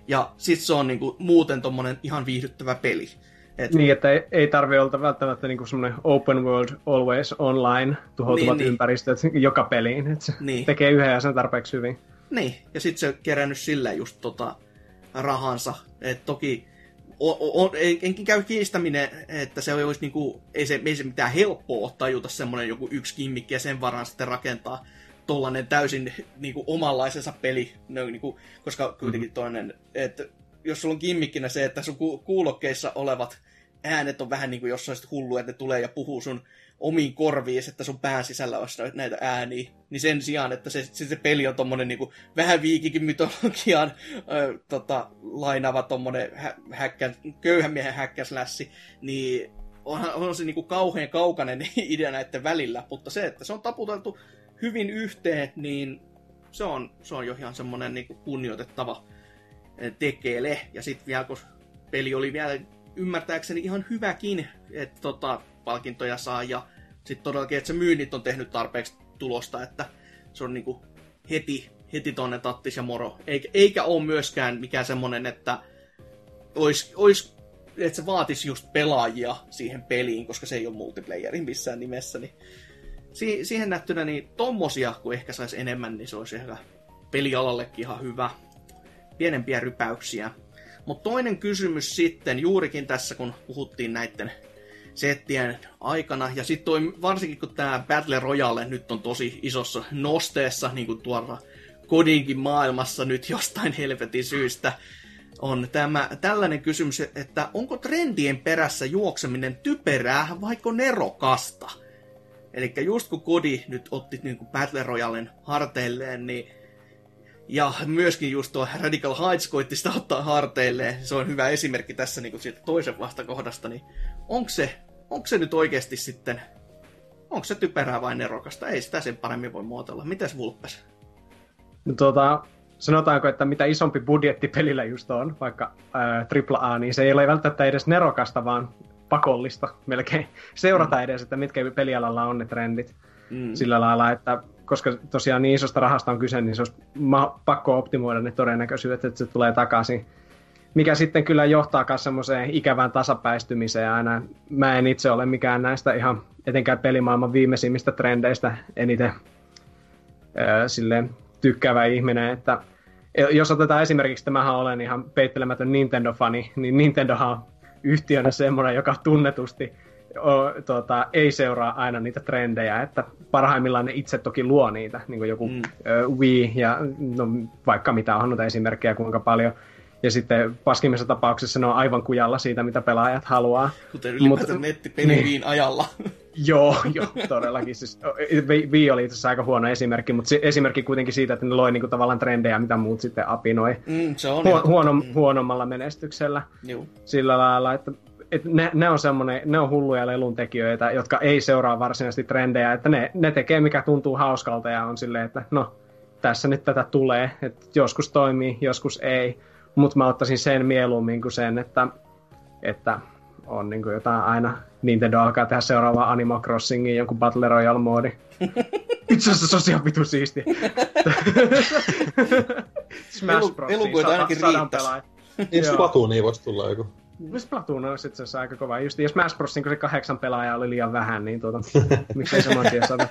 ja sitten se on niin kuin muuten tommonen ihan viihdyttävä peli. Et... Niin, että ei, ei tarvi olla välttämättä niinku semmoinen open world, always online, tuhoutuvat niin, niin. ympäristöt niin. joka peliin. Et se niin. tekee yhden ja sen tarpeeksi hyvin. Niin, ja sitten se on kerännyt sillä just tota rahansa. Et toki o, o, enkin käy kiistäminen, että se olisi niinku, ei se, ei se mitään helppoa tajuta semmoinen joku yksi kimmikki ja sen varaan sitten rakentaa tollanen täysin niinku omanlaisensa peli, no, niinku, koska kuitenkin mm-hmm. toinen, että jos sulla on kimmikkinä se, että sun kuulokkeissa olevat äänet on vähän niin kuin jossain hullu, että ne tulee ja puhuu sun omiin korviin, että sun pään sisällä olisi näitä ääniä, niin sen sijaan, että se, se, se peli on tommonen niin kuin, vähän viikikin mytologiaan ö, tota, lainaava tommonen hä, häkkä, köyhän miehen häkkäslässi, niin onhan, on se niin kuin kauhean kaukainen idea näiden välillä, mutta se, että se on taputeltu hyvin yhteen, niin se on, se on jo ihan semmoinen niin kunnioitettava tekele. Ja sitten vielä, kun peli oli vielä ymmärtääkseni ihan hyväkin, että tota, palkintoja saa ja sitten todellakin, että se myynnit on tehnyt tarpeeksi tulosta, että se on niinku heti, heti tonne tattis ja moro. Eikä, eikä ole myöskään mikään semmonen, että ois, ois, että se vaatisi just pelaajia siihen peliin, koska se ei ole multiplayeri missään nimessä. Niin si- siihen nähtynä niin tommosia, kun ehkä saisi enemmän, niin se olisi ehkä pelialallekin ihan hyvä pienempiä rypäyksiä. Mutta toinen kysymys sitten, juurikin tässä kun puhuttiin näiden settien aikana, ja sitten varsinkin kun tämä Battle Royale nyt on tosi isossa nosteessa, niin kuin tuolla kodinkin maailmassa nyt jostain helvetin syystä, on tämä tällainen kysymys, että onko trendien perässä juokseminen typerää vaiko nerokasta? Eli just kun Kodi nyt otti niin kuin Battle Royalen harteilleen, niin ja myöskin just tuo Radical Heights koitti sitä ottaa harteilleen. Se on hyvä esimerkki tässä niin kuin siitä toisen vastakohdasta. Niin onko se, onko se nyt oikeasti sitten, onko se typerää vai nerokasta? Ei sitä sen paremmin voi muotoilla. Mitäs Vulpes? No tuota, sanotaanko, että mitä isompi budjetti pelillä just on, vaikka ää, AAA, niin se ei ole välttämättä edes nerokasta, vaan pakollista melkein seurata mm. edes, että mitkä pelialalla on ne trendit. Mm. Sillä lailla, että koska tosiaan niin isosta rahasta on kyse, niin se olisi pakko optimoida ne todennäköisyydet, että se tulee takaisin. Mikä sitten kyllä johtaa myös semmoiseen ikävään tasapäistymiseen aina. Mä en itse ole mikään näistä ihan etenkään pelimaailman viimeisimmistä trendeistä eniten ää, silleen tykkäävä ihminen, että jos otetaan esimerkiksi, tämähän olen ihan peittelemätön Nintendo-fani, niin Nintendohan on yhtiönä semmoinen, joka tunnetusti o, tuota, ei seuraa aina niitä trendejä, että parhaimmillaan ne itse toki luo niitä, niin kuin joku mm. ö, Wii ja no, vaikka mitä on noita esimerkkejä kuinka paljon. Ja sitten paskimmissa tapauksissa ne on aivan kujalla siitä, mitä pelaajat haluaa. Kuten ylipäätään nettipeli niin. Viin ajalla. joo, joo, todellakin. Siis, Wii oli itse asiassa aika huono esimerkki, mutta esimerkki kuitenkin siitä, että ne loi niinku tavallaan trendejä, mitä muut sitten apinoi. Mm, se on Huo- huono, mm. huonommalla menestyksellä. Joo. Sillä lailla, että et ne, ne, on semmoinen, ne on hulluja leluntekijöitä, jotka ei seuraa varsinaisesti trendejä, että ne, ne tekee mikä tuntuu hauskalta ja on silleen, että no, tässä nyt tätä tulee, että joskus toimii, joskus ei, mutta mä ottaisin sen mieluummin kuin sen, että, että on niin kuin jotain aina, Nintendo alkaa tehdä seuraavaa Animal Crossingin jonkun Battle Royale-moodi. Itse asiassa se on ihan vitu siisti. Smash Bros. Elukoita ainakin riittäisi. Niin Splatoonia voisi tulla joku. Splatoon olisi itse asiassa aika kova. Just, ja Smash Bros. kun se kahdeksan pelaajaa oli liian vähän, niin tuota, miksei saman tien saada.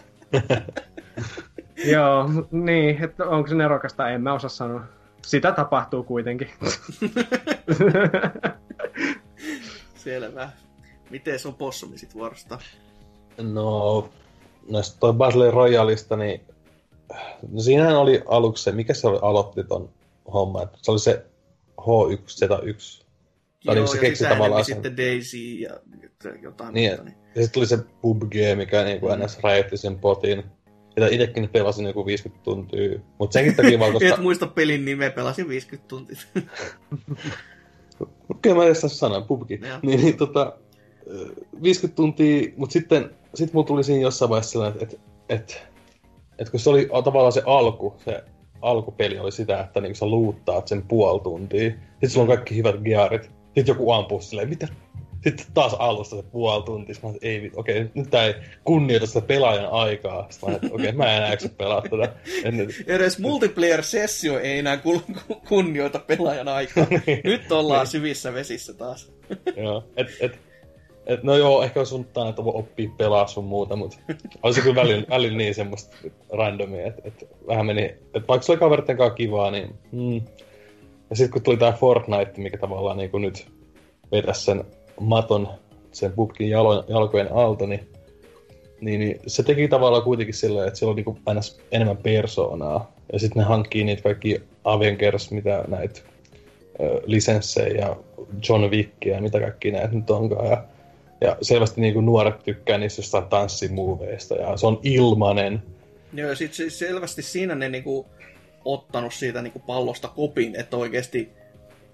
Joo, niin, että onko se nerokasta, en mä osaa sanoa. Sitä tapahtuu kuitenkin. Selvä. Miten sun possumi sit vuorosta? No, näistä toi Battle Royaleista, niin no siinähän oli aluksi se, mikä se oli, aloitti ton homma, että se oli se H1Z1 Joo, niin se keksi tavallaan sen... sitten Daisy ja jotain niin, muuta. Niin. Ja sitten tuli se PUBG, mikä niin kuin mm. ns. räjähti sen potin. Ja itsekin pelasin joku 50 tuntia. Mutta senkin takia vaan, koska... Et muista pelin nimeä, pelasin 50 tuntia. Kyllä mä edes sanoa, PUBG. Niin, niin tota, 50 tuntia, mutta sitten sit mulla tuli siinä jossain vaiheessa sellainen, että, että, että kun se oli tavallaan se alku, se alkupeli oli sitä, että niin sä luuttaat sen puoli tuntia, sitten sulla on kaikki hyvät gearit, sitten joku ampuu silleen, mitä sitten taas alusta se puoli tuntia. Mä ei, okei, okay, nyt tää ei kunnioita sitä pelaajan aikaa. Sitten mä okei, okay, mä en enää pelaa tätä. En... Edes multiplayer-sessio ei enää kunnioita pelaajan aikaa. Niin. nyt ollaan syvissä vesissä taas. joo, et, et, et, no joo, ehkä olisi suuntaan, että voi oppia pelaa sun muuta, mutta olisi kyllä välillä, välillä niin semmoista randomia, että et vähän meni, että vaikka se oli kaveritten kanssa kivaa, niin mm. Ja sitten kun tuli tää Fortnite, mikä tavallaan niin kuin nyt vetäisi sen maton sen pubkin jalo, jalkojen alta, niin, niin, niin, se teki tavallaan kuitenkin silleen, että siellä oli niinku aina enemmän persoonaa. Ja sitten ne hankkii niitä kaikki Avengers, mitä näitä lisenssejä ja John Wickia ja mitä kaikki näitä nyt onkaan. Ja, ja selvästi niinku nuoret tykkää niistä jostain tanssimuoveista ja se on ilmanen. Joo, ja sitten selvästi siinä ne niinku ottanut siitä niinku pallosta kopin, että oikeasti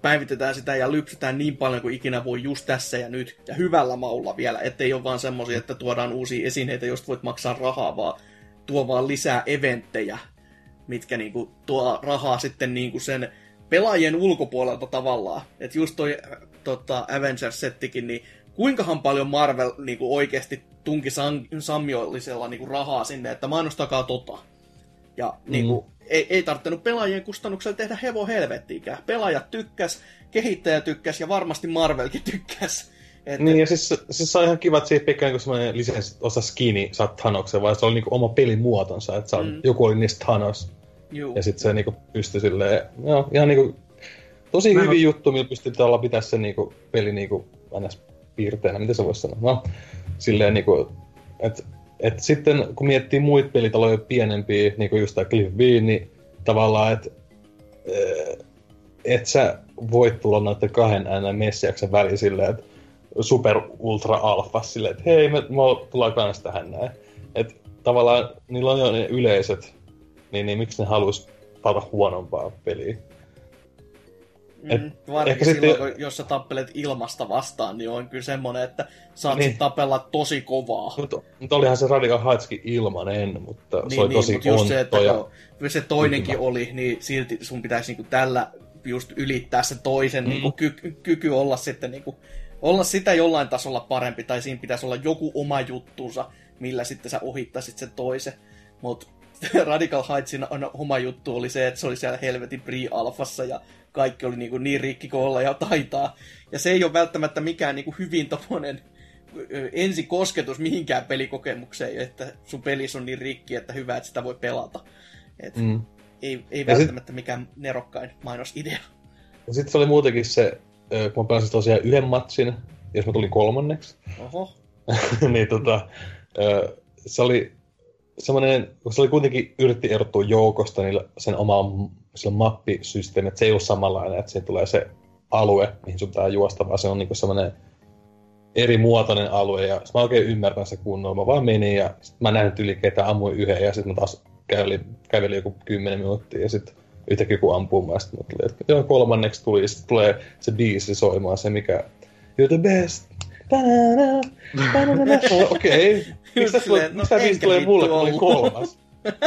päivitetään sitä ja lypsytään niin paljon kuin ikinä voi just tässä ja nyt. Ja hyvällä maulla vielä, ettei ole vaan semmoisia, että tuodaan uusia esineitä, joista voit maksaa rahaa, vaan tuo vaan lisää eventtejä, mitkä niinku tuo rahaa sitten niinku sen pelaajien ulkopuolelta tavallaan. Että just toi tota, Avengers-settikin, niin kuinkahan paljon Marvel niinku oikeasti tunki sam- sammiollisella niinku rahaa sinne, että mainostakaa tota. Ja mm. niinku, ei, ei tarvinnut pelaajien kustannuksella tehdä hevo helvettiikään. Pelaajat tykkäs, kehittäjä tykkäs ja varmasti Marvelkin tykkäs. Et, niin, ja siis, siis on ihan kiva, että siihen pikkaan kun semmoinen lisenssi osa skini saat Thanoksen, vai se oli niinku oma pelimuotonsa, että mm. joku oli niistä Thanos. Juu. Ja sitten se niinku pystyi silleen, joo, ihan niinku, tosi Mä hyvin no... juttu, millä pystyy tällä pitää se niinku, peli niinku, ns. piirteenä, mitä se voisi sanoa. No, silleen niinku, että et sitten kun miettii muita pelitaloja pienempiä, niin kuin just tämä Cliff B, niin tavallaan, että eh, et sä voit tulla noiden kahden äänen messiaksen väliin silleen, että super ultra alfa silleen, että hei, me, me tullaan kanssa tähän näin. Että tavallaan niillä on jo ne yleiset, niin, niin miksi ne haluaisi palata huonompaa peliä. Et mm, varsinkin silloin, sitten... kun, jos sä tappelet ilmasta vastaan, niin on kyllä semmoinen, että saat niin. tapella tosi kovaa. Mutta, mutta olihan se Radical Heightskin ilmanen, mutta niin, se oli niin, tosi mutta just se, että ja... se toinenkin Kyllä. oli, niin silti sun pitäisi niinku tällä just ylittää se toisen mm. niinku ky- kyky olla sitten niinku, olla sitä jollain tasolla parempi, tai siinä pitäisi olla joku oma juttuunsa, millä sitten sä ohittaisit sen toisen. Mutta Radical Heightsin oma juttu oli se, että se oli siellä helvetin pre-alfassa ja kaikki oli niin, kuin niin rikki kuin olla ja taitaa. Ja se ei ole välttämättä mikään niin kuin hyvin tommonen ensikosketus mihinkään pelikokemukseen, että sun pelis on niin rikki, että hyvä, että sitä voi pelata. Et mm. Ei, ei välttämättä sit... mikään nerokkain mainosidea. Ja sitten se oli muutenkin se, kun mä pelasin tosiaan yhden matsin, jos mä tulin kolmanneksi. Oho. niin tota, se oli semmoinen, kun se oli kuitenkin yritti erottua joukosta niin sen omaan sillä mappisysteemi, että se ei ole samanlainen, että siihen tulee se alue, mihin sun pitää juosta, vaan se on niinku semmoinen eri muotoinen alue, ja mä oikein ymmärtän se kunnolla. Mä vaan menin, ja sit mä näin yli ketä ammuin yhden, ja sitten mä taas kävelin, kävelin joku kymmenen minuuttia, ja sitten yhtäkkiä joku ampuu, mä sitten tuli, että joo, kolmanneksi tuli, ja sitten tulee se biisi soimaan, se mikä, you're the best, Okei. Mistä no, biisi tulee mulle, kun oli kolmas?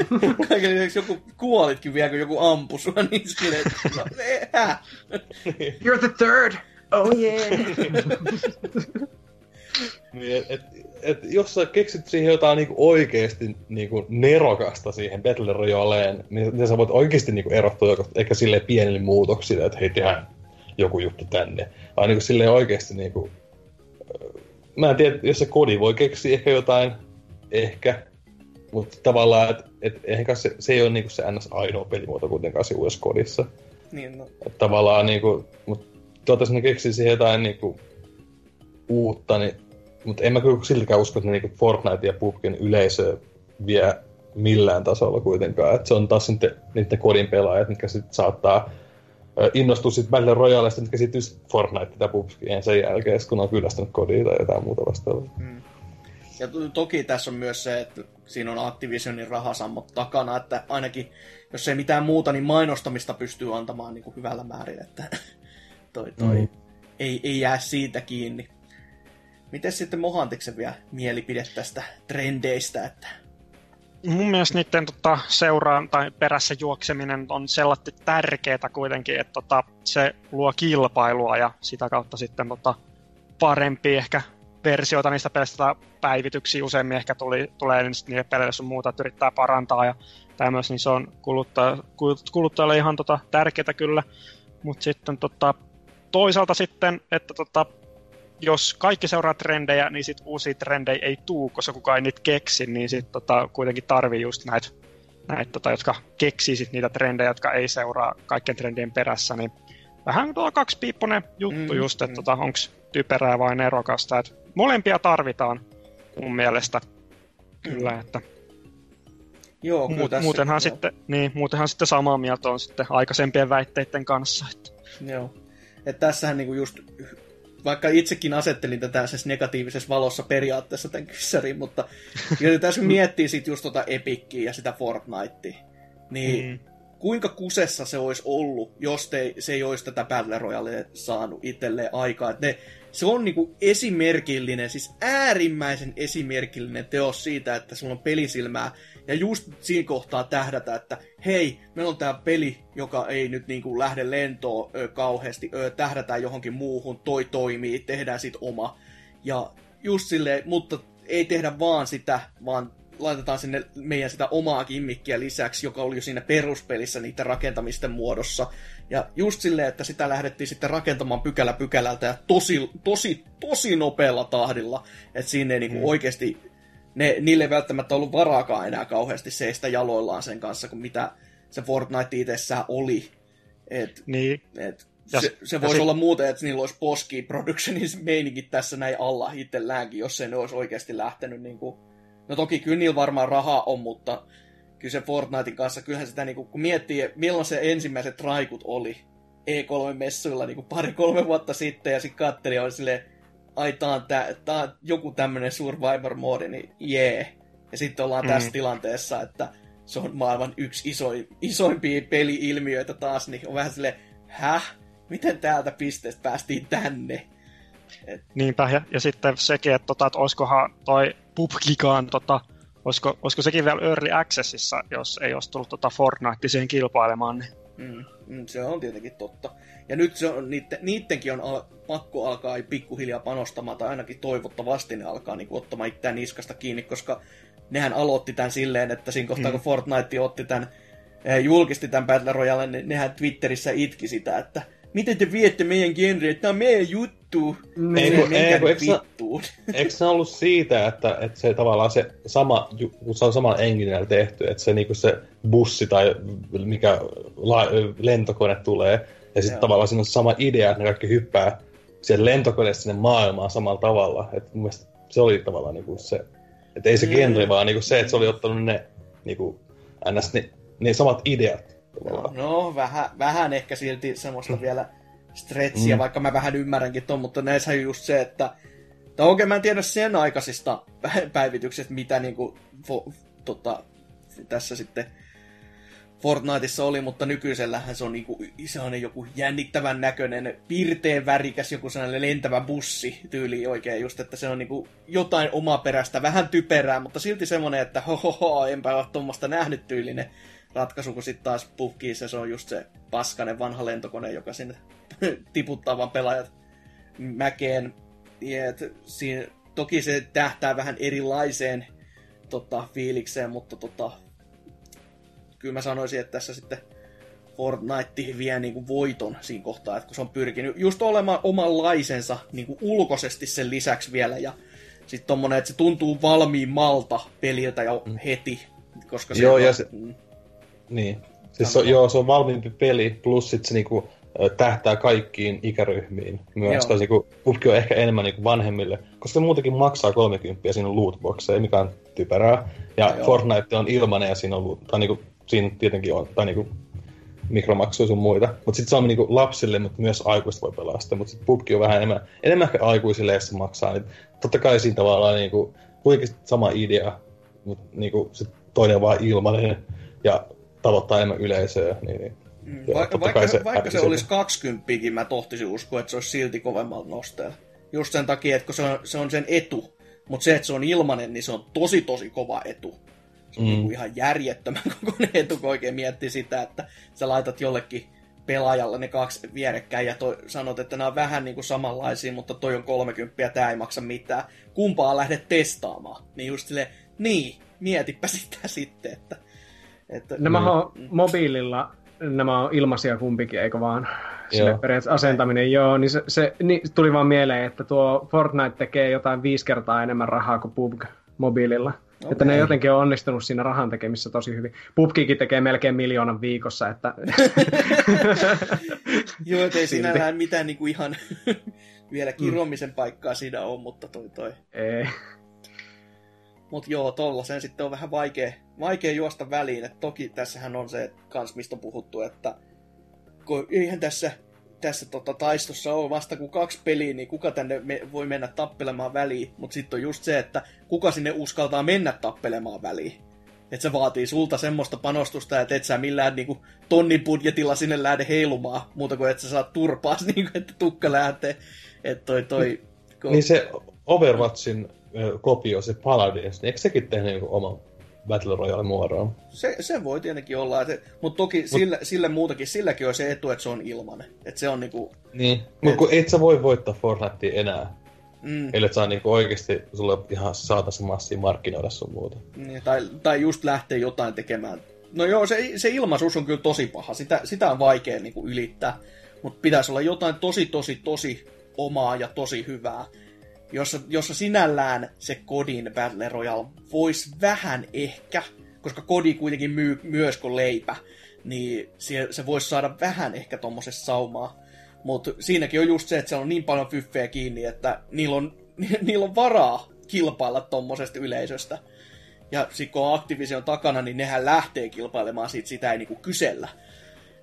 Kaiken lisäksi joku kuolitkin vielä, kun joku ampui sua, niin silleen, no, hä? You're the third! Oh yeah! niin, et, et, et, jos sä keksit siihen jotain niinku oikeesti niinku nerokasta siihen Battle Royaleen, niin, niin sä voit oikeesti niinku erottua ehkä silleen pienille muutoksille, että hei, tehdään joku juttu tänne. Vaan niinku silleen oikeesti niinku... Mä en tiedä, jos se kodi voi keksiä ehkä jotain, ehkä, mutta tavallaan, että et ehkä se, se ei ole niinku se ns. ainoa pelimuoto kuitenkaan siinä uudessa kodissa. Niin, no. Et tavallaan niinku, mut tuota ne keksii siihen jotain niinku uutta, niin, mutta en mä kyllä siltikään usko, että ne niinku Fortnite ja PUBGin yleisö vie millään tasolla kuitenkaan. Et se on taas sitten niiden kodin pelaajat, mitkä sitten saattaa innostua sitten Battle Royaleista, mitkä sitten Fortnite tai PUBGin sen jälkeen, kun on kyllästynyt kodiin tai jotain muuta vastaavaa. Mm. Ja toki tässä on myös se, että siinä on Activisionin rahasammot takana, että ainakin jos ei mitään muuta, niin mainostamista pystyy antamaan niin kuin hyvällä määrin, että toi, toi mm. ei, ei jää siitä kiinni. Miten sitten Mohantiksen vielä mielipide tästä trendeistä, että mun mielestä niiden tota, seuraan tai perässä juokseminen on sellainen tärkeää kuitenkin, että tota, se luo kilpailua ja sitä kautta sitten tota, parempi ehkä versioita niistä pelistä päivityksiä useammin ehkä tuli, tulee niille peleille sun muuta, että yrittää parantaa ja tämmöis, niin se on kuluttaja, kuluttajalle ihan tota, tärkeää kyllä. Mutta sitten tota, toisaalta sitten, että tota, jos kaikki seuraa trendejä, niin sit uusia trendejä ei tuu, koska kukaan ei niitä keksi, niin sit tota, kuitenkin tarvii just näitä, näit, tota, jotka keksii sit niitä trendejä, jotka ei seuraa kaikkien trendien perässä, niin vähän tuo kaksipiippunen juttu mm, just, että mm. tota, onko typerää vai nerokasta, että molempia tarvitaan mun mielestä kyllä, että Joo, kyllä tässä, muutenhan, joo. Sitten, niin, muutenhan sitten samaa mieltä on sitten aikaisempien väitteiden kanssa. Että. Joo. että tässähän niinku just vaikka itsekin asettelin tätä siis negatiivisessa valossa periaatteessa tämän kyssärin, mutta tässä miettii sit just tota Epickiä ja sitä Fortnitea, niin mm. Kuinka kusessa se olisi ollut, jos te, se ei olisi tätä Battle Royale saanut itselleen aikaa. Ne, se on niinku esimerkillinen, siis äärimmäisen esimerkillinen teos siitä, että sulla on pelisilmää ja just siinä kohtaa tähdätä, että hei, meillä on tämä peli, joka ei nyt niinku lähde lentoon ö, kauheasti, ö, tähdätään johonkin muuhun, toi toimii, tehdään sit oma. Ja just silleen, mutta ei tehdä vaan sitä, vaan laitetaan sinne meidän sitä omaa kimmikkiä lisäksi, joka oli jo siinä peruspelissä niiden rakentamisten muodossa. Ja just silleen, että sitä lähdettiin sitten rakentamaan pykälä pykälältä ja tosi, tosi, tosi nopealla tahdilla. Että siinä ei niinku mm. oikeasti ne, niille ei välttämättä ollut varaakaan enää kauheasti seistä jaloillaan sen kanssa, kuin mitä se Fortnite itsessään oli. Et, niin. et ja, se, se voisi sit... olla muuten, että niillä olisi Poski Productionin meininkin tässä näin alla itselläänkin, jos se ne olisi oikeasti lähtenyt niin kuin... No toki kyllä niillä varmaan rahaa on, mutta kyllä se Fortnitein kanssa, kyllähän sitä niin kuin, kun miettii, milloin se ensimmäiset raikut oli E3-messuilla niin pari-kolme vuotta sitten, ja sitten katteli oli silleen, ai tää on, tää, tää on joku tämmönen Survivor-moodi, niin jee. Yeah. Ja sitten ollaan mm. tässä tilanteessa, että se on maailman yksi isoin, isoimpia peli-ilmiöitä taas, niin on vähän silleen, häh? Miten täältä pisteestä päästiin tänne? Et... Niinpä, ja, ja sitten sekin, että, tota, että olisikohan toi PUBGikaan, tota, olisiko, olisiko sekin vielä Early Accessissa, jos ei olisi tullut tota Fortnite siihen kilpailemaan. Niin. Mm, mm, se on tietenkin totta. Ja nyt se on, niitten, niittenkin on al- pakko alkaa pikkuhiljaa panostamaan, tai ainakin toivottavasti ne alkaa niin kuin, ottamaan itseään niskasta kiinni, koska nehän aloitti tämän silleen, että siinä kohtaa, mm. kun Fortnite otti tämän, eh, julkisti tämän Battle Royale, niin nehän Twitterissä itki sitä, että miten te viette meidän genreä, tämä on meidän juttu. Ei, kun, ei, kun, eikö, eikö se ollut siitä, että, että se tavallaan se sama, kun se on samalla enginellä tehty, että se, niinku se bussi tai mikä la, lentokone tulee, ja sitten tavallaan siinä on sama idea, että ne kaikki hyppää sen lentokoneesta sinne maailmaan samalla tavalla. Et mun mielestä se oli tavallaan niinku se, että ei se mm. genre, vaan niinku se, että se oli ottanut ne, niinku, ns. Ne, ne samat ideat. No, no vähän, vähän ehkä silti semmoista mm. vielä stretchiä, mm. vaikka mä vähän ymmärränkin ton, mutta näissä on just se, että tai oikein mä en tiedä sen aikaisista päivityksistä, mitä niinku, vo, tota, tässä sitten Fortniteissa oli, mutta nykyisellähän se on niinku, sellainen joku jännittävän näköinen, pirteen värikäs, joku sellainen lentävä bussi tyyli oikein just, että se on niinku jotain omaperäistä, vähän typerää, mutta silti semmoinen, että hohoho, enpä ole tuommoista nähnyt tyylinen ratkaisu, kun sitten taas puhkii se on just se paskanen vanha lentokone, joka sinne tiputtaa vaan pelaajat mäkeen. Et, siinä, toki se tähtää vähän erilaiseen tota, fiilikseen, mutta tota, kyllä mä sanoisin, että tässä sitten Fortnite vie niin kuin voiton siinä kohtaa, että kun se on pyrkinyt just olemaan omanlaisensa niin kuin ulkoisesti sen lisäksi vielä, ja sitten tommonen, että se tuntuu valmiin malta peliltä jo mm. heti, koska se... Joo, on, ja se... Mm, niin. Siis se, joo, se on valmiimpi peli, plus sitten se niinku, tähtää kaikkiin ikäryhmiin myös. Tai niinku, PUBG on ehkä enemmän niinku vanhemmille, koska se muutenkin maksaa 30 siinä on lootboxeja, mikä on typerää. Ja ja Fortnite on ilmanen ja siinä on, tai niinku, siinä tietenkin on, tai niinku mikromaksuja sun muita. Mutta sitten se on niinku lapsille, mutta myös aikuiset voi pelaa sitä. Mutta sitten PUBG on vähän enemmän, enemmän ehkä aikuisille, jos se maksaa. Niin totta kai siinä tavallaan niinku, kuitenkin sama idea, mutta niinku, se toinen on vaan ilmanen ja tavoittaa enemmän yleisöä. Niin, niin. Mm, ja vaikka, vaikka, se, vaikka se olisi 20 mä tohtisin uskoa, että se olisi silti kovemmalla nosteella. Just sen takia, että se on, se on sen etu. Mutta se, että se on ilmanen, niin se on tosi tosi kova etu. Se on mm. niin kuin ihan järjettömän kokoinen etu, kun oikein miettii sitä, että sä laitat jollekin pelaajalle ne kaksi vierekkäin ja toi, sanot, että nämä on vähän niin kuin samanlaisia, mutta toi on 30 ja tämä ei maksa mitään. Kumpaa lähdet testaamaan? Niin just silleen, niin, mietipä sitä sitten, että... että nämä niin. on mobiililla, nämä on ilmaisia kumpikin, eikö vaan? Sille periaatteessa asentaminen, joo, niin se, se niin tuli vaan mieleen, että tuo Fortnite tekee jotain viisi kertaa enemmän rahaa kuin PUBG mobiililla. Okay. Että ne jotenkin on onnistunut siinä rahan tekemissä tosi hyvin. Pupkikin tekee melkein miljoonan viikossa, että... Joo, ei sinällään mitään niin kuin ihan vielä kiromisen mm. paikkaa siinä on, mutta toi toi. Ei. Mut joo, tollasen sitten on vähän vaikea, vaikea juosta väliin. Et toki tässähän on se kans, mistä on puhuttu, että eihän tässä tässä tota, taistossa on vasta kuin kaksi peliä, niin kuka tänne me, voi mennä tappelemaan väliin. Mutta sitten on just se, että kuka sinne uskaltaa mennä tappelemaan väliin. Että se vaatii sulta semmoista panostusta, että et sä millään niinku, tonnin budjetilla sinne lähde heilumaan, muuta kuin että sä saat turpaa, niinku, että tukka lähtee. Että toi, toi, kun... Niin se Overwatchin kopio, se Paladins, niin eikö sekin tehnyt niinku oman Battle Royale muodoon. Se, se voi tietenkin olla, että, mutta toki Mut, sillä, sillä muutakin, silläkin on se etu, että se on ilmanen. Että se on niinku... Niin, et... mutta kun et sä voi voittaa Fortnitea enää. Mm. Eli että saa niinku oikeasti sulle ihan saata se massia markkinoida sun muuta. Niin, tai, tai just lähteä jotain tekemään. No joo, se, se ilmaisuus on kyllä tosi paha. Sitä, sitä on vaikea niinku ylittää. Mutta pitäisi olla jotain tosi, tosi, tosi omaa ja tosi hyvää jossa, jossa sinällään se kodin Battle Royale voisi vähän ehkä, koska kodi kuitenkin myy myös kuin leipä, niin se, se voisi saada vähän ehkä tuommoisessa saumaa. Mutta siinäkin on just se, että siellä on niin paljon fyffejä kiinni, että niillä on, niillä on varaa kilpailla tuommoisesta yleisöstä. Ja sitten kun on Activision takana, niin nehän lähtee kilpailemaan siitä, sitä ei niinku kysellä.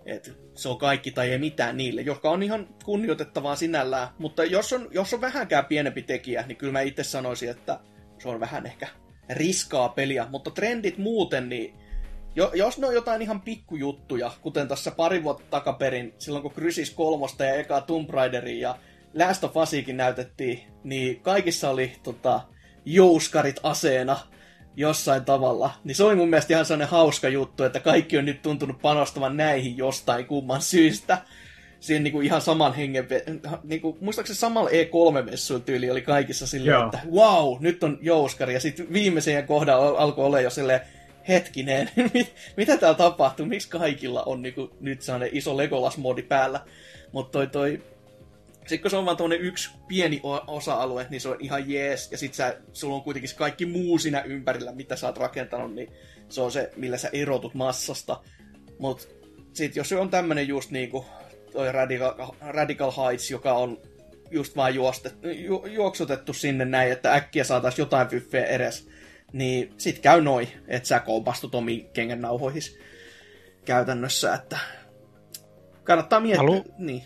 Et se on kaikki tai ei mitään niille, jotka on ihan kunnioitettavaa sinällään. Mutta jos on, jos on vähänkään pienempi tekijä, niin kyllä mä itse sanoisin, että se on vähän ehkä riskaa peliä. Mutta trendit muuten, niin jo, jos ne on jotain ihan pikkujuttuja, kuten tässä pari vuotta takaperin, silloin kun Crysis kolmosta ja eka Tomb Raiderin ja Last of Usikin näytettiin, niin kaikissa oli tota, jouskarit aseena jossain tavalla. Niin se oli mun mielestä ihan sellainen hauska juttu, että kaikki on nyt tuntunut panostavan näihin jostain kumman syystä. Siihen niin kuin ihan saman hengen, niin kuin, muistaakseni samalla E3-messuilla tyyli oli kaikissa silleen, Joo. että wow, nyt on jouskari. Ja sitten viimeisen kohdan alkoi olla jo silleen, hetkinen, mit, mitä täällä tapahtuu, miksi kaikilla on niin kuin, nyt sellainen iso Legolas-modi päällä. Mutta toi, toi sitten kun se on vaan tuonne yksi pieni osa-alue, niin se on ihan jees. Ja sit sä, sulla on kuitenkin kaikki muu siinä ympärillä, mitä sä oot rakentanut, niin se on se, millä sä erotut massasta. Mut sit jos se on tämmönen just niinku toi Radical, Radical Heights, joka on just vaan juostet, ju, juoksutettu sinne näin, että äkkiä saataisiin jotain fyffeä edes, niin sit käy noin, että sä kompastut omiin nauhoihis käytännössä, että kannattaa miettiä. Halu... Niin.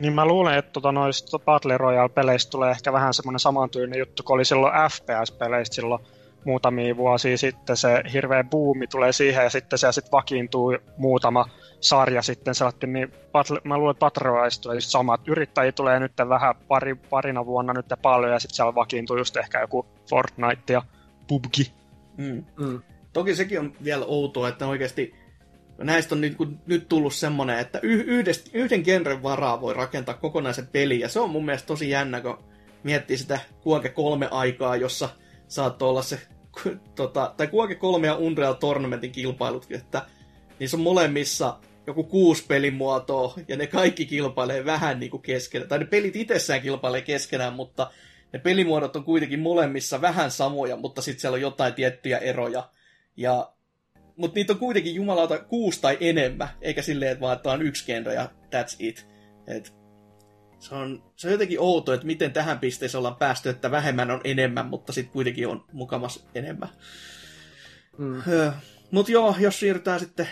Niin mä luulen, että tota noista Battle Royale-peleistä tulee ehkä vähän semmoinen samantyylinen juttu, kun oli silloin FPS-peleistä silloin muutamia vuosia sitten se hirveä buumi tulee siihen ja sitten se sitten vakiintuu muutama sarja sitten sellainen, niin Battle, mä luulen, että Battle Royale tulee just sama, että yrittäjiä tulee nyt vähän pari, parina vuonna nyt paljon ja sitten siellä vakiintuu just ehkä joku Fortnite ja PUBG. Mm. Mm. Toki sekin on vielä outoa, että oikeasti näistä on nyt, nyt tullut semmoinen, että yhdest, yhden genren varaa voi rakentaa kokonaisen pelin, ja se on mun mielestä tosi jännä, kun miettii sitä Kuoke kolme aikaa, jossa saattoi olla se, tota, tai Kuoke kolme ja Unreal Tournamentin kilpailut, että niissä on molemmissa joku kuusi pelimuotoa, ja ne kaikki kilpailee vähän niin kuin keskenään, tai ne pelit itsessään kilpailee keskenään, mutta ne pelimuodot on kuitenkin molemmissa vähän samoja, mutta sitten siellä on jotain tiettyjä eroja. Ja mutta niitä on kuitenkin jumalauta kuusi tai enemmän, eikä silleen, että vaan että on yksi genre ja that's it. Et se, on, se on jotenkin outo, että miten tähän pisteeseen ollaan päästy, että vähemmän on enemmän, mutta sitten kuitenkin on mukamas enemmän. Mm. Mutta joo, jos siirrytään sitten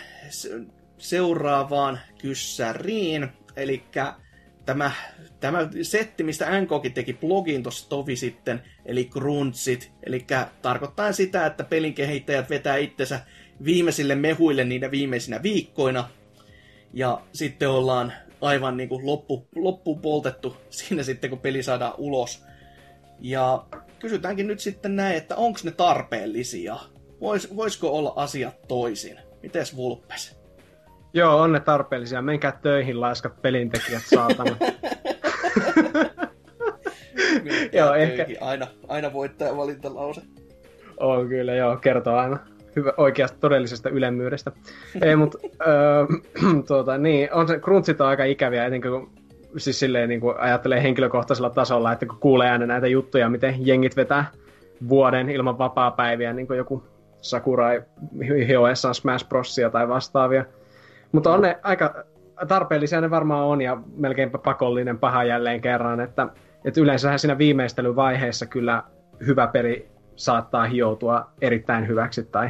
seuraavaan kyssäriin, eli tämä, tämä setti, mistä NKkin teki blogin tuossa tovi sitten, eli Gruntsit, eli tarkoittaa sitä, että pelin kehittäjät vetää itsensä viimeisille mehuille niinä viimeisinä viikkoina. Ja sitten ollaan aivan niin kuin loppu, loppuun poltettu siinä sitten, kun peli saadaan ulos. Ja kysytäänkin nyt sitten näin, että onko ne tarpeellisia? vois, voisiko olla asiat toisin? Mites Vulpes? Joo, on ne tarpeellisia. Menkää töihin, laiskat pelintekijät, saatana. joo, ehkä... Aina, aina voittaja valintalause. On kyllä, joo, kertoo aina hyvä, oikeasta todellisesta ylemmyydestä. Ei, mutta öö, tuota, niin, on se kruntsit on aika ikäviä, etenkin kun siis silleen niin kuin ajattelee henkilökohtaisella tasolla, että kun kuulee aina näitä juttuja, miten jengit vetää vuoden ilman vapaa-päiviä, niin kuin joku Sakurai hioessaan Smash Brosia tai vastaavia. Mutta on ne aika tarpeellisia ne varmaan on ja melkeinpä pakollinen paha jälleen kerran, että, että yleensähän siinä viimeistelyvaiheessa kyllä hyvä peli saattaa hioutua erittäin hyväksi tai,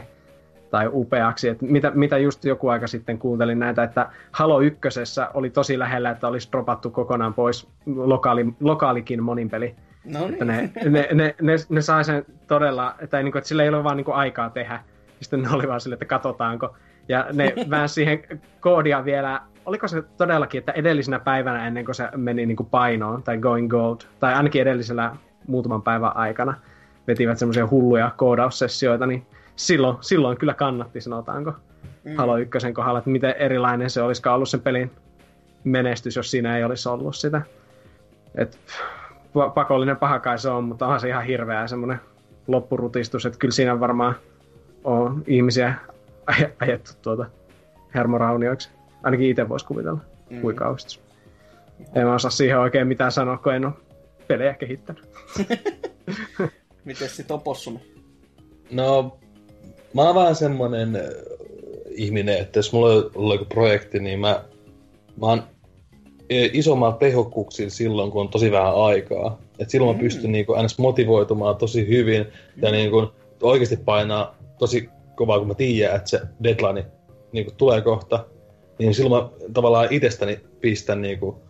tai upeaksi. Et mitä, mitä just joku aika sitten kuuntelin näitä, että Halo ykkösessä oli tosi lähellä, että olisi dropattu kokonaan pois lokaali, lokaalikin moninpeli. No niin. Että ne, ne, ne, ne, ne sai sen todella, että, niin kuin, että sillä ei ole vaan niin kuin aikaa tehdä. Sitten ne oli vaan sille, että katsotaanko. Ja ne vähän siihen koodia vielä, oliko se todellakin, että edellisenä päivänä ennen kuin se meni niin kuin painoon, tai going gold, tai ainakin edellisellä muutaman päivän aikana, vetivät semmoisia hulluja koodaussessioita, niin silloin, silloin kyllä kannatti, sanotaanko, mm. Halo 1 kohdalla, että miten erilainen se olisikaan ollut sen pelin menestys, jos siinä ei olisi ollut sitä. Et, pakollinen paha kai se on, mutta onhan se ihan hirveä semmoinen loppurutistus, että kyllä siinä varmaan on ihmisiä aj- ajettu tuota hermoraunioiksi. Ainakin itse voisi kuvitella mm. kuikauhistus. En mä osaa siihen oikein mitään sanoa, kun en ole pelejä kehittänyt. Miten sit opossumi? No, mä oon vähän semmonen äh, ihminen, että jos mulla on joku projekti, niin mä, mä oon e, isommalla tehokkuuksilla silloin, kun on tosi vähän aikaa. Et silloin mm. mä pystyn niinku aina motivoitumaan tosi hyvin mm. ja niinku oikeasti painaa tosi kovaa, kun mä tiedän, että se deadline niinku tulee kohta. Niin silloin mä tavallaan itsestäni pistän niinku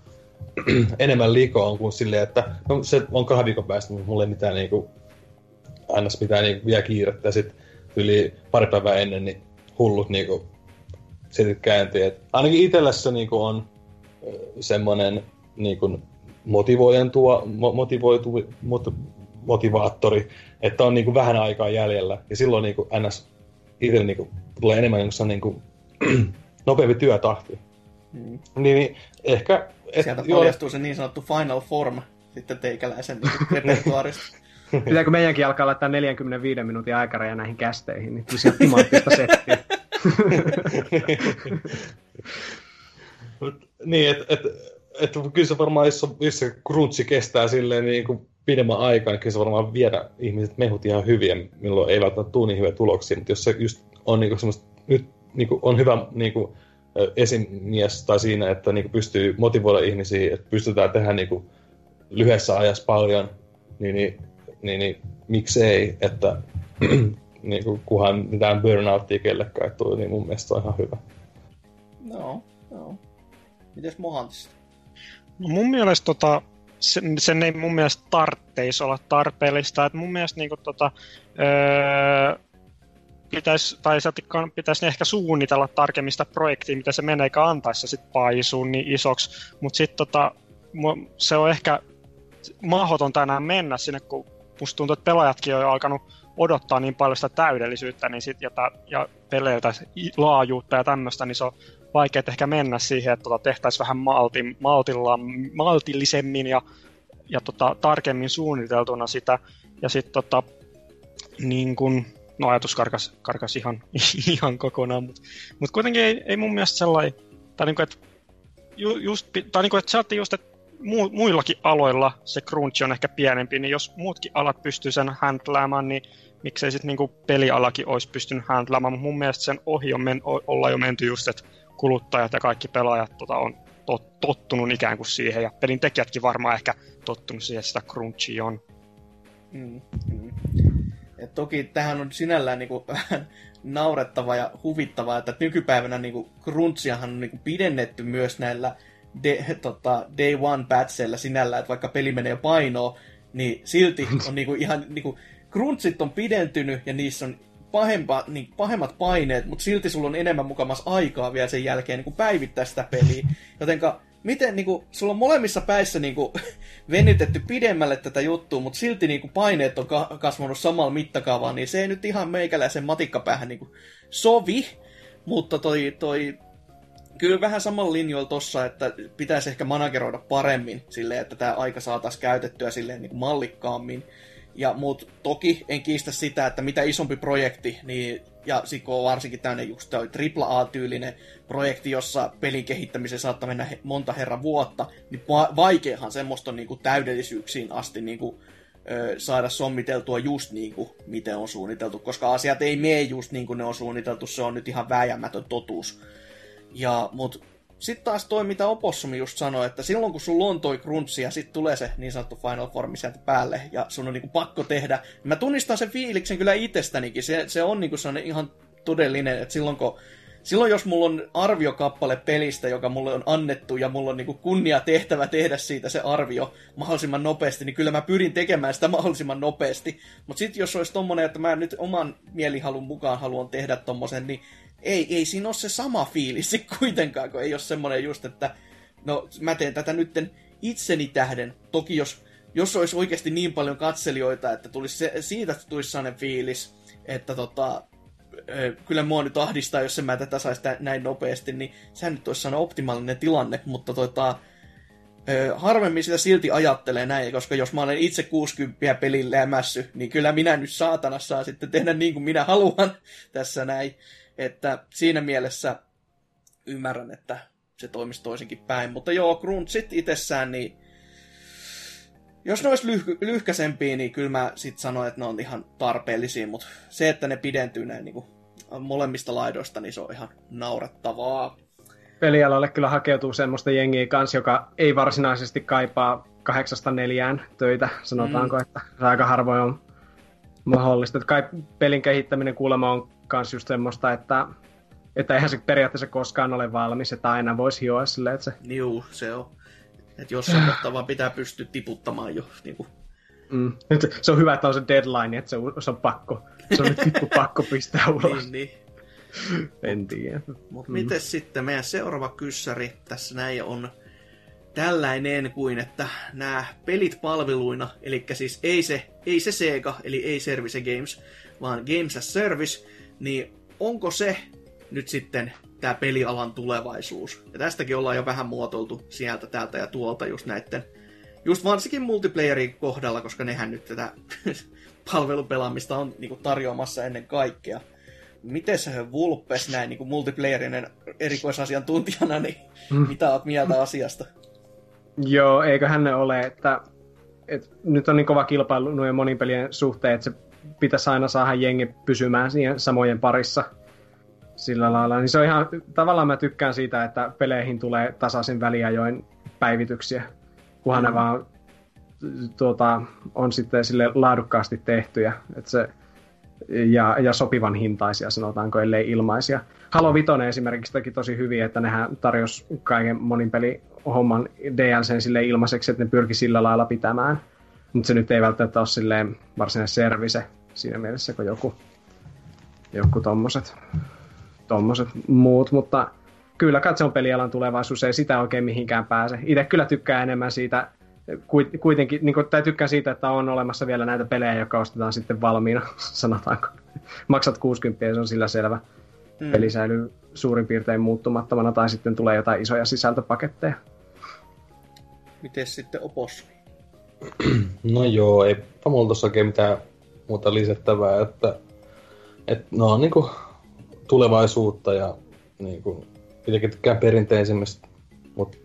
enemmän likoon kuin silleen, että no, se on kahden viikon päästä, mutta mulla ei mitään niinku aina mitään niin vielä kiirettä. Ja sitten yli pari päivää ennen niin hullut niin kuin, sitten kääntiin. Et ainakin itsellä se niin kuin, on semmoinen niin kuin, motivoidentua, mo, motivoitu, mot, motivaattori, että on niin kuin, vähän aikaa jäljellä. Ja silloin niin kuin, ns. itselle niin kuin, tulee enemmän niin kuin, niin kuin, nopeampi työtahti. Mm. Niin, niin ehkä... Et, Sieltä paljastuu jo, se niin sanottu final form sitten teikäläisen niin repertuaarista. Pitääkö meidänkin alkaa laittaa 45 minuutin aikaraja näihin kästeihin, niin tulisi timaattista settiä. niin, että et, et, kyllä se varmaan, jos, jos se crunchi kestää silleen niin kuin pidemmän aikaa, niin kyllä se varmaan viedä ihmiset mehut ihan hyviä, milloin ei välttämättä tule niin hyviä tuloksia, mutta jos se just on niin kuin semmoista, nyt niin kuin on hyvä niin kuin, esimies tai siinä, että niin kuin pystyy motivoida ihmisiä, että pystytään tehdä niin kuin lyhyessä ajassa paljon, niin, niin niin, niin miksei, että niin kuin, kunhan mitään burnouttia kellekään tuli, niin mun mielestä on ihan hyvä. No, no. Mites Mohantista? No mun mielestä tota, sen, sen ei mun mielestä tarvitsisi olla tarpeellista. Et mun mielestä niinku, tota, öö, pitäisi, tai pitäisi ehkä suunnitella tarkemmin sitä projektia, mitä se menee, eikä antaisi se sit paisuu niin isoksi. Mutta sitten tota, se on ehkä mahdotonta enää mennä sinne, kun musta tuntuu, että pelaajatkin on jo alkanut odottaa niin paljon sitä täydellisyyttä niin sit, ja, ja peleiltä laajuutta ja tämmöistä, niin se on vaikea ehkä mennä siihen, että tota, tehtäisiin vähän malti, maltilla, maltillisemmin ja, ja tota, tarkemmin suunniteltuna sitä. Ja sitten tota, niin kun, no ajatus karkas, karkas ihan, ihan kokonaan, mutta mut kuitenkin ei, ei mun mielestä sellainen, tai niin kuin, että ju, just, tai niin kuin, että just, että mu- muillakin aloilla se crunch on ehkä pienempi, niin jos muutkin alat pystyy sen handlaamaan, niin miksei sitten niinku pelialakin olisi pystynyt handlaamaan. Mutta mun mielestä sen ohi on men- olla jo menty just, että kuluttajat ja kaikki pelaajat tota, on tot- tottunut ikään kuin siihen, ja pelin tekijätkin varmaan ehkä tottunut siihen, että sitä crunchia on. Mm, mm. Et toki tähän on sinällään niinku naurettava ja huvittavaa, että nykypäivänä niinku crunchiahan on niinku pidennetty myös näillä de, tota, day one patcheilla sinällä, että vaikka peli menee painoon, niin silti on niinku ihan niinku, crunchit on pidentynyt ja niissä on pahempa, niin pahemmat paineet, mutta silti sulla on enemmän mukamas aikaa vielä sen jälkeen niin päivittää sitä peliä. Jotenka miten niinku, sulla on molemmissa päissä niinku, venytetty pidemmälle tätä juttua, mutta silti niinku, paineet on ka- kasvanut samalla mittakaavalla, niin se ei nyt ihan meikäläisen matikkapäähän niinku, sovi. Mutta toi, toi kyllä vähän samalla linjoilla tossa, että pitäisi ehkä manageroida paremmin silleen, että tämä aika saataisiin käytettyä silleen niin mallikkaammin. Ja mut toki en kiistä sitä, että mitä isompi projekti, niin, ja on varsinkin tämmöinen just AAA-tyylinen projekti, jossa pelin kehittämiseen saattaa mennä monta herran vuotta, niin va- vaikeahan semmoista on niin kuin täydellisyyksiin asti niin kuin, ö, saada sommiteltua just niin kuin miten on suunniteltu, koska asiat ei mene just niin kuin ne on suunniteltu, se on nyt ihan vääjäämätön totuus. Ja, mut sitten taas toi, mitä Opossumi just sanoi, että silloin kun sulla on toi crunchy ja sitten tulee se niin sanottu Final Formi sieltä päälle ja sun on niinku pakko tehdä, niin mä tunnistan sen fiiliksen kyllä itsestänikin. Se, se on niinku sellainen ihan todellinen, että silloin kun Silloin jos mulla on arviokappale pelistä, joka mulle on annettu ja mulla on niinku kunnia tehtävä tehdä siitä se arvio mahdollisimman nopeasti, niin kyllä mä pyrin tekemään sitä mahdollisimman nopeasti. Mutta sitten jos olisi tommonen, että mä nyt oman mielihalun mukaan haluan tehdä tommosen, niin ei, ei siinä ole se sama fiilis kuitenkaan, kun ei ole semmoinen just, että no mä teen tätä nytten itseni tähden. Toki jos, jos olisi oikeasti niin paljon katselijoita, että tulisi se, siitä tulisi sellainen fiilis, että tota, kyllä mua nyt ahdistaa, jos mä tätä saisi näin nopeasti, niin sehän nyt olisi sellainen optimaalinen tilanne, mutta tota, harvemmin sitä silti ajattelee näin, koska jos mä olen itse 60 pelin lämässy, niin kyllä minä nyt saatana saa sitten tehdä niin kuin minä haluan tässä näin. Että siinä mielessä ymmärrän, että se toimisi toisinkin päin. Mutta joo, Gruntsit itsessään, niin jos ne olisi lyh- lyhkäsempiä, niin kyllä mä sit sanoin, että ne on ihan tarpeellisia, mutta se, että ne pidentyy näin niin kuin molemmista laidoista, niin se on ihan naurettavaa. Pelialalle kyllä hakeutuu semmoista jengiä kanssa, joka ei varsinaisesti kaipaa kahdeksasta neljään töitä, sanotaanko, mm. että aika harvoin on mahdollista. Että kai pelin kehittäminen kuulemma on kans just semmoista, että, että eihän se periaatteessa koskaan ole valmis, että aina voisi hioa silleen, että se... Juu, se on. Että jossain kohtaa vaan pitää pystyä tiputtamaan jo. Niin kuin. Mm. Se on hyvä, että on se deadline, että se on, se on pakko. Se on nyt tippu pakko pistää ulos. niin, niin. En tiedä. Mutta mm. miten sitten meidän seuraava kyssäri tässä näin on tällainen kuin, että nämä pelit palveluina, eli siis ei se, ei se Sega, eli ei Service Games, vaan Games as Service, niin onko se nyt sitten tämä pelialan tulevaisuus? Ja tästäkin ollaan jo vähän muotoiltu sieltä, täältä ja tuolta just näiden, just varsinkin multiplayerin kohdalla, koska nehän nyt tätä palvelupelaamista on niinku tarjoamassa ennen kaikkea. Miten se Vulpes näin niin multiplayerinen erikoisasiantuntijana, niin mm. mitä oot mieltä asiasta? Joo, eiköhän ne ole, että, että nyt on niin kova kilpailu noiden monipelien suhteen, että se pitäisi aina saada jengi pysymään siihen samojen parissa sillä lailla. Niin se on ihan, tavallaan mä tykkään siitä, että peleihin tulee tasaisin väliajoin päivityksiä, kunhan mm. ne vaan tuota, on sitten sille laadukkaasti tehtyjä. Että se, ja, ja sopivan hintaisia, sanotaanko, ellei ilmaisia. Halo Vitoinen esimerkiksi teki tosi hyvin, että nehän tarjosi kaiken monin peli homman DLCn sille ilmaiseksi, että ne pyrki sillä lailla pitämään. Mutta se nyt ei välttämättä ole silleen varsinainen service siinä mielessä kuin joku, joku tommoset, tommoset muut, mutta kyllä kai se on pelialan tulevaisuus, ei sitä oikein mihinkään pääse. Itse kyllä tykkää enemmän siitä, kuitenkin, niin kuin, tai tykkään siitä, että on olemassa vielä näitä pelejä, jotka ostetaan sitten valmiina, sanotaanko. Maksat 60 ja se on sillä selvä. Hmm. Peli säilyy suurin piirtein muuttumattomana, tai sitten tulee jotain isoja sisältöpaketteja. Miten sitten opos? No joo, ei mulla tuossa oikein mitään muuta lisättävää, että, että no on niinku tulevaisuutta ja niinku, itsekin tykkään perinteisemmistä, mutta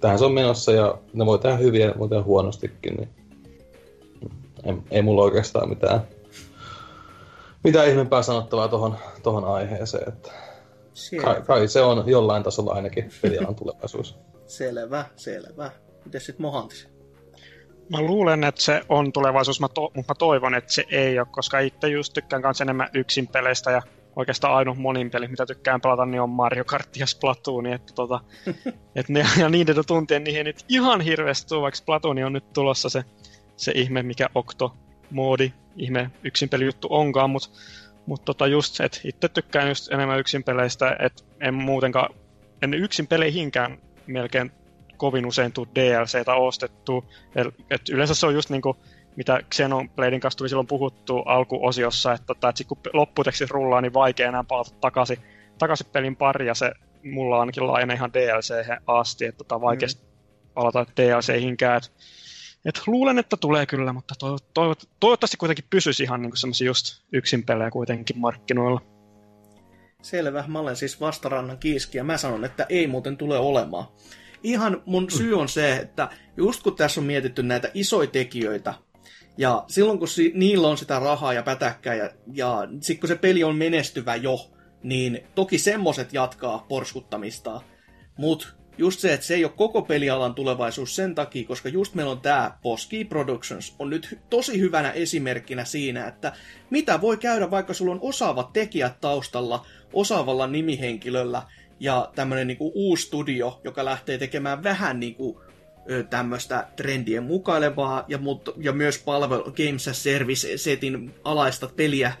tähän se on menossa ja ne voi tehdä hyviä ja voi tehdä huonostikin, niin ei, ei mulla oikeastaan mitään, mitään ihmeempää sanottavaa tohon, tohon aiheeseen, että kai, kai, se on jollain tasolla ainakin pelialan tulevaisuus. Selvä, selvä. Miten sitten Mohantis? Mä luulen, että se on tulevaisuus, mä to- mutta mä toivon, että se ei ole, koska itse just tykkään kanssa enemmän yksin peleistä ja oikeastaan ainoa monin peli, mitä tykkään pelata, niin on Mario Kart ja Splatoon, että tota, et ne, ja niiden tuntien niihin nyt ihan hirveästi tuu, vaikka Splatoon on nyt tulossa se, se ihme, mikä Octo-moodi, ihme yksin juttu onkaan, mutta mut tota just, että itse tykkään just enemmän yksin peleistä, että en muutenkaan, en yksin peleihinkään melkein kovin usein tule DLCtä ostettu. Et yleensä se on just niin kuin, mitä Xenobladein kanssa tuli silloin puhuttu alkuosiossa, että, tota, että, että kun lopputeksti rullaa, niin vaikea enää palata takaisin, takaisin pelin pari, ja se mulla ainakin laajene ihan DLC asti, että tota, vaikea mm. palata DLC-hinkään. Et, et luulen, että tulee kyllä, mutta to, to, toivottavasti kuitenkin pysyisi ihan niin semmoisia just yksin pelejä kuitenkin markkinoilla. Selvä, mä olen siis vastarannan kiiski ja mä sanon, että ei muuten tule olemaan. Ihan mun syy on se, että just kun tässä on mietitty näitä isoja tekijöitä, ja silloin kun si- niillä on sitä rahaa ja pätäkkää, ja, ja sitten kun se peli on menestyvä jo, niin toki semmoset jatkaa porskuttamista. Mutta just se, että se ei ole koko pelialan tulevaisuus sen takia, koska just meillä on tämä Boski Productions on nyt tosi hyvänä esimerkkinä siinä, että mitä voi käydä, vaikka sulla on osaavat tekijät taustalla, osaavalla nimihenkilöllä ja tämmöinen niinku uusi studio, joka lähtee tekemään vähän niinku tämmöistä trendien mukailevaa ja, mut, ja myös palvelu Games as Service-setin alaista peliä.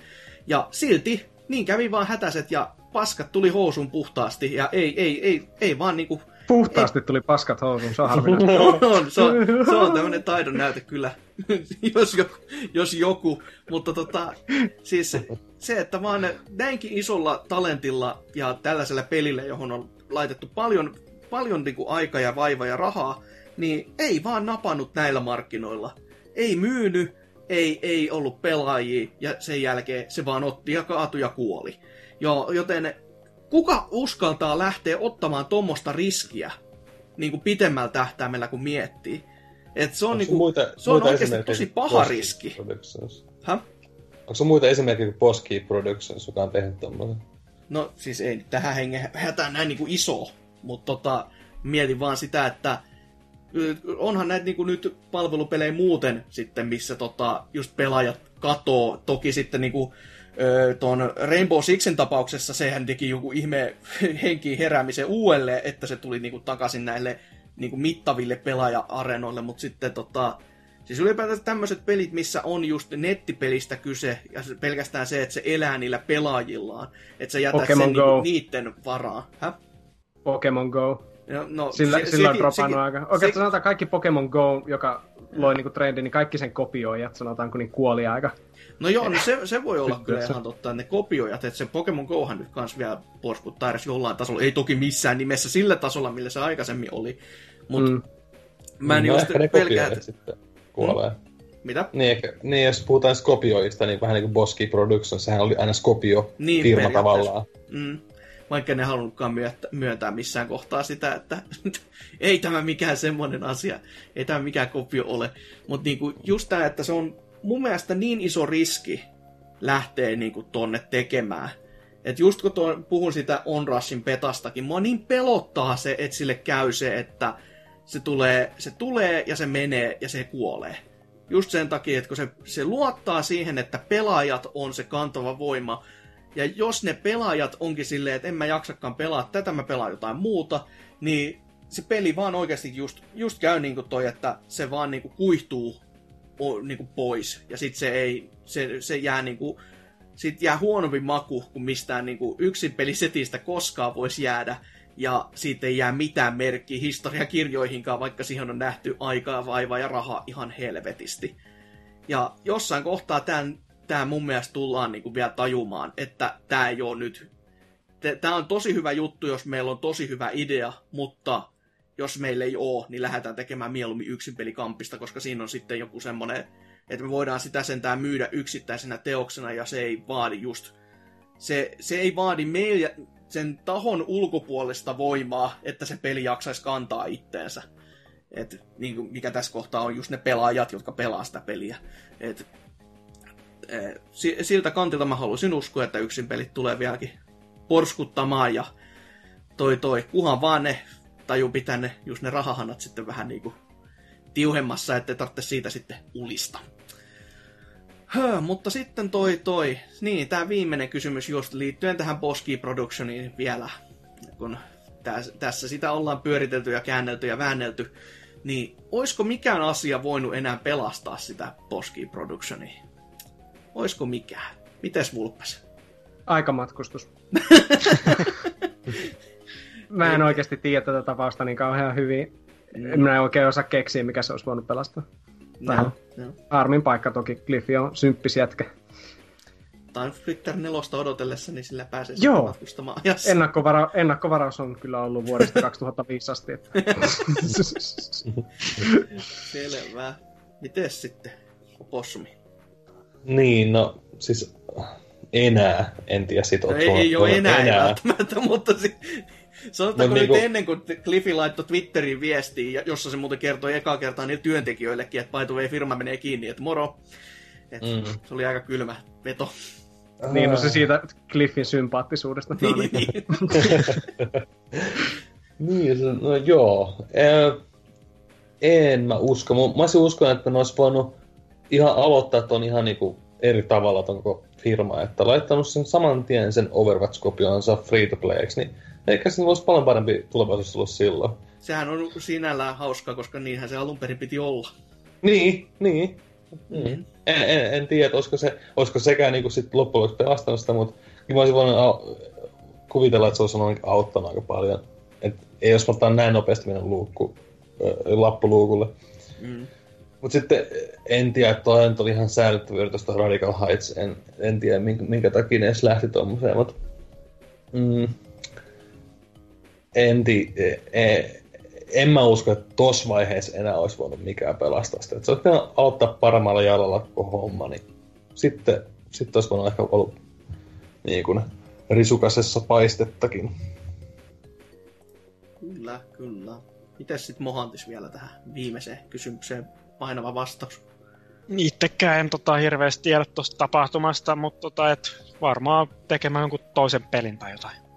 Ja silti niin kävi vaan hätäset ja paskat tuli housun puhtaasti ja ei, ei, ei, ei vaan niinku... Puhtaasti ei. tuli paskat housun, se on harvinaista. on, se on, se on tämmöinen taidon näyte kyllä, jos, joku, jos joku. Mutta tota, siis se, että vaan näinkin isolla talentilla ja tällaisella pelillä, johon on laitettu paljon, paljon niin kuin aikaa ja vaivaa ja rahaa, niin ei vaan napannut näillä markkinoilla. Ei myynyt, ei, ei ollut pelaajia, ja sen jälkeen se vaan otti ja kaatui ja kuoli. Jo, joten kuka uskaltaa lähteä ottamaan tuommoista riskiä niin kuin pitemmällä tähtäimellä, kun miettii? Et se on, niin kuin, muita, se on oikeasti tosi paha riski. Häh? Onko muita esimerkkejä kuin Boski Productions, joka on tehnyt tommoinen? No siis ei tähän hengen hätään näin niin kuin iso, mutta tota, mietin vaan sitä, että onhan näitä niin kuin nyt palvelupelejä muuten sitten, missä tota, just pelaajat katoo. Toki sitten niin kuin, tuon Rainbow Sixin tapauksessa sehän teki joku ihme henki heräämisen uudelleen, että se tuli niin kuin, takaisin näille niin kuin, mittaville pelaaja-arenoille, mutta sitten tota, Siis ylipäätään tämmöiset pelit, missä on just nettipelistä kyse, ja pelkästään se, että se elää niillä pelaajillaan, että sä jätät Pokemon sen niinku niiden varaan. Hä? Pokemon Go. No, no, sillä, se, sillä on dropannut aika. Oikeastaan se, sanotaan kaikki Pokemon Go, joka loi niinku trendi, niin kaikki sen kopioijat, sanotaanko, niin kuoli aika. No joo, no se, se voi olla kyllä ihan totta, ne kopioijat, että se Pokemon Gohan nyt kans vielä porskuttaa edes jollain tasolla. Ei toki missään nimessä sillä tasolla, millä se aikaisemmin oli. Mutta mm. mä en no, just pelkää, että... kuolee. Mm? Mitä? Niin, ehkä, niin, jos puhutaan Skopioista, niin vähän niin kuin Boski Productions, sehän oli aina Skopio niin, firma tavallaan. Mm vaikka ne halunnutkaan myöntää missään kohtaa sitä, että ei tämä mikään semmoinen asia, ei tämä mikään kopio ole. Mutta niinku just tämä, että se on mun mielestä niin iso riski lähteä niinku tonne tekemään. että just kun tuon, puhun sitä Onrushin petastakin, mua niin pelottaa se, että sille käy se, että se tulee, se tulee ja se menee ja se kuolee. Just sen takia, että kun se, se luottaa siihen, että pelaajat on se kantava voima, ja jos ne pelaajat onkin silleen, että en mä jaksakaan pelaa tätä, mä pelaan jotain muuta, niin se peli vaan oikeasti just, just käy niin kuin toi, että se vaan niin kuin kuihtuu niin kuin pois. Ja sitten se ei, se, se jää niin kuin, sit jää huonompi maku kuin mistään niin kuin yksin pelisetistä koskaan voisi jäädä. Ja siitä ei jää mitään merkkiä historiakirjoihinkaan, vaikka siihen on nähty aikaa, vaivaa ja rahaa ihan helvetisti. Ja jossain kohtaa tämä mun mielestä tullaan niin kuin vielä tajumaan, että tämä ei ole nyt... Tämä on tosi hyvä juttu, jos meillä on tosi hyvä idea, mutta jos meillä ei ole, niin lähdetään tekemään mieluummin yksin pelikampista, koska siinä on sitten joku semmoinen, että me voidaan sitä sentään myydä yksittäisenä teoksena, ja se ei vaadi just... Se, se ei vaadi meillä sen tahon ulkopuolesta voimaa, että se peli jaksaisi kantaa itteensä. Et, niin kuin, mikä tässä kohtaa on just ne pelaajat, jotka pelaa sitä peliä. Et, Eh, siltä kantilta mä haluaisin uskoa, että yksin pelit tulee vieläkin porskuttamaan ja toi toi, kuhan vaan ne taju pitää ne, just ne rahahanat sitten vähän niinku tiuhemmassa, ettei tarvitse siitä sitten ulista. Höh, mutta sitten toi toi, niin tämä viimeinen kysymys just liittyen tähän Boski Productioniin vielä, kun täs, tässä sitä ollaan pyöritelty ja käännelty ja väännelty, niin olisiko mikään asia voinut enää pelastaa sitä Boski Productionia? Oisko mikään? Mites Vulppas? Aikamatkustus. Mä en oikeasti tiedä tätä tapausta niin kauhean hyvin. En minä oikein osaa keksiä, mikä se olisi voinut pelastaa. Vähän. Joo. Armin paikka toki. Cliffi on symppis jätkä. Time Splitter 4 odotellessa, niin sillä pääsee Joo. matkustamaan ajassa. Ennakkovara- ennakkovaraus on kyllä ollut vuodesta 2005 asti. Että... Selvä. Mites sitten, Opossumi? Niin, no siis enää, en tiedä sit No ei, ei ole enää, enää. enää. välttämättä, mutta si- sanotaanko No nyt niinku- ennen kuin Cliffi laittoi Twitteriin viestiin, ja- jossa se muuten kertoi ekaa kertaa niille työntekijöillekin, että way, firma menee kiinni, että moro. Et Mm. Se oli aika kylmä veto. niin, no se siitä Cliffin sympaattisuudesta. No, niin. Niin. Niin, se, no joo. En mä usko. Mä, mä olisin uskonut, että ne olisi voinut ihan aloittaa ton ihan niinku eri tavalla ton koko firma, että laittanut sen saman tien sen Overwatch-kopionsa free to playksi, niin eikä siinä olisi paljon parempi tulevaisuus ollut silloin. Sehän on sinällään hauskaa, koska niinhän se alun perin piti olla. Niin, niin. Mm. Mm. En, en, en tiedä, olisiko, se, olisiko sekään niinku sit loppujen lopuksi pelastanut sitä, mutta mä olisin voinut au- kuvitella, että se olisi ollut auttanut aika paljon. Et ei jos mä otan näin nopeasti mennä luukku, ö, lappuluukulle. Mm. Mutta sitten en tiedä, että toi nyt oli ihan säällyttävyyden tuosta Radical Heights. En, en tiedä, minkä, minkä takia ne edes lähti tommoseen, mutta... Mm, en tiedä, e, en mä usko, että tossa vaiheessa enää olisi voinut mikään pelastaa sitä. Se olisi pitänyt aloittaa paremmalla jalalla koko homma, niin sitten, sitten olisi voinut ehkä ollut niin kuin risukasessa paistettakin. Kyllä, kyllä. Mites sitten Mohantis vielä tähän viimeiseen kysymykseen painava vastaus? Itsekään en tota, hirveästi tiedä tuosta tapahtumasta, mutta tota, et varmaan tekemään jonkun toisen pelin tai jotain.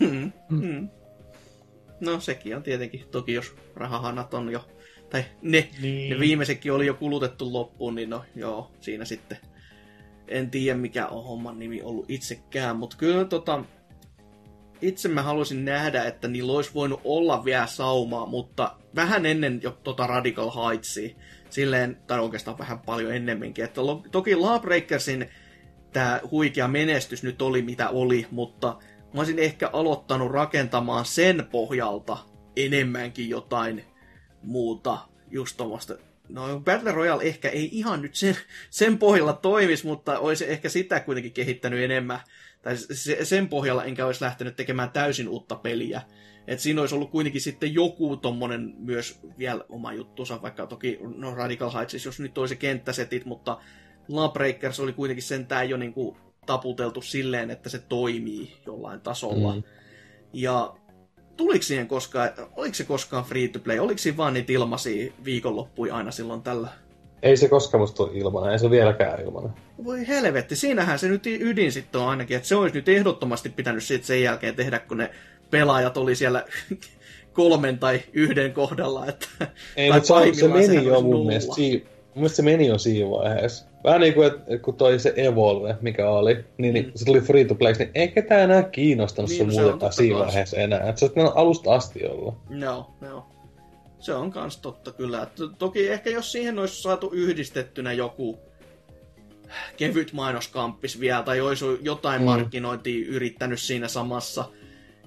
Mm. Mm. No sekin on tietenkin, toki jos rahahanat on jo, tai ne, Niin. ne viimeisetkin oli jo kulutettu loppuun, niin no joo, siinä sitten en tiedä mikä on homman nimi ollut itsekään, mutta kyllä tota, itse mä haluaisin nähdä, että niillä olisi voinut olla vielä saumaa, mutta vähän ennen jo tota Radical Heightsia, silleen, tai oikeastaan vähän paljon ennemminkin, että toki Lawbreakersin tämä huikea menestys nyt oli mitä oli, mutta mä olisin ehkä aloittanut rakentamaan sen pohjalta enemmänkin jotain muuta just tuommoista. No Battle Royale ehkä ei ihan nyt sen, sen pohjalla toimisi, mutta olisi ehkä sitä kuitenkin kehittänyt enemmän. Tai se, sen pohjalla enkä olisi lähtenyt tekemään täysin uutta peliä. Et siinä olisi ollut kuitenkin sitten joku tommonen myös vielä oma juttunsa, vaikka toki no Radical Heights, jos nyt olisi kenttäsetit, mutta Lawbreakers oli kuitenkin sentään jo niinku taputeltu silleen, että se toimii jollain tasolla. Mm. Ja tuliko siihen koskaan, oliko se koskaan free to play, oliko siinä vaan niitä ilmaisia viikonloppuja aina silloin tällä? Ei se koskaan musta ole ilmanen, ei se vieläkään ilmanen. Voi helvetti, siinähän se nyt ydin sitten on ainakin, että se olisi nyt ehdottomasti pitänyt sit sen jälkeen tehdä, kun ne pelaajat oli siellä kolmen tai yhden kohdalla. Että, Ei, tai se, se meni jo mun mielestä, siinä, mun mielestä se meni jo siinä vaiheessa. Vähän niin kuin, että kun toi se Evolve, mikä oli, niin, niin se tuli free to play, niin ei ketään enää kiinnostanut Niin, no se on muutenkaan totta siinä vaiheessa enää. Että se pitänyt alusta asti olla. Joo, joo. Se on kans totta kyllä. To- Toki ehkä jos siihen olisi saatu yhdistettynä joku kevyt mainoskamppis vielä, tai olisi jotain Mm. markkinointia yrittänyt siinä samassa,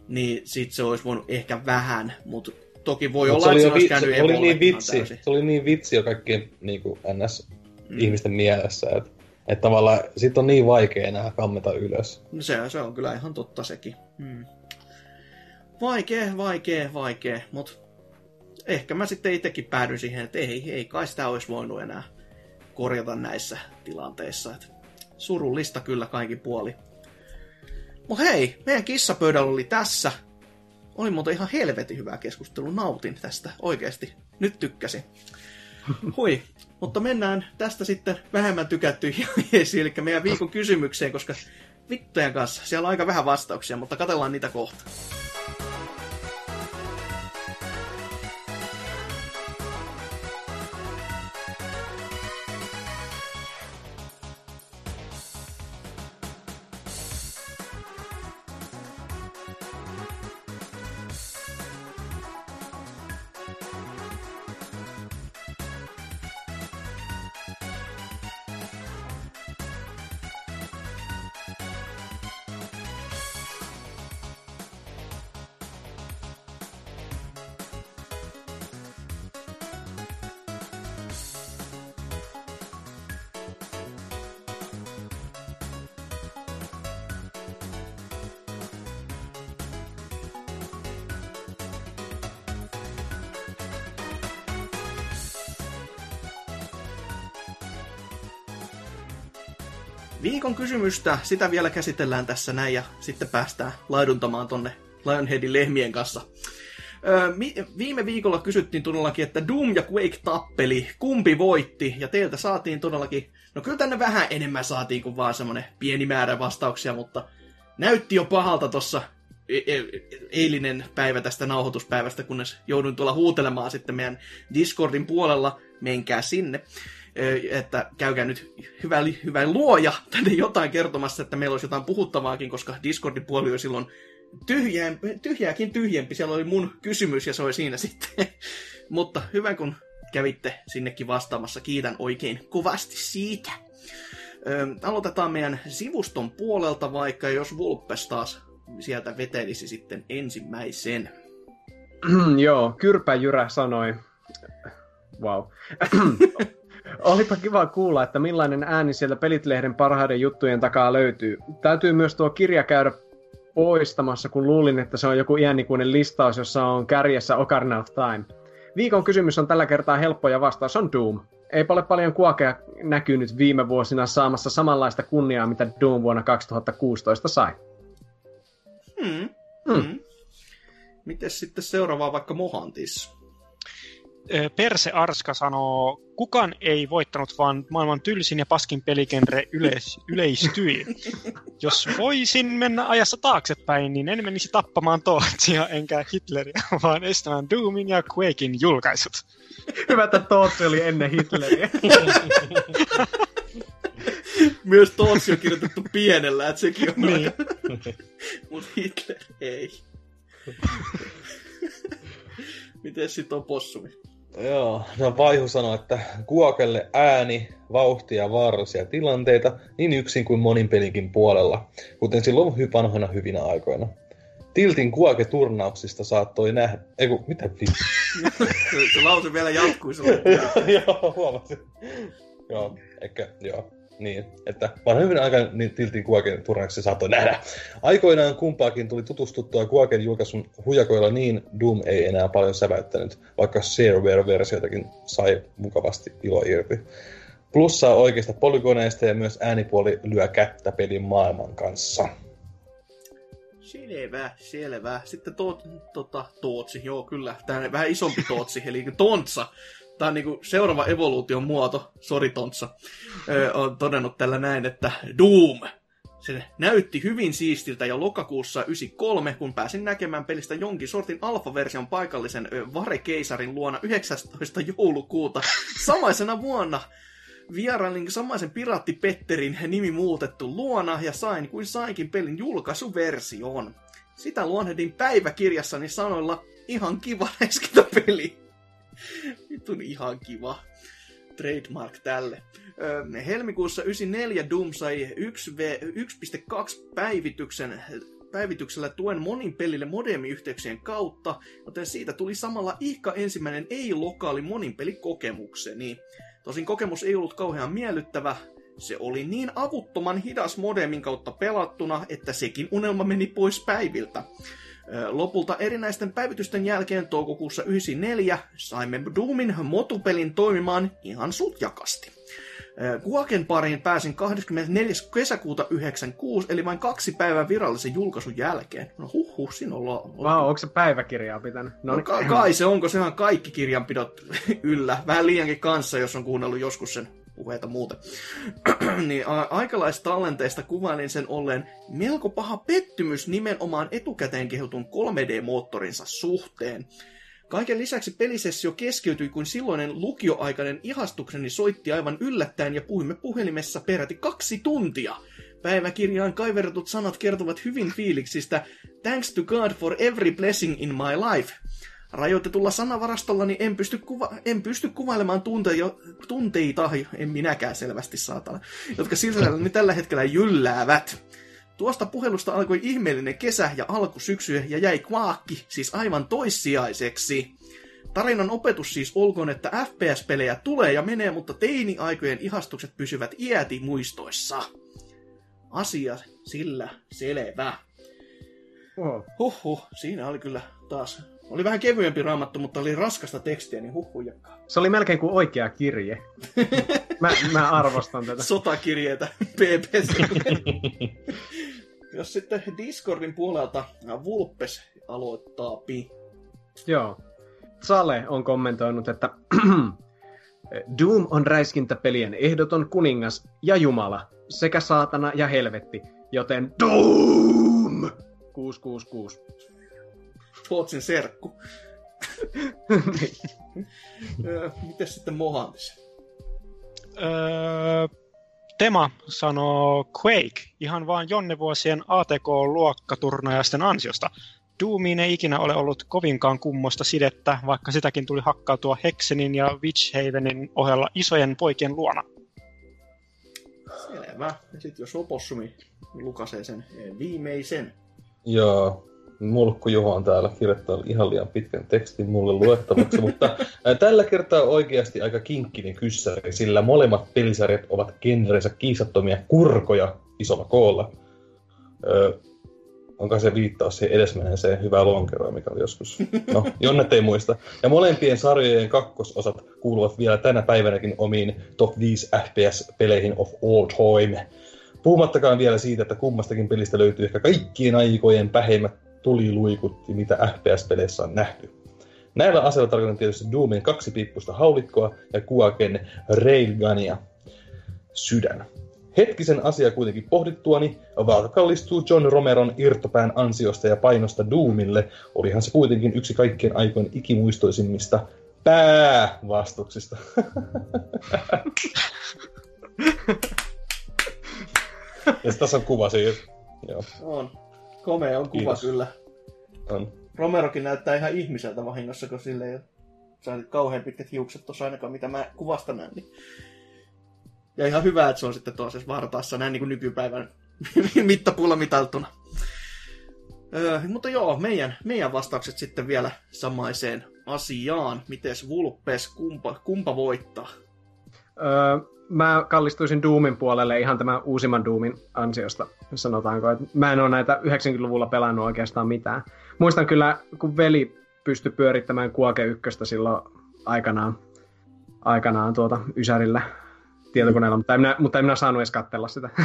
niin sit se olisi voinut ehkä vähän, mutta toki voi Mut olla, että se olisi käynyt se oli niin vitsi, täysin. se oli niin vitsi jo kaikkien niin kuin NS Mm. ihmisten mielessä, että että tavallaan sit on niin vaikea enää kammeta ylös. No Se, se on kyllä ihan totta sekin. Hmm. Vaikee, vaikee, vaikee, mutta ehkä mä sitten itsekin päädyin siihen, että ei, ei kai sitä olisi voinut enää korjata näissä tilanteissa. Et surullista kyllä kaikki puoli. Mut hei, meidän kissapöydällä oli tässä. Oli muuten ihan helvetin hyvä keskustelu. Nautin tästä oikeasti. Nyt tykkäsin. Hui, mutta mennään tästä sitten vähemmän tykättyihin aiheisiin, eli meidän viikon kysymykseen, koska vittujen kanssa siellä on aika vähän vastauksia, mutta katellaan niitä kohta. Viikon kysymystä, sitä vielä käsitellään tässä näin ja sitten päästään laiduntamaan tonne Lionheadin lehmien kanssa. Öö, mi- viime viikolla kysyttiin todellakin, että Doom ja Quake tappeli, kumpi voitti, ja teiltä saatiin todellakin, no kyllä tänne vähän enemmän saatiin kuin vaan semmonen pieni määrä vastauksia, mutta näytti jo pahalta tossa e- e- eilinen päivä tästä nauhoituspäivästä, kunnes joudun tuolla huutelemaan sitten meidän Discordin puolella, menkää sinne, että käykää nyt hyvä, hyvä luoja tänne jotain kertomassa, että meillä olisi jotain puhuttavaakin, koska Discordin puoli oli silloin tyhjää, tyhjääkin tyhjempi. Siellä oli mun kysymys ja se oli siinä sitten. Mutta hyvä kun kävitte sinnekin vastaamassa. Kiitän oikein kovasti siitä. Ö, aloitetaan meidän sivuston puolelta vaikka, jos Vulpes taas sieltä vetelisi sitten ensimmäisen. Joo, Kyrpä Jyrä sanoi, wow. Olipa kiva kuulla, että millainen ääni sieltä Pelitlehden parhaiden juttujen takaa löytyy. Täytyy myös tuo kirja käydä poistamassa, kun luulin, että se on joku iänikuinen listaus, jossa on kärjessä Ocarina of Time. Viikon kysymys on tällä kertaa helppo ja vastaus on Doom. Ei ole paljon kuokea näkynyt viime vuosina saamassa samanlaista kunniaa, mitä Doom vuonna 2016 sai. Hmm. Hmm. Hmm. Mites sitten seuraavaa vaikka Mohantis? Perse Arska sanoo, kukaan ei voittanut, vaan maailman tylsin ja paskin peligenre yleis- yleistyi. Jos voisin mennä ajassa taaksepäin, niin en menisi tappamaan Tootsia enkä Hitleriä, vaan estämään Doomin ja Quakein julkaisut. Hyvä, että Tootsi oli ennen Hitleriä. Myös Tootsi on kirjoitettu pienellä, että sekin on Niin. Mutta Hitler ei. Miten sit on possumi? Joo, no Vaihu sanoi, että Kuokelle ääni, vauhtia ja vaarallisia tilanteita niin yksin kuin monin pelinkin puolella, kuten silloin hy- vanhoina hyvinä aikoina. Tiltin Kuoke-turnauksista saattoi nähdä... Eiku, mitä vittu? Se, se lause vielä jatkui se joo, huomasin. Joo, ehkä, joo. Niin, että vanhan hyvin aikaan niin Tiltin Kuoken turnauksessa saattoi nähdä. Aikoinaan kumpaakin tuli tutustuttua Kuoken julkaisun hujakoilla niin Doom ei enää paljon säväyttänyt, vaikka Shareware-versioitakin sai mukavasti ilo irti. Plussaa oikeista polygoneista ja myös äänipuoli lyö kättä pelin maailman kanssa. Selvä, selvä. Sitten to, tota, Tootsi, joo kyllä. Tämä vähän isompi Tootsi, eli Tontsa. Tämä on niinku seuraava evoluution muoto, sori Tontsa, on todennut tällä näin, että Doom. Se näytti hyvin siistiltä jo lokakuussa 93, kun pääsin näkemään pelistä jonkin sortin alfaversion paikallisen Vare-keisarin luona 19. joulukuuta samaisena vuonna. Vierailin samaisen piraatti Petterin nimi muutettu luona ja sain kuin sainkin pelin julkaisuversion. Sitä luonnehdin päiväkirjassani sanoilla ihan kiva peli. Vitun ihan kiva. Trademark tälle. Helmikuussa 94 Doom sai 1v, 1.2 päivityksen päivityksellä tuen monin pelille modemiyhteyksien kautta, joten siitä tuli samalla ihka ensimmäinen ei-lokaali monin pelikokemukseni. Tosin kokemus ei ollut kauhean miellyttävä, se oli niin avuttoman hidas modemin kautta pelattuna, että sekin unelma meni pois päiviltä. Lopulta erinäisten päivitysten jälkeen toukokuussa 94 saimme Doomin motupelin toimimaan ihan sutjakasti. Kuaken pariin pääsin 24. kesäkuuta 96, eli vain kaksi päivää virallisen julkaisun jälkeen. No huh huh, siinä ollaan. Wow, onko se päiväkirjaa pitänyt? No, ka- kai se onko, sehän kaikki kirjanpidot yllä. Vähän liiankin kanssa, jos on kuunnellut joskus sen puheita muuten. niin aikalaistallenteista kuvailin sen olleen melko paha pettymys nimenomaan etukäteen kehutun 3D-moottorinsa suhteen. Kaiken lisäksi pelisessio keskeytyi, kun silloinen lukioaikainen ihastukseni soitti aivan yllättäen ja puhuimme puhelimessa peräti kaksi tuntia. Päiväkirjaan kaiverretut sanat kertovat hyvin fiiliksistä Thanks to God for every blessing in my life. Rajoitetulla sanavarastollani en pysty, kuva- en pysty kuvailemaan tunteja, tunteita, en minäkään selvästi saatana, jotka siltä tällä hetkellä jylläävät. Tuosta puhelusta alkoi ihmeellinen kesä ja alkusyksy ja jäi kvaakki, siis aivan toissijaiseksi. Tarinan opetus siis olkoon, että FPS-pelejä tulee ja menee, mutta teini-aikojen ihastukset pysyvät iäti muistoissa. Asia sillä selvä. Wow. Huhhuh, siinä oli kyllä taas. Oli vähän kevyempi raamattu, mutta oli raskasta tekstiä, niin huhhujakkaa. Se oli melkein kuin oikea kirje. Mä, mä arvostan tätä. sotakirjeitä PPC. Jos sitten Discordin puolelta Vulpes aloittaa pi. Joo. Sale on kommentoinut, että Doom on räiskintäpelien ehdoton kuningas ja jumala, sekä saatana ja helvetti, joten Doom! 666. Tootsin serkku. Ö, Mites sitten Mohantis? Öö, Tema sanoo Quake ihan vaan jonnevuosien ATK-luokkaturnajaisten ansiosta. Doomiin ei ikinä ole ollut kovinkaan kummosta sidettä, vaikka sitäkin tuli hakkautua Hexenin ja Witchhavenin ohella isojen poikien luona. Selvä. Ja sitten jos Opossumi lukasee sen viimeisen. Joo, Mulkku Juho on täällä kirjoittanut ihan liian pitkän tekstin mulle luettavaksi, mutta ää, tällä kertaa oikeasti aika kinkkinen kyssäri, sillä molemmat pelisarjat ovat genreensä kiisattomia kurkoja isolla koolla. Öö, onko se viittaus siihen edesmenneeseen hyvää lonkeroa, mikä oli joskus? No, Jonnet ei muista. Ja molempien sarjojen kakkososat kuuluvat vielä tänä päivänäkin omiin top 5 FPS-peleihin of all time. Puhumattakaan vielä siitä, että kummastakin pelistä löytyy ehkä kaikkien aikojen päheimmät tuliluikut, mitä FPS-peleissä on nähty. Näillä aseilla tarkoitan tietysti Doomin kaksi piippusta haulikkoa ja Kuaken Railgunia sydän. Hetkisen asia kuitenkin pohdittuani, Valve kallistuu John Romeron irtopään ansiosta ja painosta Doomille, olihan se kuitenkin yksi kaikkien aikojen ikimuistoisimmista päävastuksista. ja tässä on kuva siitä. Joo, On. Komea on kuva Kiitos. kyllä. on. Romerokin näyttää ihan ihmiseltä vahingossa, kun sille ei ole saanut kauhean pitkät hiukset tuossa ainakaan, mitä mä kuvasta näen. Niin. Ja ihan hyvä, että se on sitten toisessa vartaassa näin niin kuin nykypäivän mittapuulla mitaltuna. Öö, mutta joo, meidän, meidän vastaukset sitten vielä samaiseen asiaan. Mites Vulpes, kumpa, kumpa voittaa? Öö, mä kallistuisin Doomin puolelle ihan tämän uusimman Doomin ansiosta, sanotaanko. Et mä en ole näitä 90-luvulla pelannut oikeastaan mitään. Muistan kyllä, kun veli pystyi pyörittämään Kuake ykköstä silloin aikanaan, aikanaan tuota Ysärillä tietokoneella, mutta en minä, mutta en minä saanut edes katsella sitä.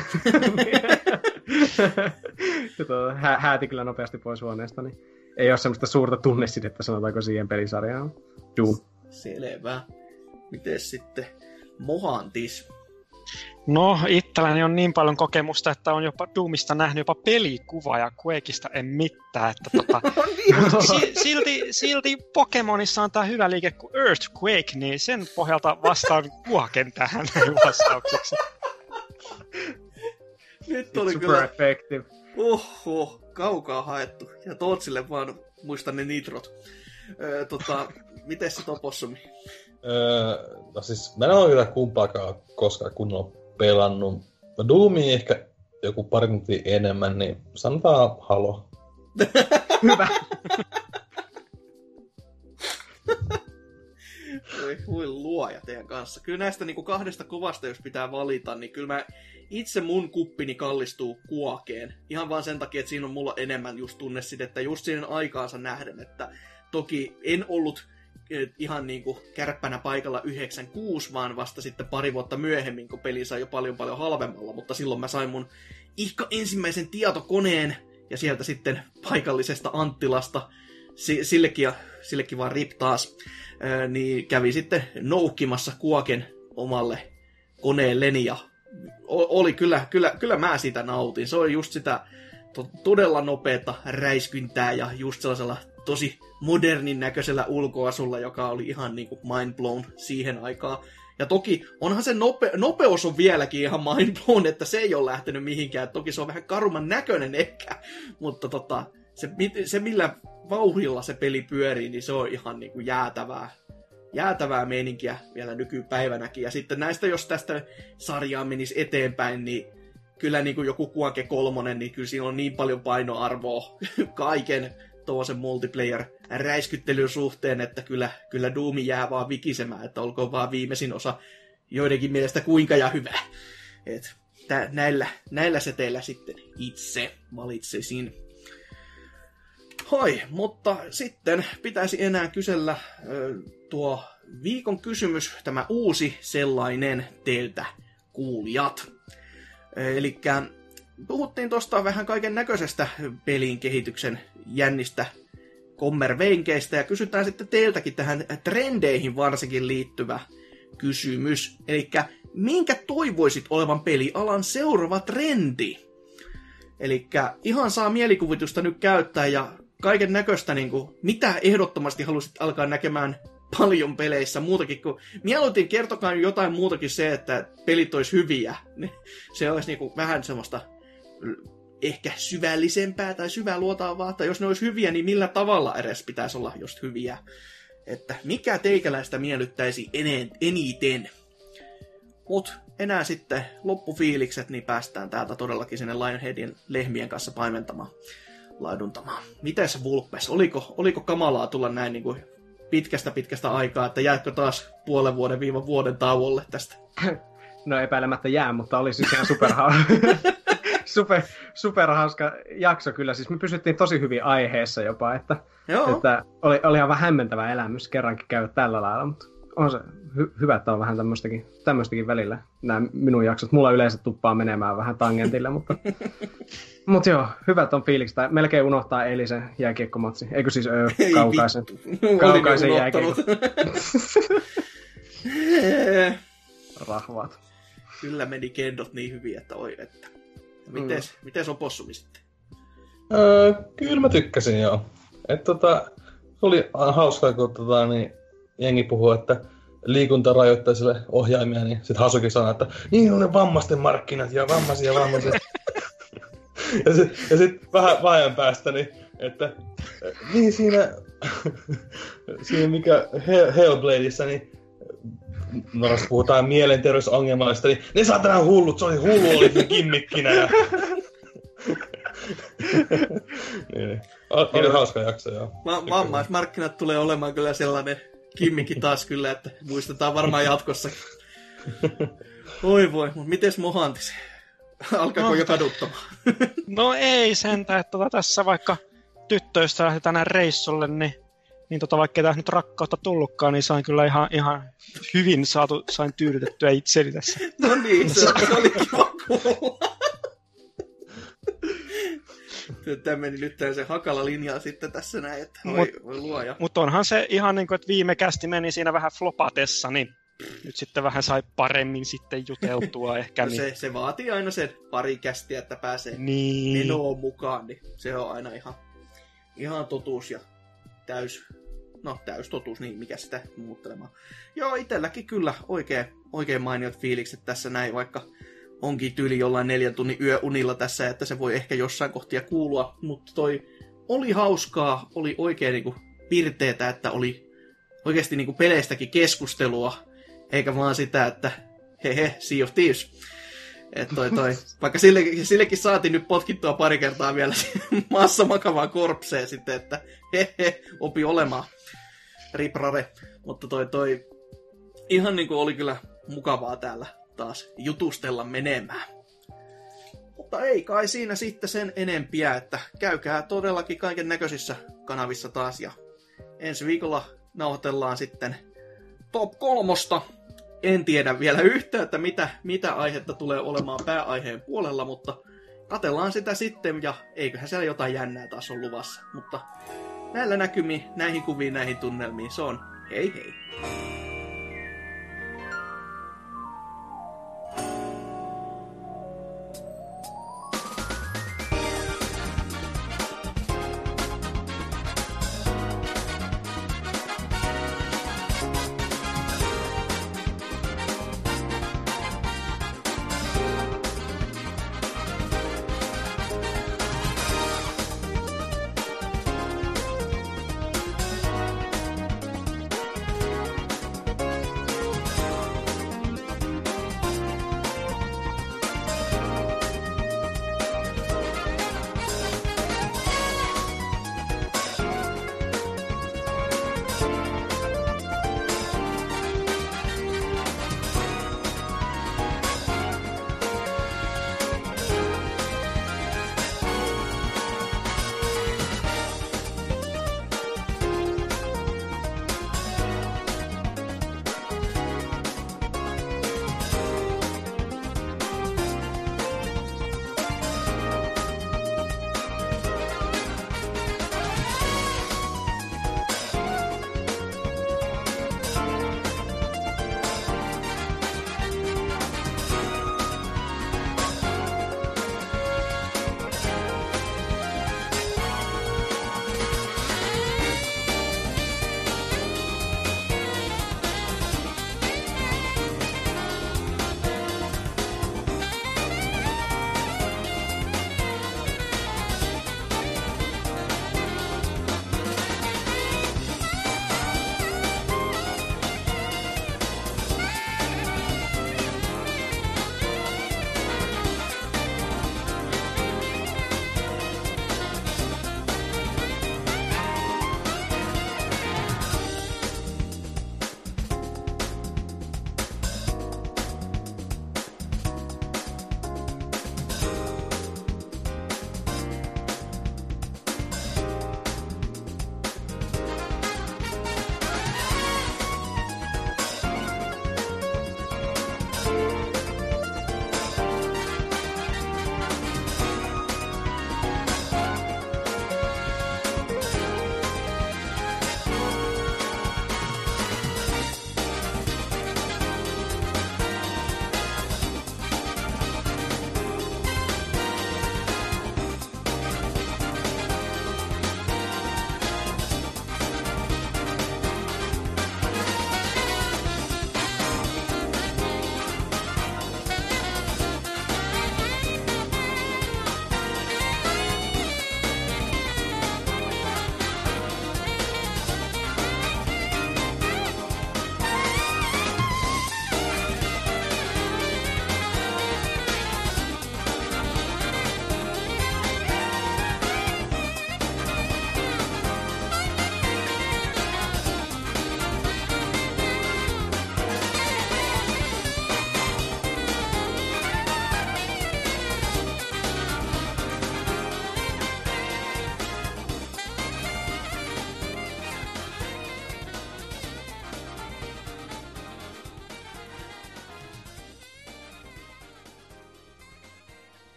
tuota, hä- hääti kyllä nopeasti pois huoneesta, niin ei ole semmoista suurta tunnesidettä, sanotaanko siihen pelisarjaan. Doom. Selvä. Mites sitten Mohantis? No, itselläni on niin paljon kokemusta, että on jopa Doomista nähnyt jopa pelikuva ja Quakeista en mitään. Että tota, si- silti, silti Pokemonissa on tämä hyvä liike kuin Earthquake, niin sen pohjalta vastaan Kuoken tähän vastaukseksi. Nyt oli Super kyllä effective. Oho, kaukaa haettu. Ja Tootsille vaan muista ne nitrot. Öö, tota, miten se topossumi? Öö, no siis, mä en ole kyllä kumpaakaan koskaan kunnolla pelannut. No Doomia ehkä joku pari tuntia enemmän, niin sanotaan halo. Hyvä. Voi, voi luoja teidän kanssa. Kyllä näistä niin kuin kahdesta kovasta, jos pitää valita, niin kyllä mä itse mun kuppini kallistuu kuokeen. Ihan vaan sen takia, että siinä on mulla enemmän just tunnesidettä just siinä aikaansa nähden, että toki en ollut ihan niin kuin kärppänä paikalla 96, vaan vasta sitten pari vuotta myöhemmin, kun peli sai jo paljon paljon halvemmalla, mutta silloin mä sain mun ihka ensimmäisen tietokoneen ja sieltä sitten paikallisesta Anttilasta. Si- sillekin, sillekin vaan rip taas, niin kävi sitten noukkimassa kuoken omalle koneelleni ja oli kyllä, kyllä, kyllä mä sitä nautin. Se oli just sitä to- todella nopeata räiskyntää ja just sellaisella tosi modernin näköisellä ulkoasulla, joka oli ihan niinku mind blown siihen aikaan. Ja toki onhan se nope- nopeus on vieläkin ihan mind blown, että se ei ole lähtenyt mihinkään. Toki se on vähän karuman näköinen ehkä, mutta tota, se, se millä vauhdilla se peli pyörii, niin se on ihan niinku jäätävää, jäätävää meininkiä vielä nykypäivänäkin. Ja sitten näistä, jos tästä sarjaa menisi eteenpäin, niin kyllä niin kuin joku Kuake kolmonen, niin kyllä siinä on niin paljon painoarvoa kaiken tuollaisen multiplayer-räiskyttelyn suhteen, että kyllä, kyllä Doomi jää vaan vikisemään, että olkoon vaan viimeisin osa joidenkin mielestä kuinka ja hyvä. Et tä, näillä, näillä seteillä sitten itse valitsisin. Hoi, mutta sitten pitäisi enää kysellä ö, tuo viikon kysymys, tämä uusi sellainen teiltä kuulijat. Eli puhuttiin tuosta vähän kaiken näköisestä pelin kehityksen jännistä kommervenkeistä ja kysytään sitten teiltäkin tähän trendeihin varsinkin liittyvä kysymys. Eli minkä toivoisit olevan pelialan seuraava trendi? Eli ihan saa mielikuvitusta nyt käyttää ja kaiken näköistä, niin kuin, mitä ehdottomasti halusit alkaa näkemään paljon peleissä muutakin kuin... Mieluiten kertokaa jotain muutakin se, että pelit olisi hyviä. Se olisi niin kuin vähän semmoista ehkä syvällisempää tai syväluotaavaa, tai jos ne olisi hyviä, niin millä tavalla edes pitäisi olla just hyviä. Että mikä teikäläistä miellyttäisi eniten. Mut enää sitten loppufiilikset, niin päästään täältä todellakin sinne Lionheadin lehmien kanssa paimentamaan, laiduntamaan. Mites Vulpes, oliko, oliko kamalaa tulla näin niin kuin pitkästä pitkästä aikaa, että jäätkö taas puolen vuoden viiva vuoden tauolle tästä? No epäilemättä jää, mutta oli siis ihan superha... super, superhauska jakso kyllä. Siis me pysyttiin tosi hyvin aiheessa jopa, että, Joo. että oli, oli ihan vähän hämmentävä elämys kerrankin käydä tällä lailla, mutta on se hy- hyvä, että on vähän tämmöistäkin, tämmöistäkin välillä nämä minun jaksot. Mulla yleensä tuppaa menemään vähän tangentille, mutta, mutta joo, hyvät on fiilikset. Melkein unohtaa eilisen jääkiekkomatsi. Eikö siis öö, kaukaisen, kaukaisen jääkiekko. Rahvaat. Kyllä meni kendot niin hyvin, että oi että. Mites, mm. mites opossumi sitten? Öö, kyllä mä tykkäsin joo. Et tota, oli hauskaa, kun tota, niin jengi puhuu, että liikuntarajoitteisille ohjaimia, niin sitten Hasuki sanoi, että niin on ne vammaisten markkinat ja vammaisia ja vammaisia. ja sitten sit vähän vajan päästä, niin, että niin siinä, siinä mikä Hellbladeissa, niin no jos puhutaan mielenterveysongelmaista, niin ne saatana hullut, se oli hullu, oli se kimmikkinä. Ja... niin, niin. Oli hauska jakso, joo. Va- vammaismarkkinat tulee olemaan kyllä sellainen kimmikki taas kyllä, että muistetaan varmaan jatkossa. Oi voi, mutta mites Mohantis? Alkaako no, jo kaduttamaan? no ei sentä, että tota tässä vaikka tyttöistä lähdetään reissulle, niin niin tota, vaikka tämä nyt rakkautta tullutkaan, niin sain kyllä ihan, ihan hyvin saatu, sain tyydytettyä itseni tässä. No niin, se, oli kiva kuulla. Tämä meni nyt se hakala linja sitten tässä näin, että voi, mut, voi luoja. Mutta onhan se ihan niin kuin, että viime kästi meni siinä vähän flopatessa, niin nyt sitten vähän sai paremmin sitten juteltua ehkä. no niin. se, se vaatii aina sen pari kästiä, että pääsee niin. menoon mukaan, niin se on aina ihan, ihan totuus ja täys, no täys totuus, niin mikä sitä muuttelemaan. Joo, itselläkin kyllä oikein, oikein mainiot fiilikset tässä näin, vaikka onkin tyyli jollain neljän tunnin yöunilla tässä, että se voi ehkä jossain kohtia kuulua, mutta toi oli hauskaa, oli oikein niinku pirteetä, että oli oikeasti niinku peleistäkin keskustelua, eikä vaan sitä, että hehe, Sea of Thieves. Et toi, toi. Vaikka sille, sillekin saatiin nyt potkittua pari kertaa vielä massa makavaa korpseen sitten, että hehe, opi olemaan riprare. Mutta toi, toi ihan niin kuin oli kyllä mukavaa täällä taas jutustella menemään. Mutta ei kai siinä sitten sen enempiä, että käykää todellakin kaiken näköisissä kanavissa taas ja ensi viikolla nauhoitellaan sitten top kolmosta. En tiedä vielä yhtä, että mitä, mitä aihetta tulee olemaan pääaiheen puolella, mutta katellaan sitä sitten ja eiköhän siellä jotain jännää taas on luvassa. Mutta näillä näkymiin, näihin kuviin, näihin tunnelmiin, se on hei hei.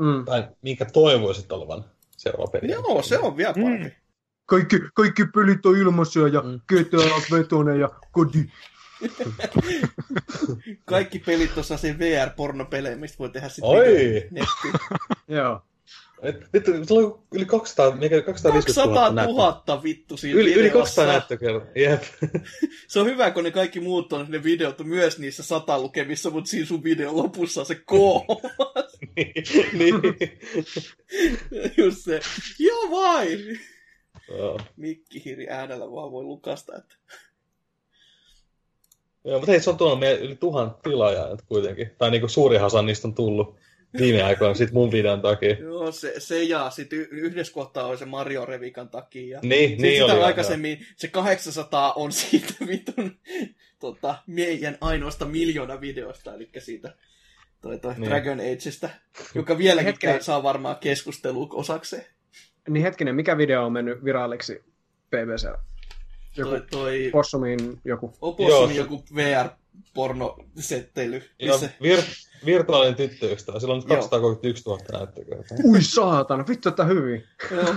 Mm. tai minkä toivoisit olevan seuraava peli. Joo, se on vielä parempi. Mm. Kaikki, kaikki pelit on ilmaisia ja Mm. GTA vetonen ja kodi. Kaikki pelit on se VR-pornopelejä, mistä voi tehdä sitten Oi! Joo. Vittu, sulla on yli 200, mikä 250 200 000 näyttöä. 000 vittu siinä Yli, yli videossa. 200 näyttökertaa. Jep. Se on hyvä, kun ne kaikki muut on ne videot on myös niissä sata lukemissa, mutta siinä sun videon lopussa on se K. niin. niin. Just se. Joo vai! Joo. Mikkihiri äänellä vaan voi lukasta, että Joo, mutta hei, se on tuonut meidän yli tuhan tilaajaa kuitenkin. Tai niinku suurin osa niistä on tullut viime aikoina sit mun videon takia. joo, se, se ja sitten y- yhdessä kohtaa on se Mario Revikan takia. Ja Niin, Sitten niin sitä oli. joo, aikaisemmin se 800 on siitä vitun tota, meidän ainoasta miljoona videosta, eli siitä toi, toi Niin. Dragon Ageista, joka vieläkin Hetkinen. saa varmaan keskustelua osakseen. Niin hetkinen, mikä video on mennyt viralliksi BBC? Joku Toi, toi Possumin joku. Opossumin joku VR-pornosettely. Joo, missä- vir- virtuaalinen tyttöystävä. Sillä on nyt Joo. 231 000 näyttökertaa. Ui saatana, vittu että hyvin. Joo.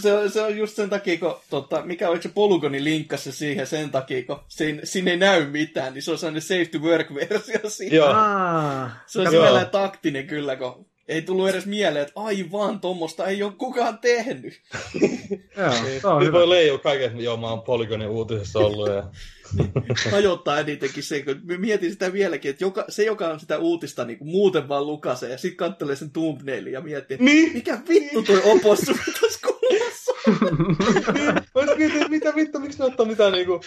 se, on, se on just sen takia, kun, tota, mikä oliko se Polygoni linkkasi se siihen sen takia, kun siinä, siinä ei näy mitään, niin se on sellainen safe to work-versio siinä. Joo. Se on sellainen taktinen kyllä, kun ei tullut edes mieleen, että aivan, tuommoista ei ole kukaan tehnyt. joo, Niin, se on nyt hyvä. voi leijua kaiken, että joo, mä oon Polygonin uutisessa ollut. Ja... Hajottaa enitenkin se, kun mietin sitä vieläkin, että joka, se, joka on sitä uutista niin kuin muuten vaan lukasee, ja sitten kattelee sen thumbnailin ja miettii, että Niin. mikä vittu toi opossu tässä kuvassa. Niin, mitä vittu, miksi ne ottaa mitään niinku...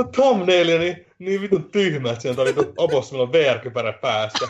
Tuo thumbnailia niin, niin vitun tyhmä, että siinä on vittu opossumilla VR-kypärä päässä.